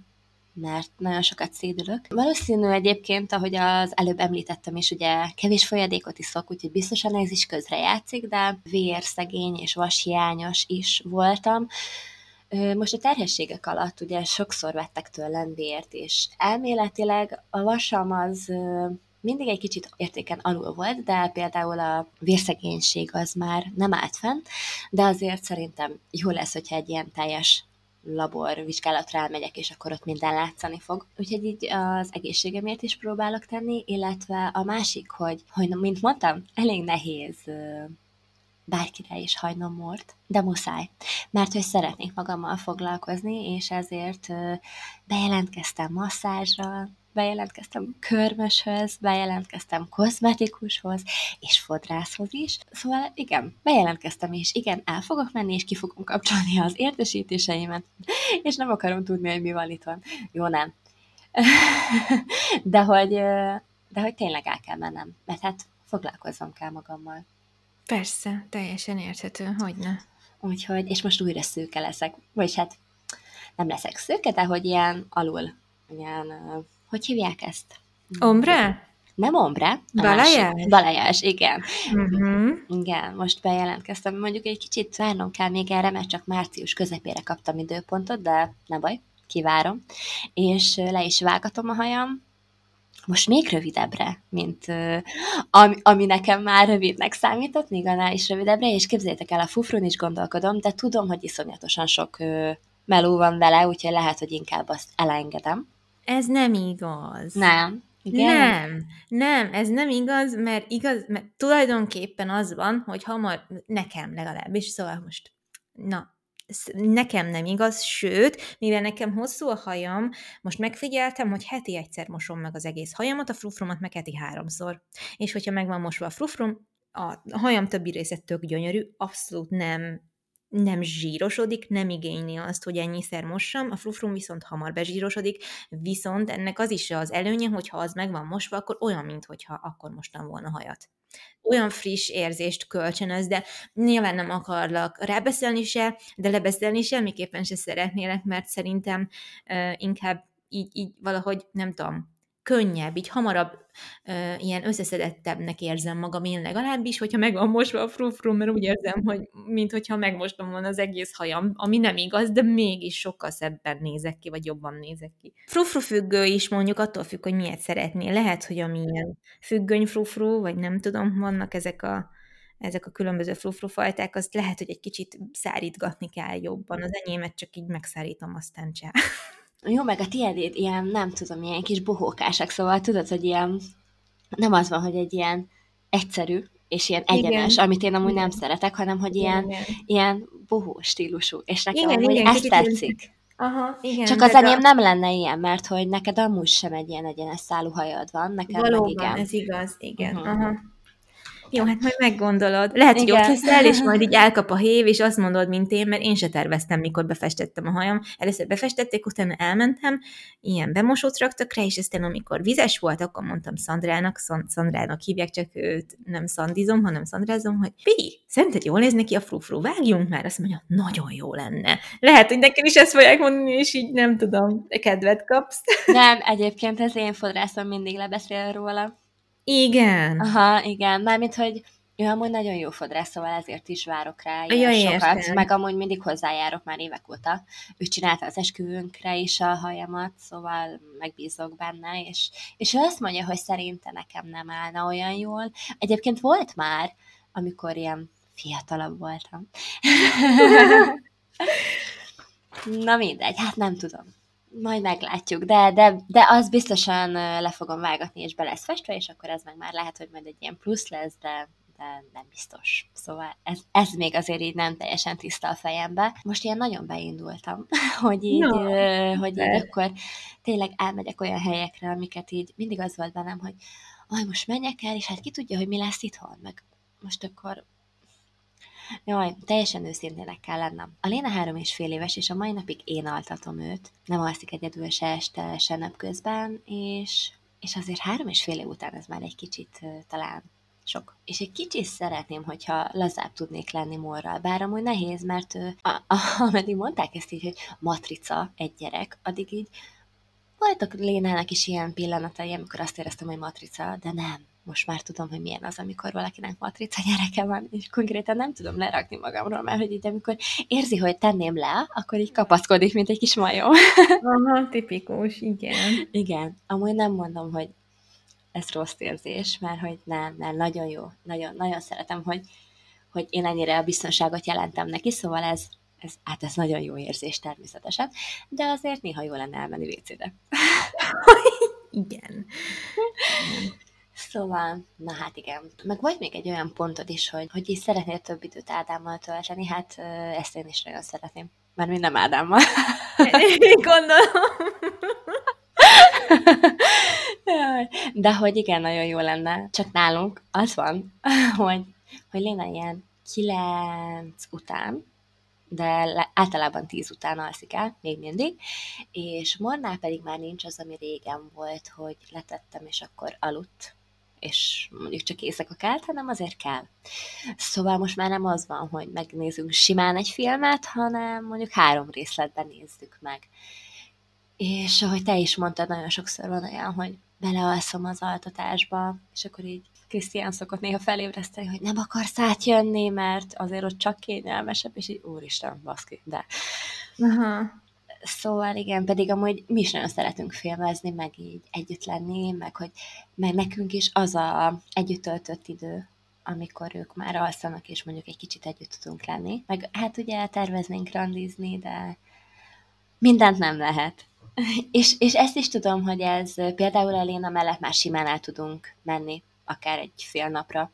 mert nagyon sokat szédülök. Valószínű egyébként, ahogy az előbb említettem is, ugye kevés folyadékot iszok, úgyhogy biztosan ez is közrejátszik, de vérszegény és vashiányos is voltam. Most a terhességek alatt ugye sokszor vettek tőlem vért, és elméletileg a vasam az mindig egy kicsit értéken alul volt, de például a vérszegénység az már nem állt fenn, de azért szerintem jó lesz, hogyha egy ilyen teljes labor vizsgálatra elmegyek, és akkor ott minden látszani fog. Úgyhogy így az egészségemért is próbálok tenni, illetve a másik, hogy, hogy mint mondtam, elég nehéz bárkire is hagynom mort, de muszáj, mert hogy szeretnék magammal foglalkozni, és ezért bejelentkeztem masszázsra, bejelentkeztem körmöshöz, bejelentkeztem kozmetikushoz, és fodrászhoz is. Szóval igen, bejelentkeztem, és igen, el fogok menni, és ki fogom kapcsolni az értesítéseimet, és nem akarom tudni, hogy mi van itt van. Jó, nem. de hogy, de hogy tényleg el kell mennem, mert hát foglalkozom kell magammal. Persze, teljesen érthető, hogy ne. Úgyhogy, és most újra szőke leszek, vagy hát nem leszek szőke, de hogy ilyen alul, ilyen, hogy hívják ezt? Ombre? Nem ombre. Balajás? Balajás, igen. Uh-huh. Igen, most bejelentkeztem. Mondjuk egy kicsit várnom kell még erre, mert csak március közepére kaptam időpontot, de ne baj, kivárom. És le is vágatom a hajam, most még rövidebbre, mint ami, ami nekem már rövidnek számított, még annál is rövidebbre, és képzeljétek el, a fufrun is gondolkodom, de tudom, hogy iszonyatosan sok meló van vele, úgyhogy lehet, hogy inkább azt elengedem. Ez nem igaz. Nem. Igen? Nem, nem, ez nem igaz, mert igaz, mert tulajdonképpen az van, hogy hamar, nekem legalábbis, szóval most, na, nekem nem igaz, sőt, mivel nekem hosszú a hajam, most megfigyeltem, hogy heti egyszer mosom meg az egész hajamat, a frufromat meg heti háromszor. És hogyha megvan mosva a frufrom, a hajam többi része tök gyönyörű, abszolút nem nem zsírosodik, nem igényli azt, hogy ennyiszer mossam, a frufrum viszont hamar bezsírosodik, viszont ennek az is az előnye, hogy ha az meg van mosva, akkor olyan, mintha akkor mostam volna hajat. Olyan friss érzést kölcsönöz, de nyilván nem akarlak rábeszélni se, de lebeszélni semmiképpen se szeretnélek, mert szerintem uh, inkább így, így valahogy, nem tudom, könnyebb, így hamarabb ö, ilyen összeszedettebbnek érzem magam én legalábbis, hogyha meg van mosva a frufrum, mert úgy érzem, hogy mint hogyha megmostam volna az egész hajam, ami nem igaz, de mégis sokkal szebben nézek ki, vagy jobban nézek ki. Frufru függő is mondjuk attól függ, hogy miért szeretnél. Lehet, hogy amilyen függöny frufru, vagy nem tudom, vannak ezek a ezek a különböző frufrufajták, azt lehet, hogy egy kicsit szárítgatni kell jobban. Az enyémet csak így megszárítom, aztán csá. Jó, meg a tiédét ilyen, nem tudom, ilyen kis bohókásak, szóval tudod, hogy ilyen, nem az van, hogy egy ilyen egyszerű, és ilyen egyenes, igen. amit én amúgy igen. nem szeretek, hanem hogy ilyen, igen. ilyen bohó stílusú, és nekem igen, amúgy igen, ezt tetszik. Aha, igen. Csak az enyém a... nem lenne ilyen, mert hogy neked amúgy sem egy ilyen egyenes szálú hajad van, nekem Valóban, meg igen. ez igaz, igen. Uh-huh. Aha. Jó, hát majd meggondolod. Lehet, hogy ott leszel, és majd így elkap a hév, és azt mondod, mint én, mert én se terveztem, mikor befestettem a hajam. Először befestették, utána elmentem, ilyen bemosót raktak rá, és aztán amikor vizes volt, akkor mondtam Szandrának, Szandrának hívják, csak őt nem szandizom, hanem szandrázom, hogy Pi, szerinted jól néz neki a frufru, vágjunk már? Azt mondja, nagyon jó lenne. Lehet, hogy nekem is ezt fogják mondani, és így nem tudom, kedvet kapsz. Nem, egyébként ez én fodrászom mindig lebeszél róla. Igen. Aha, igen. Mármint, hogy Ő amúgy nagyon jó fodrász, szóval ezért is várok rá Ja, sokat, értem. meg amúgy mindig hozzájárok már évek óta. Ő csinálta az esküvőnkre is a hajamat, szóval megbízok benne, és, és ő azt mondja, hogy szerinte nekem nem állna olyan jól. Egyébként volt már, amikor ilyen fiatalabb voltam. Na mindegy, hát nem tudom. Majd meglátjuk, de, de, de az biztosan le fogom vágatni, és be lesz festve, és akkor ez meg már lehet, hogy majd egy ilyen plusz lesz, de, de nem biztos. Szóval ez, ez még azért így nem teljesen tiszta a fejembe. Most ilyen nagyon beindultam, hogy így, No, hogy így de- akkor tényleg elmegyek olyan helyekre, amiket így mindig az volt bennem, hogy aj, most menjek el, és hát ki tudja, hogy mi lesz itthon, meg most akkor Jaj, teljesen őszintének kell lennem. A Léna három és fél éves, és a mai napig én altatom őt. Nem alszik egyedül se este, se napközben, és, és azért három és fél év után ez már egy kicsit talán sok. És egy kicsit szeretném, hogyha lazább tudnék lenni morral, bár amúgy nehéz, mert a, ameddig mondták ezt így, hogy matrica egy gyerek, addig így voltak Lénának is ilyen pillanatai, amikor azt éreztem, hogy matrica, de nem. Most már tudom, hogy milyen az, amikor valakinek matrica gyereke van, és konkrétan nem tudom lerakni magamról, mert hogy így amikor érzi, hogy tenném le, akkor így kapaszkodik, mint egy kis majom. Aha, tipikus, igen. Igen, amúgy nem mondom, hogy ez rossz érzés, mert hogy nem, nem, nagyon jó, nagyon, nagyon szeretem, hogy, hogy én ennyire a biztonságot jelentem neki, szóval ez, ez, hát ez nagyon jó érzés természetesen, de azért néha jó lenne elmenni vécére. Igen. Szóval, na hát igen. Meg volt még egy olyan pontod is, hogy, hogy így szeretnél több időt Ádámmal tölteni, hát ezt én is nagyon szeretném. Már mind nem Ádámmal. Gondolom. Jaj. De hogy igen, nagyon jó lenne. Csak nálunk az van, hogy, hogy Léna ilyen kilenc után, de általában tíz után alszik el, még mindig, és Mornál pedig már nincs az, ami régen volt, hogy letettem, és akkor aludt, és mondjuk csak éjszaka kelt, hanem azért kell. Szóval most már nem az van, hogy megnézzünk simán egy filmet, hanem mondjuk három részletben nézzük meg. És ahogy te is mondtad, nagyon sokszor van olyan, hogy belealszom az altatásba, és akkor így Krisztián szokott néha felébreszteni, hogy nem akarsz átjönni, mert azért ott csak kényelmesebb, és így úristen, baszki, de. Aha. Szóval igen, pedig amúgy mi is nagyon szeretünk filmezni, meg így együtt lenni, meg hogy meg nekünk is az a együtt töltött idő, amikor ők már alszanak, és mondjuk egy kicsit együtt tudunk lenni. Meg hát ugye terveznénk randizni, de mindent nem lehet. És, és ezt is tudom, hogy ez például a Léna mellett már simán el tudunk menni, akár egy fél napra,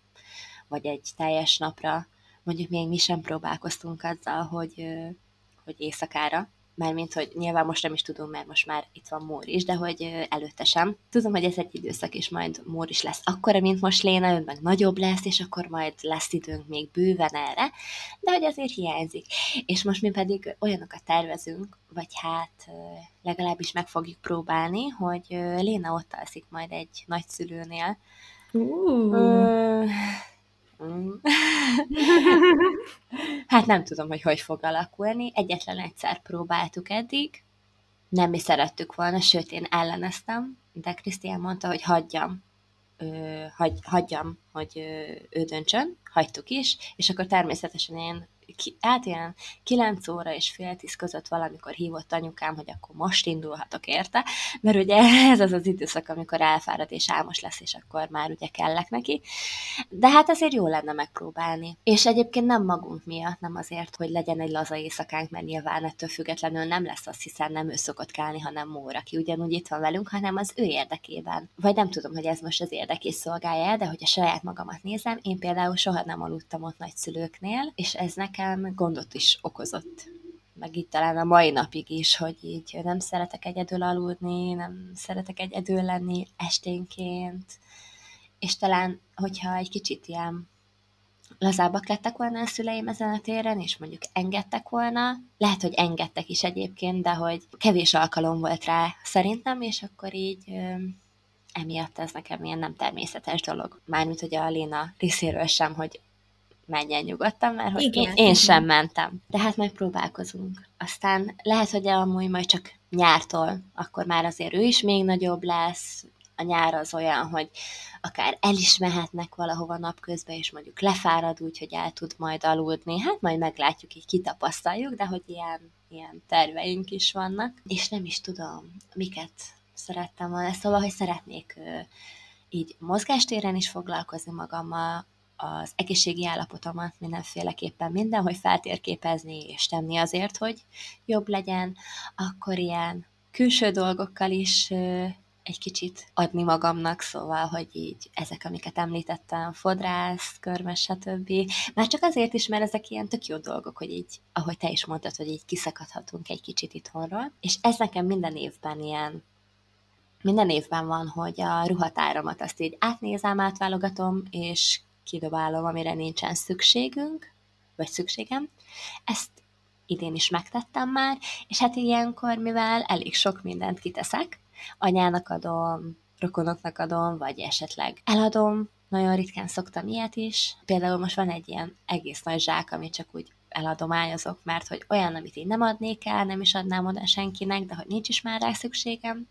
vagy egy teljes napra. Mondjuk még mi sem próbálkoztunk azzal, hogy, hogy éjszakára, mármint, hogy nyilván most nem is tudom, mert most már itt van Mór is, de hogy előtte sem. Tudom, hogy ez egy időszak, és majd Mór is lesz akkora, mint most Léna, ő meg nagyobb lesz, és akkor majd lesz időnk még bőven erre, de hogy azért hiányzik. És most mi pedig olyanokat tervezünk, vagy hát legalábbis meg fogjuk próbálni, hogy Léna ott alszik majd egy nagyszülőnél. Uh. Mm. Hát nem tudom, hogy hogy fog alakulni. Egyetlen egyszer próbáltuk eddig. Nem mi szerettük volna, sőt, én elleneztem, de Krisztián mondta, hogy hagyjam, ö, hagy, hagyjam, hogy ö, ő döntsön, hagytuk is, és akkor természetesen én ki, hát ilyen 9 óra és fél tíz között valamikor hívott anyukám, hogy akkor most indulhatok érte, mert ugye ez az az időszak, amikor elfárad és álmos lesz, és akkor már ugye kellek neki. De hát azért jó lenne megpróbálni. És egyébként nem magunk miatt, nem azért, hogy legyen egy laza éjszakánk, mert nyilván ettől függetlenül nem lesz az, hiszen nem ő szokott kelni, hanem Mór, aki ugyanúgy itt van velünk, hanem az ő érdekében. Vagy nem tudom, hogy ez most az érdekét szolgálja de hogy a saját magamat nézem, én például soha nem aludtam ott nagyszülőknél, és ez nekem gondot is okozott meg itt talán a mai napig is, hogy így nem szeretek egyedül aludni, nem szeretek egyedül lenni esténként, és talán, hogyha egy kicsit ilyen lazábbak lettek volna a szüleim ezen a téren, és mondjuk engedtek volna, lehet, hogy engedtek is egyébként, de hogy kevés alkalom volt rá szerintem, és akkor így ö, emiatt ez nekem ilyen nem természetes dolog. Mármint, hogy a Léna részéről sem, hogy menjen nyugodtan, mert hogy Igen, én, én sem mentem. De hát majd próbálkozunk. Aztán lehet, hogy amúgy majd csak nyártól, akkor már azért ő is még nagyobb lesz, a nyár az olyan, hogy akár el is mehetnek valahova napközben, és mondjuk lefárad úgy, hogy el tud majd aludni. Hát majd meglátjuk, így kitapasztaljuk, de hogy ilyen, ilyen terveink is vannak. És nem is tudom, miket szerettem volna. Szóval, hogy szeretnék így mozgástéren is foglalkozni magammal, az egészségi állapotomat mindenféleképpen mindenhogy feltérképezni és tenni azért, hogy jobb legyen, akkor ilyen külső dolgokkal is egy kicsit adni magamnak, szóval, hogy így ezek, amiket említettem, fodrász, körmes, stb. Már csak azért is, mert ezek ilyen tök jó dolgok, hogy így, ahogy te is mondtad, hogy így kiszakadhatunk egy kicsit itthonról, és ez nekem minden évben ilyen minden évben van, hogy a ruhatáramat azt így átnézem, átválogatom, és kidobálom, amire nincsen szükségünk, vagy szükségem. Ezt idén is megtettem már, és hát ilyenkor, mivel elég sok mindent kiteszek, anyának adom, rokonoknak adom, vagy esetleg eladom, nagyon ritkán szoktam ilyet is. Például most van egy ilyen egész nagy zsák, amit csak úgy eladományozok, mert hogy olyan, amit én nem adnék el, nem is adnám oda senkinek, de hogy nincs is már rá szükségem,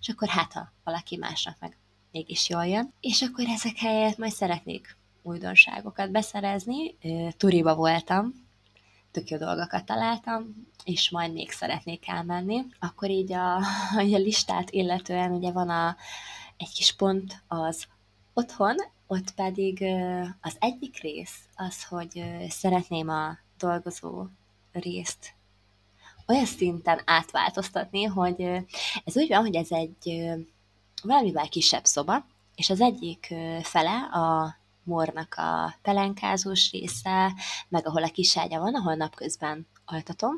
és akkor hát, ha valaki másnak meg mégis jól jön. És akkor ezek helyett majd szeretnék újdonságokat beszerezni. Turiba voltam, tök jó dolgokat találtam, és majd még szeretnék elmenni. Akkor így a, a listát illetően ugye van a, egy kis pont az otthon, ott pedig az egyik rész az, hogy szeretném a dolgozó részt olyan szinten átváltoztatni, hogy ez úgy van, hogy ez egy valamivel kisebb szoba, és az egyik fele a mornak a pelenkázós része, meg ahol a kiságya van, ahol napközben altatom,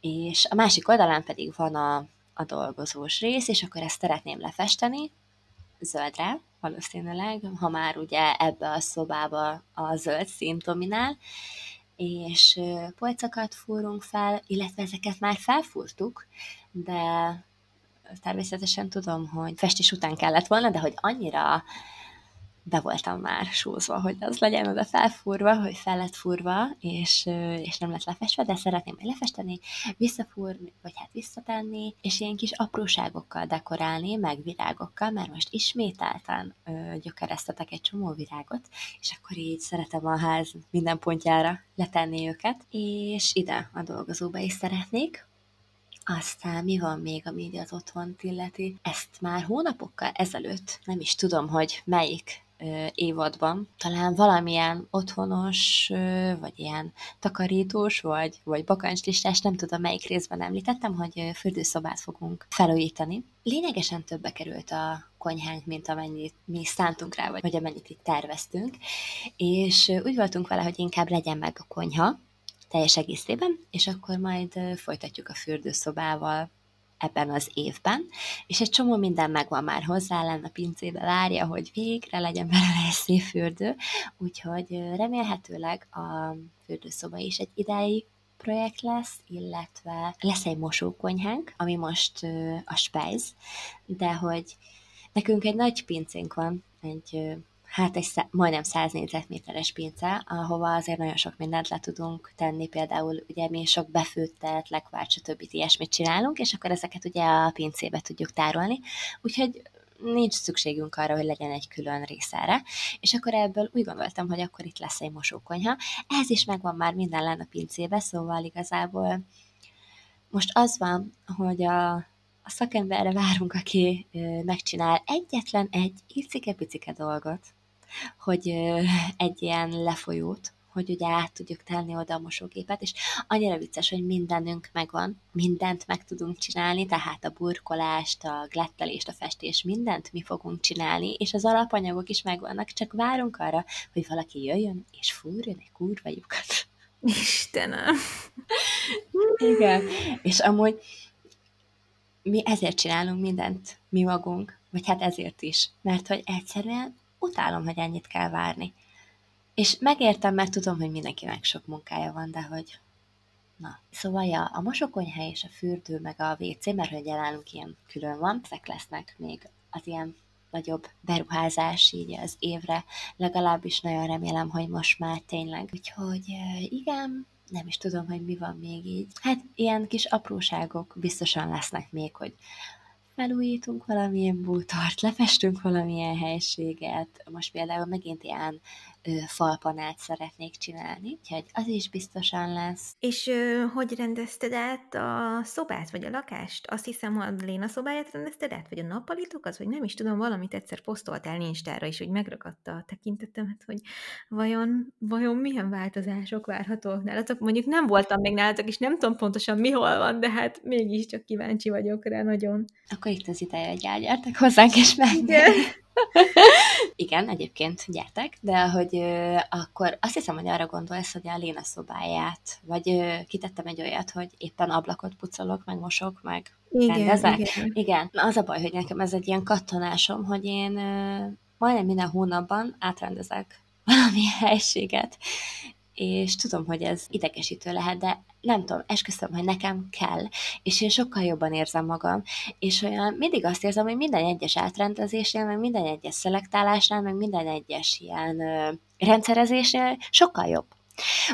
és a másik oldalán pedig van a, a dolgozós rész, és akkor ezt szeretném lefesteni zöldre, valószínűleg, ha már ugye ebbe a szobába a zöld szín dominál, és polcokat fúrunk fel, illetve ezeket már felfúrtuk, de természetesen tudom, hogy festés után kellett volna, de hogy annyira be voltam már sózva, hogy az legyen oda felfúrva, hogy fel lett fúrva, és, és nem lett lefestve, de szeretném majd lefesteni, visszafúrni, vagy hát visszatenni, és ilyen kis apróságokkal dekorálni, meg virágokkal, mert most ismételten gyökeresztetek egy csomó virágot, és akkor így szeretem a ház minden pontjára letenni őket, és ide a dolgozóba is szeretnék, aztán mi van még, ami így az otthon illeti? Ezt már hónapokkal ezelőtt, nem is tudom, hogy melyik évadban. Talán valamilyen otthonos, vagy ilyen takarítós, vagy, vagy bakancslistás, nem tudom melyik részben említettem, hogy fürdőszobát fogunk felújítani. Lényegesen többe került a konyhánk, mint amennyit mi szántunk rá, vagy, vagy amennyit itt terveztünk, és úgy voltunk vele, hogy inkább legyen meg a konyha, teljes egészében, és akkor majd folytatjuk a fürdőszobával ebben az évben, és egy csomó minden megvan már hozzá, lenne a pincébe várja, hogy végre legyen belőle egy szép fürdő, úgyhogy remélhetőleg a fürdőszoba is egy ideig projekt lesz, illetve lesz egy mosókonyhánk, ami most a Spejz, de hogy nekünk egy nagy pincénk van, egy hát egy majdnem 100 négyzetméteres pince, ahova azért nagyon sok mindent le tudunk tenni, például ugye mi sok befőttet, lekvárt, stb. ilyesmit csinálunk, és akkor ezeket ugye a pincébe tudjuk tárolni, úgyhogy nincs szükségünk arra, hogy legyen egy külön részára, és akkor ebből úgy gondoltam, hogy akkor itt lesz egy mosókonyha. Ez is megvan már minden lenne a pincébe, szóval igazából most az van, hogy a, a szakemberre várunk, aki megcsinál egyetlen egy icike-picike dolgot, hogy egy ilyen lefolyót, hogy ugye át tudjuk tenni oda a mosógépet, és annyira vicces, hogy mindenünk megvan, mindent meg tudunk csinálni, tehát a burkolást, a glettelést, a festés, mindent mi fogunk csinálni, és az alapanyagok is megvannak, csak várunk arra, hogy valaki jöjjön, és fúrjon egy kurva lyukat. Istenem! Igen, és amúgy mi ezért csinálunk mindent mi magunk, vagy hát ezért is, mert hogy egyszerűen utálom, hogy ennyit kell várni. És megértem, mert tudom, hogy mindenkinek sok munkája van, de hogy... Na, szóval ja, a mosokonyha és a fürdő, meg a WC, mert hogy nálunk ilyen külön van, ezek lesznek még az ilyen nagyobb beruházás így az évre, legalábbis nagyon remélem, hogy most már tényleg. Úgyhogy igen, nem is tudom, hogy mi van még így. Hát ilyen kis apróságok biztosan lesznek még, hogy felújítunk valamilyen bútort, lefestünk valamilyen helységet. Most például megint ilyen falpanát szeretnék csinálni, úgyhogy az is biztosan lesz. És ö, hogy rendezted át a szobát, vagy a lakást? Azt hiszem, a Léna szobáját rendezted át, vagy a nappalitokat, vagy nem is tudom, valamit egyszer posztoltál Instára is, hogy megragadta a tekintetemet, hogy vajon, vajon milyen változások várhatók nálatok. Mondjuk nem voltam még nálatok, és nem tudom pontosan mi hol van, de hát mégiscsak kíváncsi vagyok rá nagyon. Akkor itt az ideje, hogy elgyertek hozzánk, és meg. Igen. Egyébként gyertek, de hogy ö, akkor azt hiszem, hogy arra gondolsz, hogy a Léna szobáját, vagy ö, kitettem egy olyat, hogy éppen ablakot pucolok, meg mosok, meg Igen, rendezek. igen. Igen. Na, az a baj, hogy nekem ez egy ilyen kattanásom, hogy én ö, majdnem minden hónapban átrendezek valami helységet, és tudom, hogy ez idegesítő lehet, de nem tudom, esküszöm, hogy nekem kell, és én sokkal jobban érzem magam, és olyan mindig azt érzem, hogy minden egyes átrendezésnél, meg minden egyes szelektálásnál, meg minden egyes ilyen ö, rendszerezésnél sokkal jobb.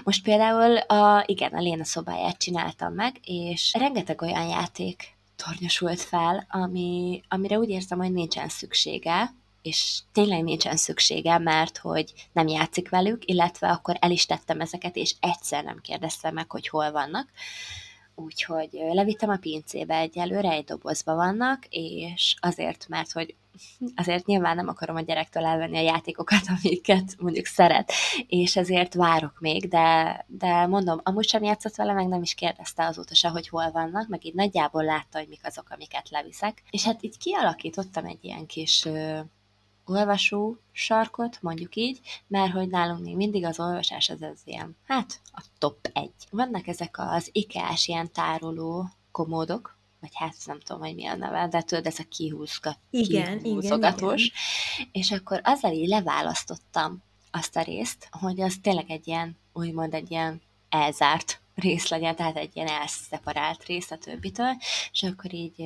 Most például a, igen, a Léna szobáját csináltam meg, és rengeteg olyan játék tornyosult fel, ami, amire úgy érzem, hogy nincsen szüksége, és tényleg nincsen szüksége, mert hogy nem játszik velük, illetve akkor el is tettem ezeket, és egyszer nem kérdeztem meg, hogy hol vannak. Úgyhogy levittem a pincébe egyelőre, egy dobozba vannak, és azért, mert hogy azért nyilván nem akarom a gyerektől elvenni a játékokat, amiket mondjuk szeret, és ezért várok még, de, de mondom, amúgy sem játszott vele, meg nem is kérdezte azóta se, hogy hol vannak, meg így nagyjából látta, hogy mik azok, amiket leviszek. És hát így kialakítottam egy ilyen kis olvasó sarkot, mondjuk így, mert hogy nálunk még mindig az olvasás az az ilyen, hát a top egy. Vannak ezek az IKEA-s ilyen tároló komódok, vagy hát nem tudom, hogy mi a neve, de tudod, ez a kihúzgat, Igen, kihúzogatós, és akkor azzal így leválasztottam azt a részt, hogy az tényleg egy ilyen, úgymond egy ilyen elzárt rész legyen, tehát egy ilyen elszeparált rész a többitől, és akkor így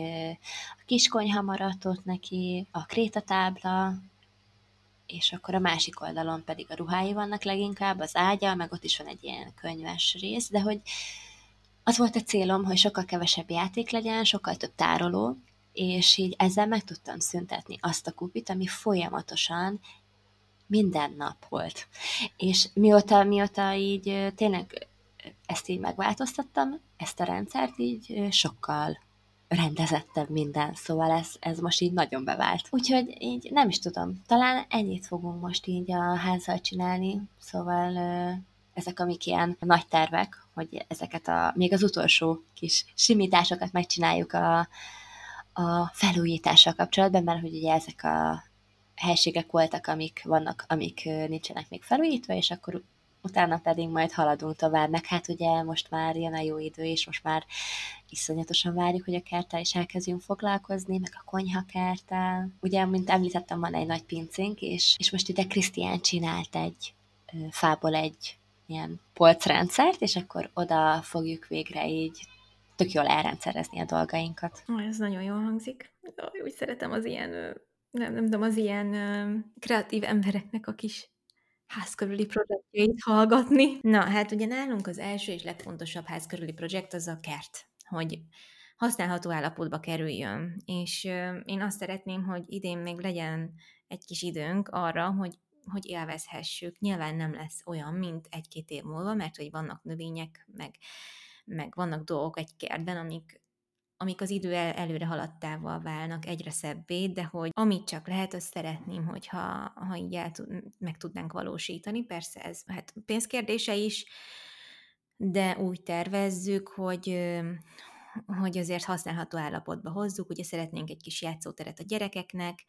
a kiskonyha maradt ott neki, a krétatábla, és akkor a másik oldalon pedig a ruhái vannak leginkább, az ágya, meg ott is van egy ilyen könyves rész, de hogy az volt a célom, hogy sokkal kevesebb játék legyen, sokkal több tároló, és így ezzel meg tudtam szüntetni azt a kupit, ami folyamatosan minden nap volt. És mióta, mióta így tényleg ezt így megváltoztattam, ezt a rendszert így sokkal rendezettebb minden, szóval ez, ez most így nagyon bevált. Úgyhogy így nem is tudom, talán ennyit fogunk most így a házzal csinálni, szóval ezek amik ilyen nagy tervek, hogy ezeket a, még az utolsó kis simításokat megcsináljuk a, a felújítással kapcsolatban, mert hogy ugye ezek a helységek voltak, amik vannak, amik nincsenek még felújítva, és akkor utána pedig majd haladunk tovább, meg hát ugye most már jön a jó idő, és most már iszonyatosan várjuk, hogy a kerttel is elkezdjünk foglalkozni, meg a konyhakerttel. Ugye, mint említettem, van egy nagy pincénk, és, és most ide Krisztián csinált egy fából egy ilyen polcrendszert, és akkor oda fogjuk végre így tök jól elrendszerezni a dolgainkat. Ó, ez nagyon jól hangzik. Úgy szeretem az ilyen, nem, nem tudom, az ilyen kreatív embereknek a kis házkörüli projektjeit hallgatni. Na, hát ugye nálunk az első és legfontosabb házkörüli projekt az a kert, hogy használható állapotba kerüljön. És én azt szeretném, hogy idén még legyen egy kis időnk arra, hogy hogy élvezhessük. Nyilván nem lesz olyan, mint egy-két év múlva, mert hogy vannak növények, meg, meg vannak dolgok egy kertben, amik, amik az idő el, előre haladtával válnak egyre szebbé, de hogy amit csak lehet, azt szeretném, hogyha ha így el tud, meg tudnánk valósítani. Persze ez hát pénzkérdése is, de úgy tervezzük, hogy hogy azért használható állapotba hozzuk. Ugye szeretnénk egy kis játszóteret a gyerekeknek,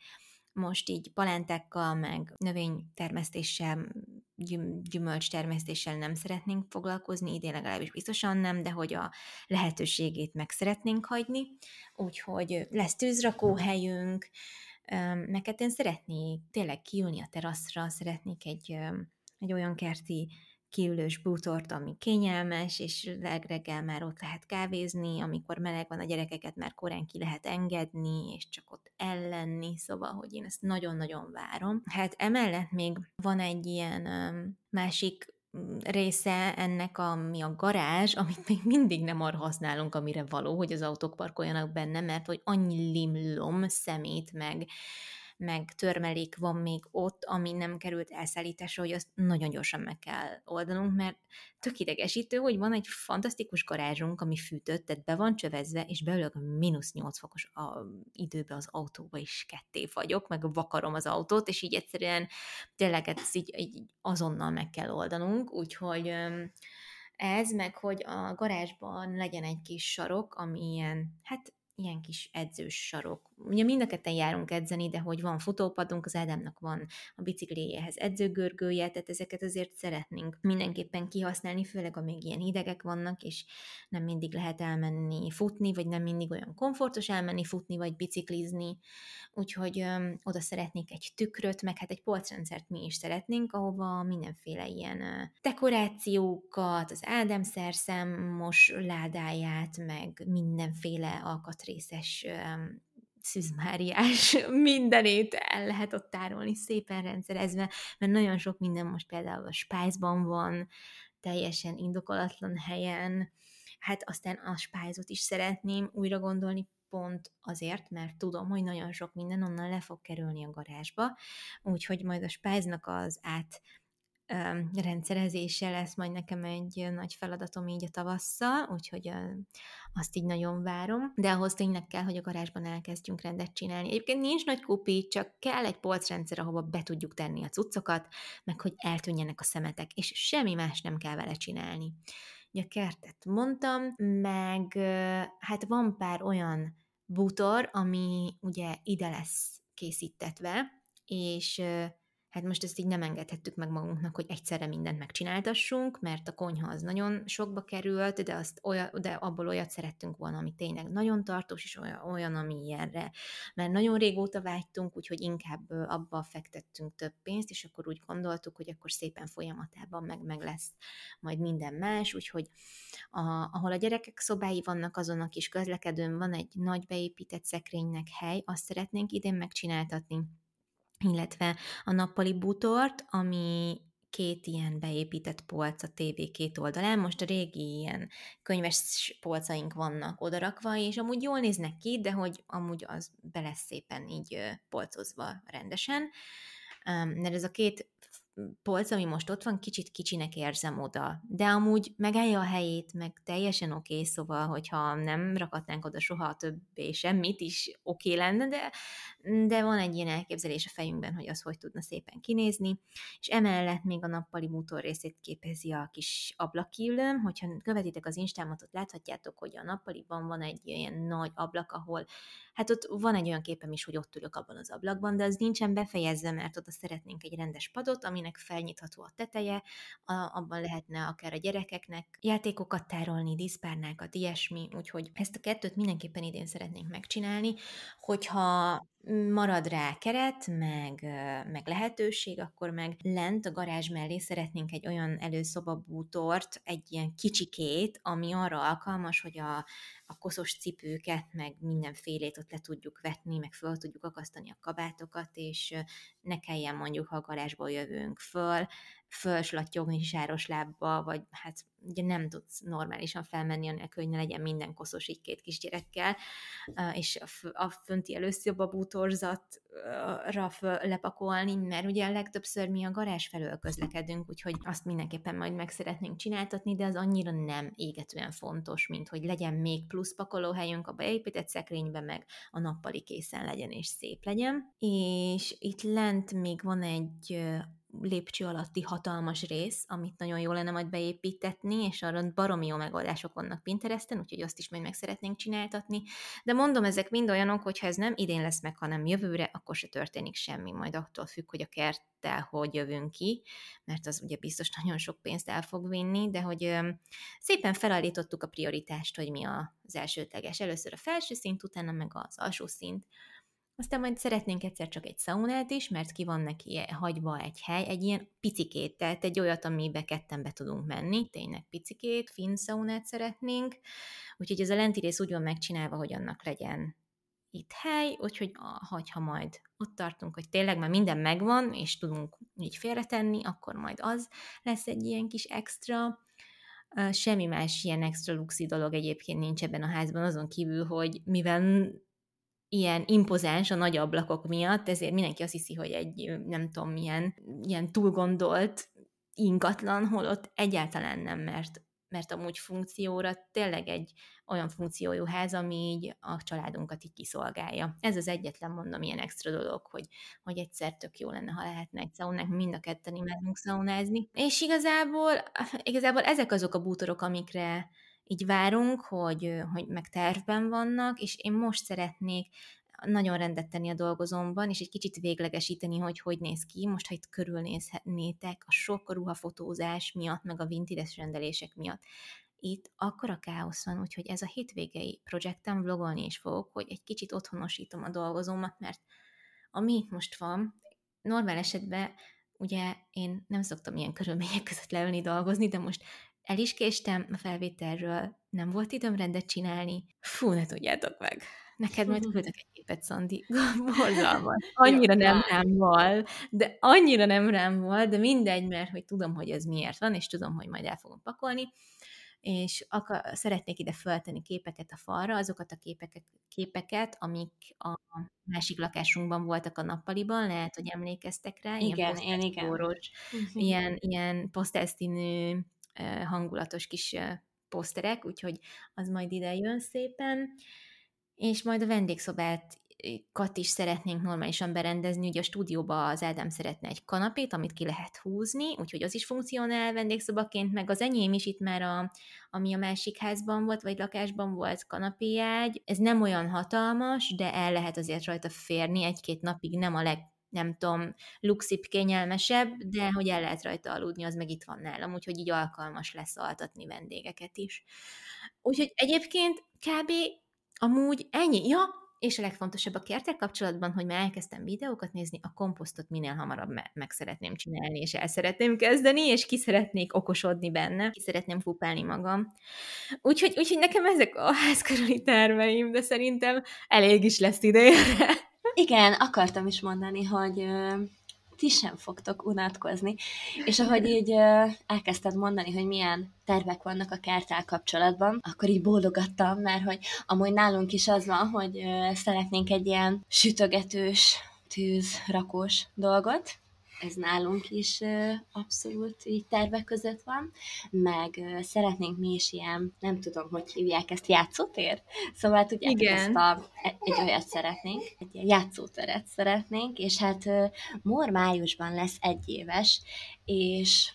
most így palántákkal, meg növénytermesztéssel, gyüm, gyümölcstermesztéssel nem szeretnénk foglalkozni, idén legalábbis biztosan nem, de hogy a lehetőségét meg szeretnénk hagyni, úgyhogy lesz tűzrakóhelyünk, neked én szeretnék tényleg kiülni a teraszra, szeretnék egy, egy olyan kerti kiülős bútort, ami kényelmes, és reggel már ott lehet kávézni, amikor meleg van a gyerekeket, már korán ki lehet engedni, és csak ott ellenni, szóval, hogy én ezt nagyon-nagyon várom. Hát emellett még van egy ilyen másik része ennek, ami a garázs, amit még mindig nem arra használunk, amire való, hogy az autók parkoljanak benne, mert hogy annyi limlom, szemét, meg meg törmelék van még ott, ami nem került elszállításra, hogy azt nagyon gyorsan meg kell oldanunk, mert tök idegesítő, hogy van egy fantasztikus garázsunk, ami fűtött, tehát be van csövezve, és belőle a mínusz 8 fokos a, időbe az autóba is ketté vagyok, meg vakarom az autót, és így egyszerűen tényleg ezt így, így azonnal meg kell oldanunk, úgyhogy ez, meg hogy a garázsban legyen egy kis sarok, ami ilyen, hát ilyen kis edzős sarok. Ugye mind a ketten járunk edzeni, de hogy van futópadunk, az Ádámnak van a bicikléjehez edzőgörgője, tehát ezeket azért szeretnénk mindenképpen kihasználni, főleg még ilyen hidegek vannak, és nem mindig lehet elmenni futni, vagy nem mindig olyan komfortos elmenni futni, vagy biciklizni, úgyhogy öm, oda szeretnék egy tükröt, meg hát egy polcrendszert mi is szeretnénk, ahova mindenféle ilyen ö, dekorációkat, az Ádám szerszámos ládáját, meg mindenféle alkat részes szűzmáriás mindenét el lehet ott tárolni, szépen rendszerezve, mert nagyon sok minden most például a Spice-ban van, teljesen indokolatlan helyen, hát aztán a spájzot is szeretném újra gondolni, pont azért, mert tudom, hogy nagyon sok minden onnan le fog kerülni a garázsba, úgyhogy majd a spájznak az át rendszerezése lesz majd nekem egy nagy feladatom így a tavasszal, úgyhogy azt így nagyon várom, de ahhoz tényleg kell, hogy a garázsban elkezdjünk rendet csinálni. Egyébként nincs nagy kupi, csak kell egy polcrendszer, ahova be tudjuk tenni a cuccokat, meg hogy eltűnjenek a szemetek, és semmi más nem kell vele csinálni. Ugye a kertet mondtam, meg hát van pár olyan bútor, ami ugye ide lesz készítetve, és hát most ezt így nem engedhettük meg magunknak, hogy egyszerre mindent megcsináltassunk, mert a konyha az nagyon sokba került, de, azt olyan, de abból olyat szerettünk volna, ami tényleg nagyon tartós, és olyan, olyan ami ilyenre. Mert nagyon régóta vágytunk, úgyhogy inkább abba fektettünk több pénzt, és akkor úgy gondoltuk, hogy akkor szépen folyamatában meg, meg lesz majd minden más, úgyhogy a, ahol a gyerekek szobái vannak, azon a kis közlekedőn van egy nagy beépített szekrénynek hely, azt szeretnénk idén megcsináltatni, illetve a nappali butort, ami két ilyen beépített polc a TV két oldalán. Most a régi ilyen könyves polcaink vannak odarakva, és amúgy jól néznek ki, de hogy amúgy az be lesz szépen így polcozva rendesen. Mert ez a két polc, ami most ott van, kicsit kicsinek érzem oda, de amúgy megállja a helyét, meg teljesen oké, okay, szóval, hogyha nem rakatnánk oda soha többé semmit is oké okay lenne, de, de van egy ilyen elképzelés a fejünkben, hogy az hogy tudna szépen kinézni, és emellett még a nappali motor részét képezi a kis ablakívlőm, hogyha követitek az Instámat, ott láthatjátok, hogy a nappaliban van egy ilyen nagy ablak, ahol, hát ott van egy olyan képem is, hogy ott ülök abban az ablakban, de az nincsen befejezve, mert oda szeretnénk egy rendes padot, aminek aminek felnyitható a teteje, a, abban lehetne akár a gyerekeknek játékokat tárolni, diszpárnákat, ilyesmi, úgyhogy ezt a kettőt mindenképpen idén szeretnénk megcsinálni, hogyha marad rá keret, meg, meg lehetőség, akkor meg lent a garázs mellé szeretnénk egy olyan előszobabútort, egy ilyen kicsikét, ami arra alkalmas, hogy a, a koszos cipőket, meg mindenfélét ott le tudjuk vetni, meg föl tudjuk akasztani a kabátokat, és ne kelljen mondjuk, ha a garázsból jövünk föl, fölslattyogni sáros lábba, vagy hát ugye nem tudsz normálisan felmenni, anélkül, hogy ne legyen minden koszos így két kisgyerekkel, és a fönti előszjobb a bútorzatra lepakolni, mert ugye a legtöbbször mi a garázs felől közlekedünk, úgyhogy azt mindenképpen majd meg szeretnénk csináltatni, de az annyira nem égetően fontos, mint hogy legyen még plusz pakolóhelyünk a beépített szekrénybe, meg a nappali készen legyen és szép legyen. És itt lent még van egy lépcső alatti hatalmas rész, amit nagyon jó lenne majd beépítetni, és arra baromi jó megoldások vannak Pinteresten, úgyhogy azt is majd meg szeretnénk csináltatni. De mondom, ezek mind olyanok, hogy ha ez nem idén lesz meg, hanem jövőre, akkor se történik semmi, majd attól függ, hogy a kerttel hogy jövünk ki, mert az ugye biztos nagyon sok pénzt el fog vinni, de hogy ö, szépen felállítottuk a prioritást, hogy mi az elsődleges. Először a felső szint, utána meg az alsó szint, aztán majd szeretnénk egyszer csak egy szaunát is, mert ki van neki hagyva egy hely, egy ilyen picikét, tehát egy olyat, amibe ketten be tudunk menni, tényleg picikét, finn szaunát szeretnénk, úgyhogy ez a lenti rész úgy van megcsinálva, hogy annak legyen itt hely, úgyhogy ha majd ott tartunk, hogy tényleg már minden megvan, és tudunk így félretenni, akkor majd az lesz egy ilyen kis extra. Semmi más ilyen extra luxi dolog egyébként nincs ebben a házban, azon kívül, hogy mivel ilyen impozáns a nagy ablakok miatt, ezért mindenki azt hiszi, hogy egy nem tudom milyen, ilyen túlgondolt ingatlan, holott egyáltalán nem, mert mert amúgy funkcióra tényleg egy olyan funkciójú ház, ami így a családunkat így kiszolgálja. Ez az egyetlen, mondom, ilyen extra dolog, hogy, hogy egyszer tök jó lenne, ha lehetne egy szaunák, mind a ketten imádunk szaunázni. És igazából, igazából ezek azok a bútorok, amikre így várunk, hogy, hogy meg tervben vannak, és én most szeretnék nagyon rendet tenni a dolgozomban, és egy kicsit véglegesíteni, hogy hogy néz ki. Most, ha itt körülnézhetnétek a sok ruhafotózás miatt, meg a vintides rendelések miatt, itt akkora káosz van, úgyhogy ez a hétvégei projektem vlogolni is fogok, hogy egy kicsit otthonosítom a dolgozómat, mert ami itt most van, normál esetben ugye én nem szoktam ilyen körülmények között leülni dolgozni, de most el is késtem a felvételről, nem volt időm rendet csinálni. Fú, ne tudjátok meg. Neked majd küldök egy képet, Szandi. Borzalmas. Annyira nem rám val, de annyira nem rám val, de mindegy, mert hogy tudom, hogy ez miért van, és tudom, hogy majd el fogom pakolni és akar, szeretnék ide föltenni képeket a falra, azokat a képeket, képeket, amik a másik lakásunkban voltak a nappaliban, lehet, hogy emlékeztek rá. Igen, ilyen én igen. Boros, uh-huh. ilyen, ilyen posztelszínű, hangulatos kis poszterek, úgyhogy az majd ide jön szépen és majd a vendégszobát kat is szeretnénk normálisan berendezni, ugye a stúdióba az Ádám szeretne egy kanapét, amit ki lehet húzni, úgyhogy az is funkcionál vendégszobaként, meg az enyém is itt már, a, ami a másik házban volt, vagy lakásban volt kanapéjágy. Ez nem olyan hatalmas, de el lehet azért rajta férni egy-két napig, nem a leg nem tudom, luxip, kényelmesebb, de hogy el lehet rajta aludni, az meg itt van nálam, úgyhogy így alkalmas lesz altatni vendégeket is. Úgyhogy egyébként kb. Amúgy ennyi. Ja, és a legfontosabb a kertek kapcsolatban, hogy már elkezdtem videókat nézni, a komposztot minél hamarabb me- meg szeretném csinálni, és el szeretném kezdeni, és ki szeretnék okosodni benne, ki szeretném fupálni magam. Úgyhogy, úgyhogy nekem ezek a házkörüli terveim, de szerintem elég is lesz idejére. Igen, akartam is mondani, hogy ti sem fogtok unatkozni. És ahogy így elkezdted mondani, hogy milyen tervek vannak a kerttel kapcsolatban, akkor így bólogattam, mert hogy amúgy nálunk is az van, hogy szeretnénk egy ilyen sütögetős, tűzrakós dolgot, ez nálunk is abszolút így tervek között van, meg szeretnénk mi is ilyen, nem tudom, hogy hívják ezt, játszótér? Szóval tudjátok, Igen. ezt a, e, egy olyat szeretnénk, egy ilyen játszóteret szeretnénk, és hát Mor májusban lesz egy éves, és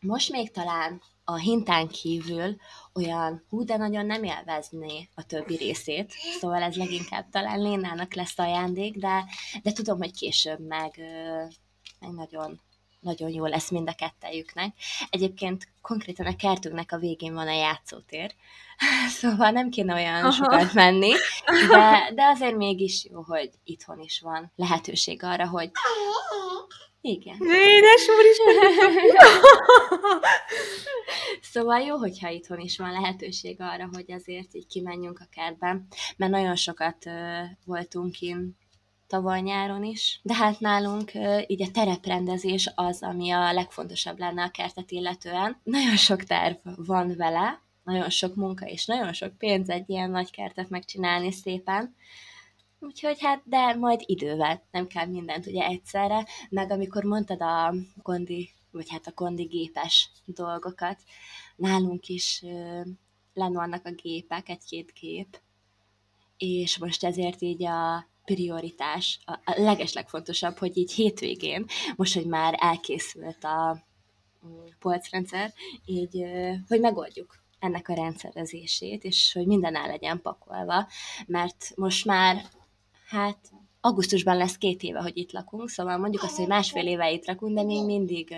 most még talán a hintán kívül olyan hú, de nagyon nem élvezné a többi részét, szóval ez leginkább talán Lénának lesz ajándék, de, de tudom, hogy később meg nagyon, nagyon jó lesz mind a kettejüknek. Egyébként konkrétan a kertünknek a végén van a játszótér, szóval nem kéne olyan Aha. sokat menni, de, de azért mégis jó, hogy itthon is van lehetőség arra, hogy igen. Édes szóval jó, hogyha itthon is van lehetőség arra, hogy azért így kimenjünk a kertben, mert nagyon sokat uh, voltunk kint tavaly nyáron is, de hát nálunk így a tereprendezés az, ami a legfontosabb lenne a kertet illetően. Nagyon sok terv van vele, nagyon sok munka és nagyon sok pénz egy ilyen nagy kertet megcsinálni szépen, Úgyhogy hát, de majd idővel, nem kell mindent ugye egyszerre, meg amikor mondtad a kondi, vagy hát a kondi gépes dolgokat, nálunk is ö, vannak a gépek, egy-két gép, és most ezért így a prioritás, a, legeslegfontosabb, hogy így hétvégén, most, hogy már elkészült a mm, polcrendszer, így, hogy megoldjuk ennek a rendszerezését, és hogy minden el legyen pakolva, mert most már, hát augusztusban lesz két éve, hogy itt lakunk, szóval mondjuk azt, hogy másfél éve itt lakunk, de még mindig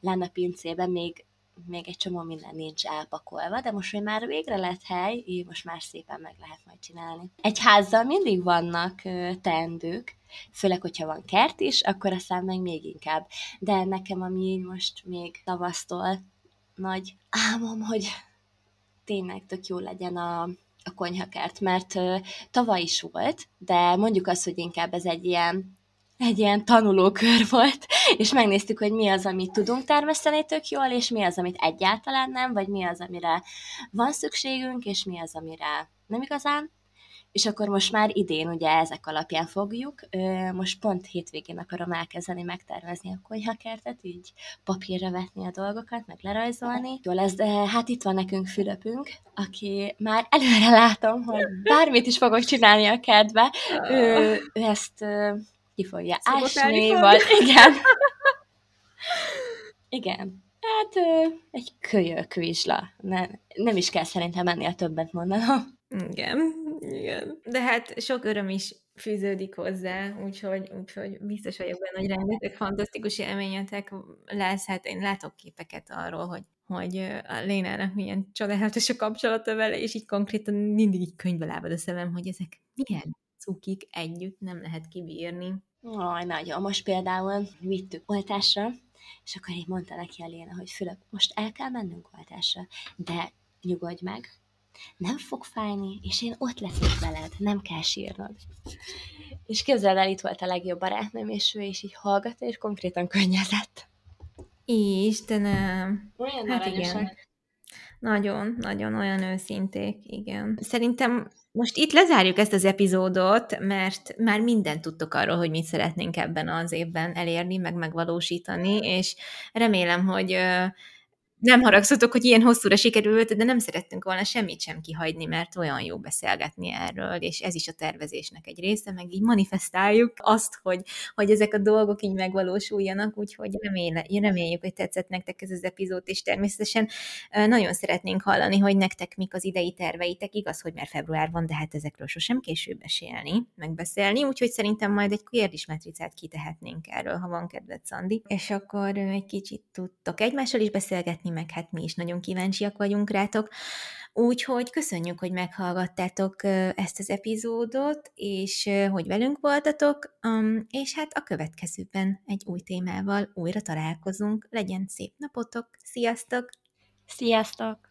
lenne a pincében, még még egy csomó minden nincs elpakolva, de most, hogy már végre lett hely, így most már szépen meg lehet majd csinálni. Egy házzal mindig vannak teendők, főleg, hogyha van kert is, akkor aztán meg még inkább. De nekem, ami most még tavasztól nagy álmom, hogy tényleg tök jó legyen a a konyhakert, mert ö, tavaly is volt, de mondjuk azt, hogy inkább ez egy ilyen egy ilyen tanulókör volt, és megnéztük, hogy mi az, amit tudunk termeszteni tök jól, és mi az, amit egyáltalán nem, vagy mi az, amire van szükségünk, és mi az, amire nem igazán. És akkor most már idén ugye ezek alapján fogjuk. Most pont hétvégén akarom elkezdeni megtervezni a konyhakertet, így papírra vetni a dolgokat, meg lerajzolni. Jó lesz, de hát itt van nekünk Fülöpünk, aki már előre látom, hogy bármit is fogok csinálni a kertbe, ő, ő ezt ki fogja ásni, vagy igen. igen. Hát egy kölyök vizsla. Ne, nem is kell szerintem ennél többet mondanom. Igen, igen. De hát sok öröm is fűződik hozzá, úgyhogy, úgyhogy biztos vagyok benne, hogy rengeteg fantasztikus élményetek lesz. Hát én látok képeket arról, hogy hogy a Lénának milyen csodálatos a kapcsolata vele, és így konkrétan mindig így könyvbe lábad a szemem, hogy ezek milyen cukik együtt nem lehet kibírni. Aj, nagyon. Most például vittük oltásra, és akkor így mondta neki a Léna, hogy Fülöp, most el kell mennünk oltásra, de nyugodj meg, nem fog fájni, és én ott leszek veled, nem kell sírnod. És képzeld el, itt volt a legjobb barátnőm, és ő is így hallgatta, és konkrétan könnyezett. Istenem. Olyan hát igen. Nagyon, nagyon olyan őszinték, igen. Szerintem most itt lezárjuk ezt az epizódot, mert már mindent tudtok arról, hogy mit szeretnénk ebben az évben elérni, meg megvalósítani, és remélem, hogy nem haragszatok, hogy ilyen hosszúra sikerült, de nem szerettünk volna semmit sem kihagyni, mert olyan jó beszélgetni erről, és ez is a tervezésnek egy része, meg így manifestáljuk azt, hogy, hogy ezek a dolgok így megvalósuljanak, úgyhogy reméle, reméljük, hogy tetszett nektek ez az epizód, és természetesen nagyon szeretnénk hallani, hogy nektek mik az idei terveitek, igaz, hogy már február van, de hát ezekről sosem később beszélni, megbeszélni, úgyhogy szerintem majd egy kérdésmetricát kitehetnénk erről, ha van kedved, Szandi, és akkor egy kicsit tudtok egymással is beszélgetni, hallgatni, meg hát mi is nagyon kíváncsiak vagyunk rátok. Úgyhogy köszönjük, hogy meghallgattátok ezt az epizódot, és hogy velünk voltatok, um, és hát a következőben egy új témával újra találkozunk. Legyen szép napotok, sziasztok! Sziasztok!